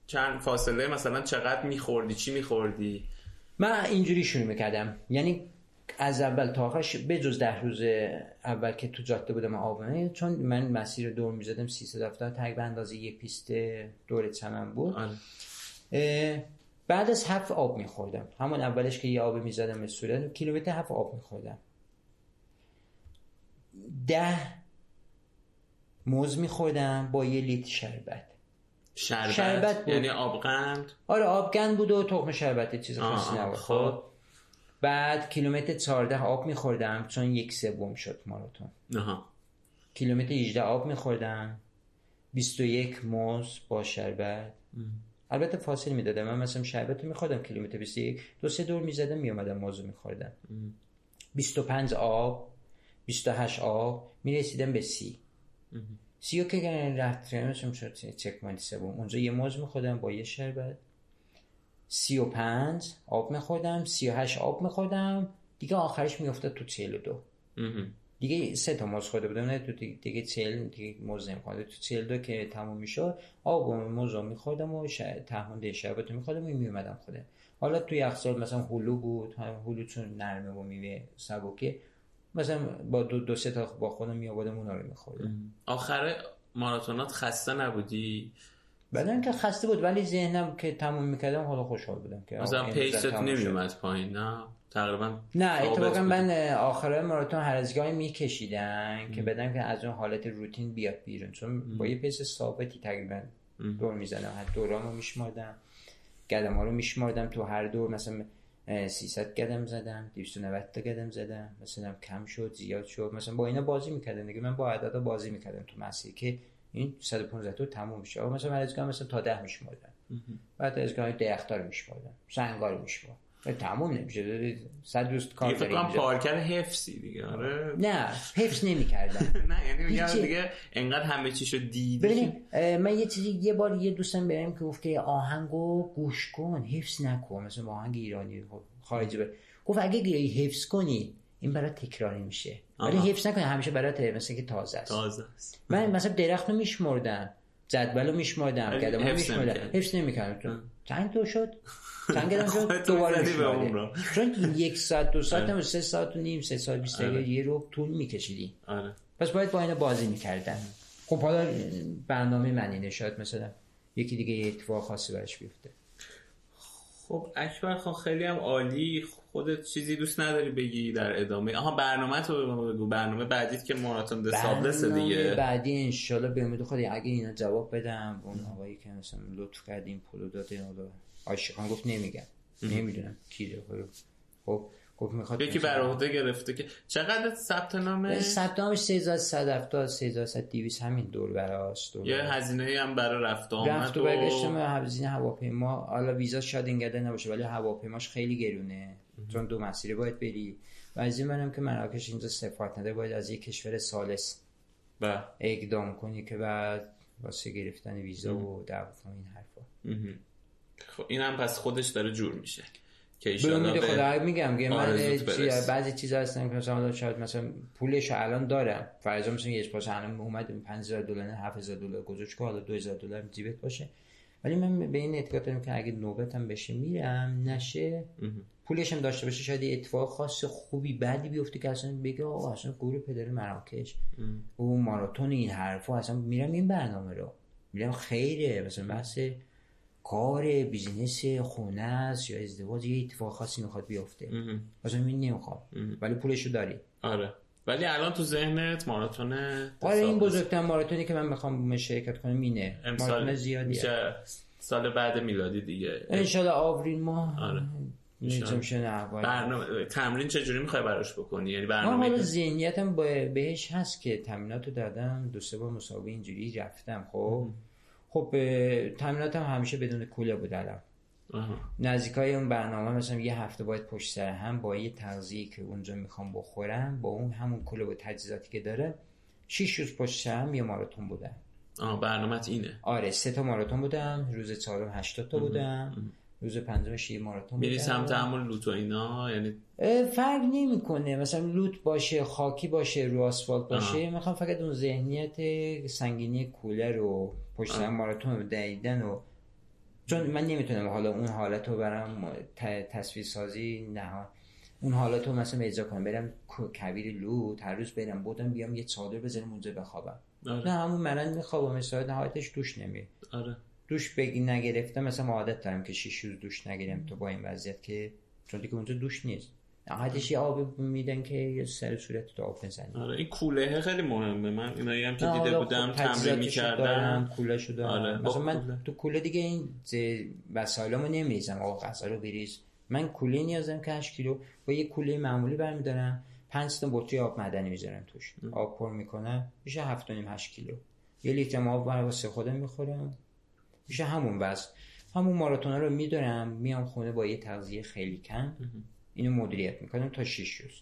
چند فاصله مثلا چقدر میخوردی چی میخوردی؟ من اینجوری شروع می‌کردم. یعنی از اول تا آخرش به جز ده روز اول که تو جاده بودم آبانه چون من مسیر دور می‌زدم 300 دفتر تقریبا اندازه یه پیست دور چمن بود. آره. بعد از هفت آب میخوردم. همون اولش که یه آب می‌زدم به صورت کیلومتر هفت آب میخوردم. ده موز میخوردم با یه لیتر شربت. شربت, شربت بود. یعنی آبقند آره آبقند بود و تخم شربت چیز خاصی نبود. خب. بعد کیلومتر 14 آب میخوردم چون یک سوم شد ماراتون کیلومتر 18 آب میخوردم. 21 موز با شربت. البته فاصله می‌دادم. من مثلا شربت رو میخوردم کیلومتر 21 دو سه دور می‌زدم میومدم موز میخوردم. 25 آب 28 آب می‌رسیدم به سی. سی رو که رفت مثلا شد چک مالی سوم. اونجا یه موز میخوردم با یه شربت سی و پنج آب میخوردم سی و هشت آب میخوردم. دیگه آخرش میافتاد تو چهل و دو. دیگه سه تا موز خورده بودم نه تو دیگه چهل دیگه موز نمیخورده تو چهل دو که تموم می‌شد آب و موز رو میخوردم و تهمونده شربت رو میخوردم و میومدم خوده حالا تو یخچال مثلا هلو بود هلو چون نرمه و میوه سبکه. مثلا با دو, دو سه تا با خودم میآوردم اونا رو میخوردم آخر ماراتونات خسته نبودی؟ بدن که خسته بود ولی ذهنم که تموم می‌کردم حالا خوشحال بودم که مثلا pace ت نمیومد پایین نه؟ تقریبا نه اتفاقا من آخر ماراتون هر از گاهی میکشیدن که بدن که از اون حالت روتین بیاد بیرون. چون با یه pace ثابتی تقریبا دور می‌زنم هر دورامو میشمردم ها رو میشمردم تو هر دور. مثلا 300 قدم زدم 290 تا قدم زدم مثلا کم شد زیاد شد. مثلا با اینا بازی می‌کردم دیگه. من با عددا بازی می‌کردم تو مسیر که این 115 تا تموم میشه مثلا من از مثلا تا 10 میشمردم. بعد از گاهی درختار میشمردم. سنگار میشمردم تموم نمیشه. صد روز کار فکر کنم پارکر حفظی دیگه آره. نه حفظ نمی‌کردم. نه یعنی میگم دیگه انقدر همه چیشو دیدی. ببین من یه چیزی یه بار یه دوستم بریم که گفت که آهنگو گوش کن حفظ نکن. مثلا آهنگ ایرانی خارجی بر گفت اگه حفظ کنی این برای تکراری میشه. ولی حفظ نکنی همیشه برای مثلا که تازه است. تازه است. من مثلا درخت رو میشمردم جدول رو میشمردم قدم رو میشمردم. حفظ نمی‌کردم. چند تو شد. چند قدم شد دوباره میشمردم چون یک ساعت دو ساعت هم سه ساعت و نیم سه ساعت بیست دقیقه یه رو طول میکشیدی. آره. پس باید با اینا بازی می‌کردن. خب حالا برنامه من اینه شاید مثلا. یکی دیگه یه اتفاق خاصی برش بیفته. خب اکبر خان خیلی هم عالی. خودت چیزی دوست نداری بگی در ادامه. آها برنامه تو بگو. برنامه بعدیت که ماراتون دسابلس دیگه. بعدی انشالله به امید خودی اگه اینا جواب بدم اون آقایی که مثلا لطف کردیم پولو داده حالا عاشقان گفت نمیگم. نمی‌دونم کی خب گفت می‌خواد یکی بر عهده گرفته که چقدر ثبت نامه ثبت نامش 3170 3200 همین دور براست یه هزینه هم برای رفت آمد رفت و برگشتم هزینه هواپیما حالا ویزا شاید اینقدر نباشه ولی هواپیماش خیلی گرونه. چون دو مسیره باید بری. و از این منم که مراکش اینجا صفات نده باید از یک کشور سالس با. اقدام کنی که بعد واسه گرفتن ویزا و دعوت این حرفا. خب این هم پس خودش داره جور میشه که ایشالا خدا میگم که من بعضی چیزا هستن که مثلا شاید مثلا پولش الان دارم فرضا مثلا یه پاس الان اومد 5000 دلار نه 7000 دلار گذاشت که حالا 2000 دلار جیبت باشه. ولی من به این اعتقاد دارم که اگه نوبتم بشه میرم نشه پولش هم داشته باشه شاید اتفاق خاص خوبی بعدی بیفته که اصلا بگه آقا اصلا گروه پدر مراکش. او ماراتون این حرفا اصلا میرم این برنامه رو. میرم خیره مثلا بحث کار بیزینس خونه است یا ازدواج یه اتفاق خاصی می‌خواد بیفته. مثلا این نمی‌خواد ولی پولشو داری. آره. ولی الان تو ذهنت ماراتون آره این بزرگترین ماراتونی که من می‌خوام شرکت کنم اینه. ماراتون زیادی سال بعد میلادی دیگه. انشالله آوریل ماه. آره. برنامه تمرین چجوری می‌خوای براش بکنی؟ یعنی برنامه حالا ذهنیتم بهش هست که تمریناتو دادم دو سه بار مسابقه اینجوری رفتم خب. خب تمریناتم همیشه بدون کوله بود الان. نزدیکای اون برنامه مثلا یه هفته باید پشت سر هم با یه تغذیه که اونجا می‌خوام بخورم با اون همون کوله و تجهیزاتی که داره 6 روز پشت سر هم یه ماراتون بودم آه برنامه‌ت اینه. آره سه تا ماراتون بودم روز چهارم 80 تا بودم روز پنجمش یه ماراتون میری سمت همون لوت و اینا یعنی فرق نمی‌کنه. مثلا لوت باشه خاکی باشه رو آسفالت باشه می‌خوام فقط اون ذهنیت سنگینی کوله رو پشت ماراتون رو دیدن و چون من نمی‌تونم حالا اون حالت رو برم تصویر سازی نه. اون حالت رو مثلا اجرا کنم برم کویر لوت هر روز برم بودم بیام یه چادر بزنم اونجا بخوابم. آره. نه همون منن میخوابم مثلا نهایتش دوش نمی آره. دوش بگی نگرفتم مثلا عادت دارم که شیش روز دوش نگیرم تو با این وضعیت که چون دیگه اونجا دوش نیست. عادش یه آب میدن که سر صورت تو آب بزنی. آره این کوله خیلی مهمه. من اینایی هم که دیده بودم تمرین می‌کردم. کوله شده آره. مثلا من تو کوله دیگه این وسایلمو نمیریزم. آقا غذا رو بریز. من کوله نیازم که 8 کیلو با یه کوله معمولی برمیدارم. 5 تا بطری آب معدنی می‌ذارم توش. آب پر می‌کنم میشه 7 نیم 8 کیلو. یه لیتر آب واسه خودم می‌خورم. میشه همون وزن. همون ماراتون رو می‌دوئم. میام خونه با یه تغذیه خیلی کم. اینو مدیریت می‌کنم تا 6 روز.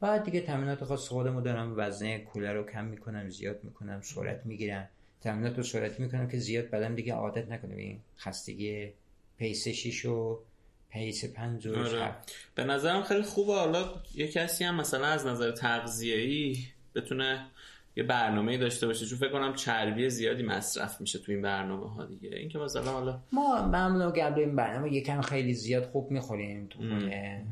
بعد دیگه تمرینات خاص خودمو دارم. وزنه کوله رو کم می‌کنم زیاد می‌کنم سرعت می‌گیرم. تمرینات رو سرعت می‌کنم که زیاد بدن دیگه عادت نکنه این خستگی pace 6 و pace 5 و آره. به نظرم خیلی خوبه. حالا یه کسی هم مثلا از نظر تغذیه‌ای بتونه یه برنامه داشته باشه چون فکر کنم چربی زیادی مصرف میشه تو این برنامه ها دیگه اینکه مثلا حالا ما معمولا قبل این برنامه یکم خیلی زیاد خوب می‌خوریم تو خونه.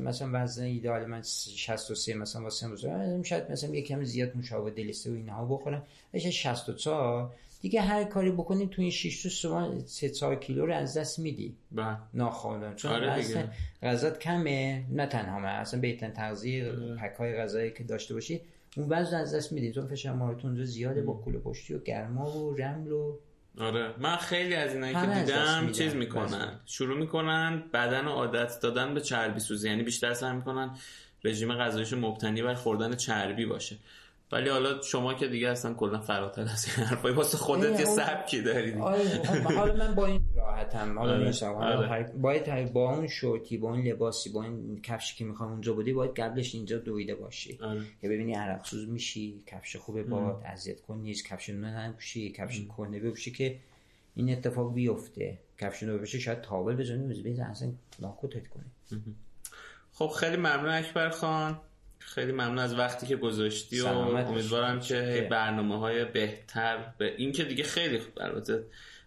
مثلا وزن ایدال من 63 مثلا واسه امروز. شاید مثلا یکم زیاد نوشابه دلسته و اینها بخورم. بشه 64 دیگه هر کاری بکنی تو این 6 روز شما 3 4 کیلو رو از دست میدی. بله. ناخوانده چون آره غذات کمه نه تنها من. اصلا بهترین تغذیه آره. پکای غذایی که داشته باشی اون وزن از دست می‌دید. چون فشار ماراتون زیاده با کوله پشتی و گرما و رمل و آره. من خیلی از اینایی که دیدم چیز می‌کنن. شروع می‌کنن بدن و عادت دادن به چربی سوزی. یعنی بیشتر سعی می‌کنن رژیم غذاییش مبتنی بر خوردن چربی باشه. ولی حالا شما که دیگه اصلا کلا فراتر از این حرفای واسه خودت یه سبکی داری آره حالا من با این راحتم حالا آره. حالا باید با اون شورتی با اون لباسی با این کفشی که می‌خوام اونجا بودی باید قبلش اینجا دویده باشی. آره. که ببینی عرق سوز میشی کفش خوبه با اذیت کن نیست کفش نون پوشی کفش کنه بپوشی که این اتفاق بیفته. کفش نون بپوشی شاید تاول بزنی بزنی اصلا ناکوتت کنه خب خیلی ممنون اکبر خان. خیلی ممنون از وقتی که گذاشتی و امیدوارم که برنامه های بهتر به این که دیگه خیلی البته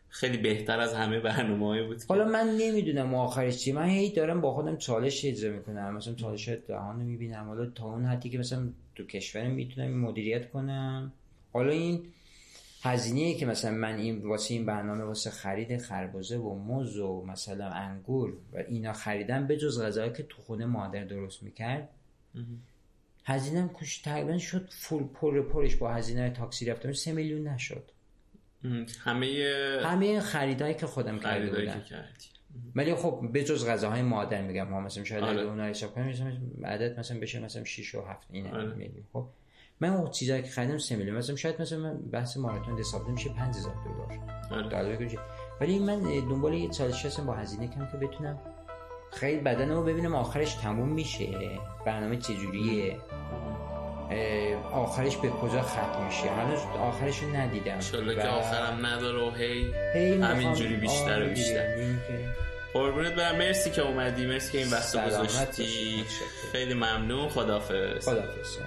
خیلی بهتر از همه برنامه های بود حالا من نمی‌دونم آخرش چی. من هی دارم با خودم چالش اجرا می‌کنم. مثلا چالش دهان می‌بینم. حالا تا اون حدی که مثلا تو کشور می‌تونم مدیریت کنم. حالا این هزینه که مثلا من این واسه این برنامه واسه خرید خربزه و موز و مثلا انگور و اینا خریدم به جز غذایی که تو خونه مادر درست می‌کرد. هزینه کش تقریبا شد فول پر پرش با هزینه تاکسی رفتم سه میلیون نشد. همه همه خریدایی که خودم کرده بودم. ولی خب به جز غذاهای مادر میگم. ما مثلا شاید آره. اون حساب کنیم عدد مثلا بشه مثلا 6 و 7 این آره. میلیون خب من اون چیزایی که خریدم 3 میلیون. مثلا شاید مثلا من بحث ماراتون حساب میشه 5000 دلار. آره. ولی من دنبال یه چالش هستم با هزینه کم که بتونم خیلی بدن رو ببینم آخرش تموم میشه. برنامه چجوریه؟ آخرش به کجا ختم میشه؟ هنوز آخرش رو ندیدم. انشالله که آخرم نداره و هی, هی همینجوری بیشتر و بیشتر. قربونت برم. مرسی که اومدی. مرسی که این وقت گذاشتی. خیلی ممنون. خدافز خدافز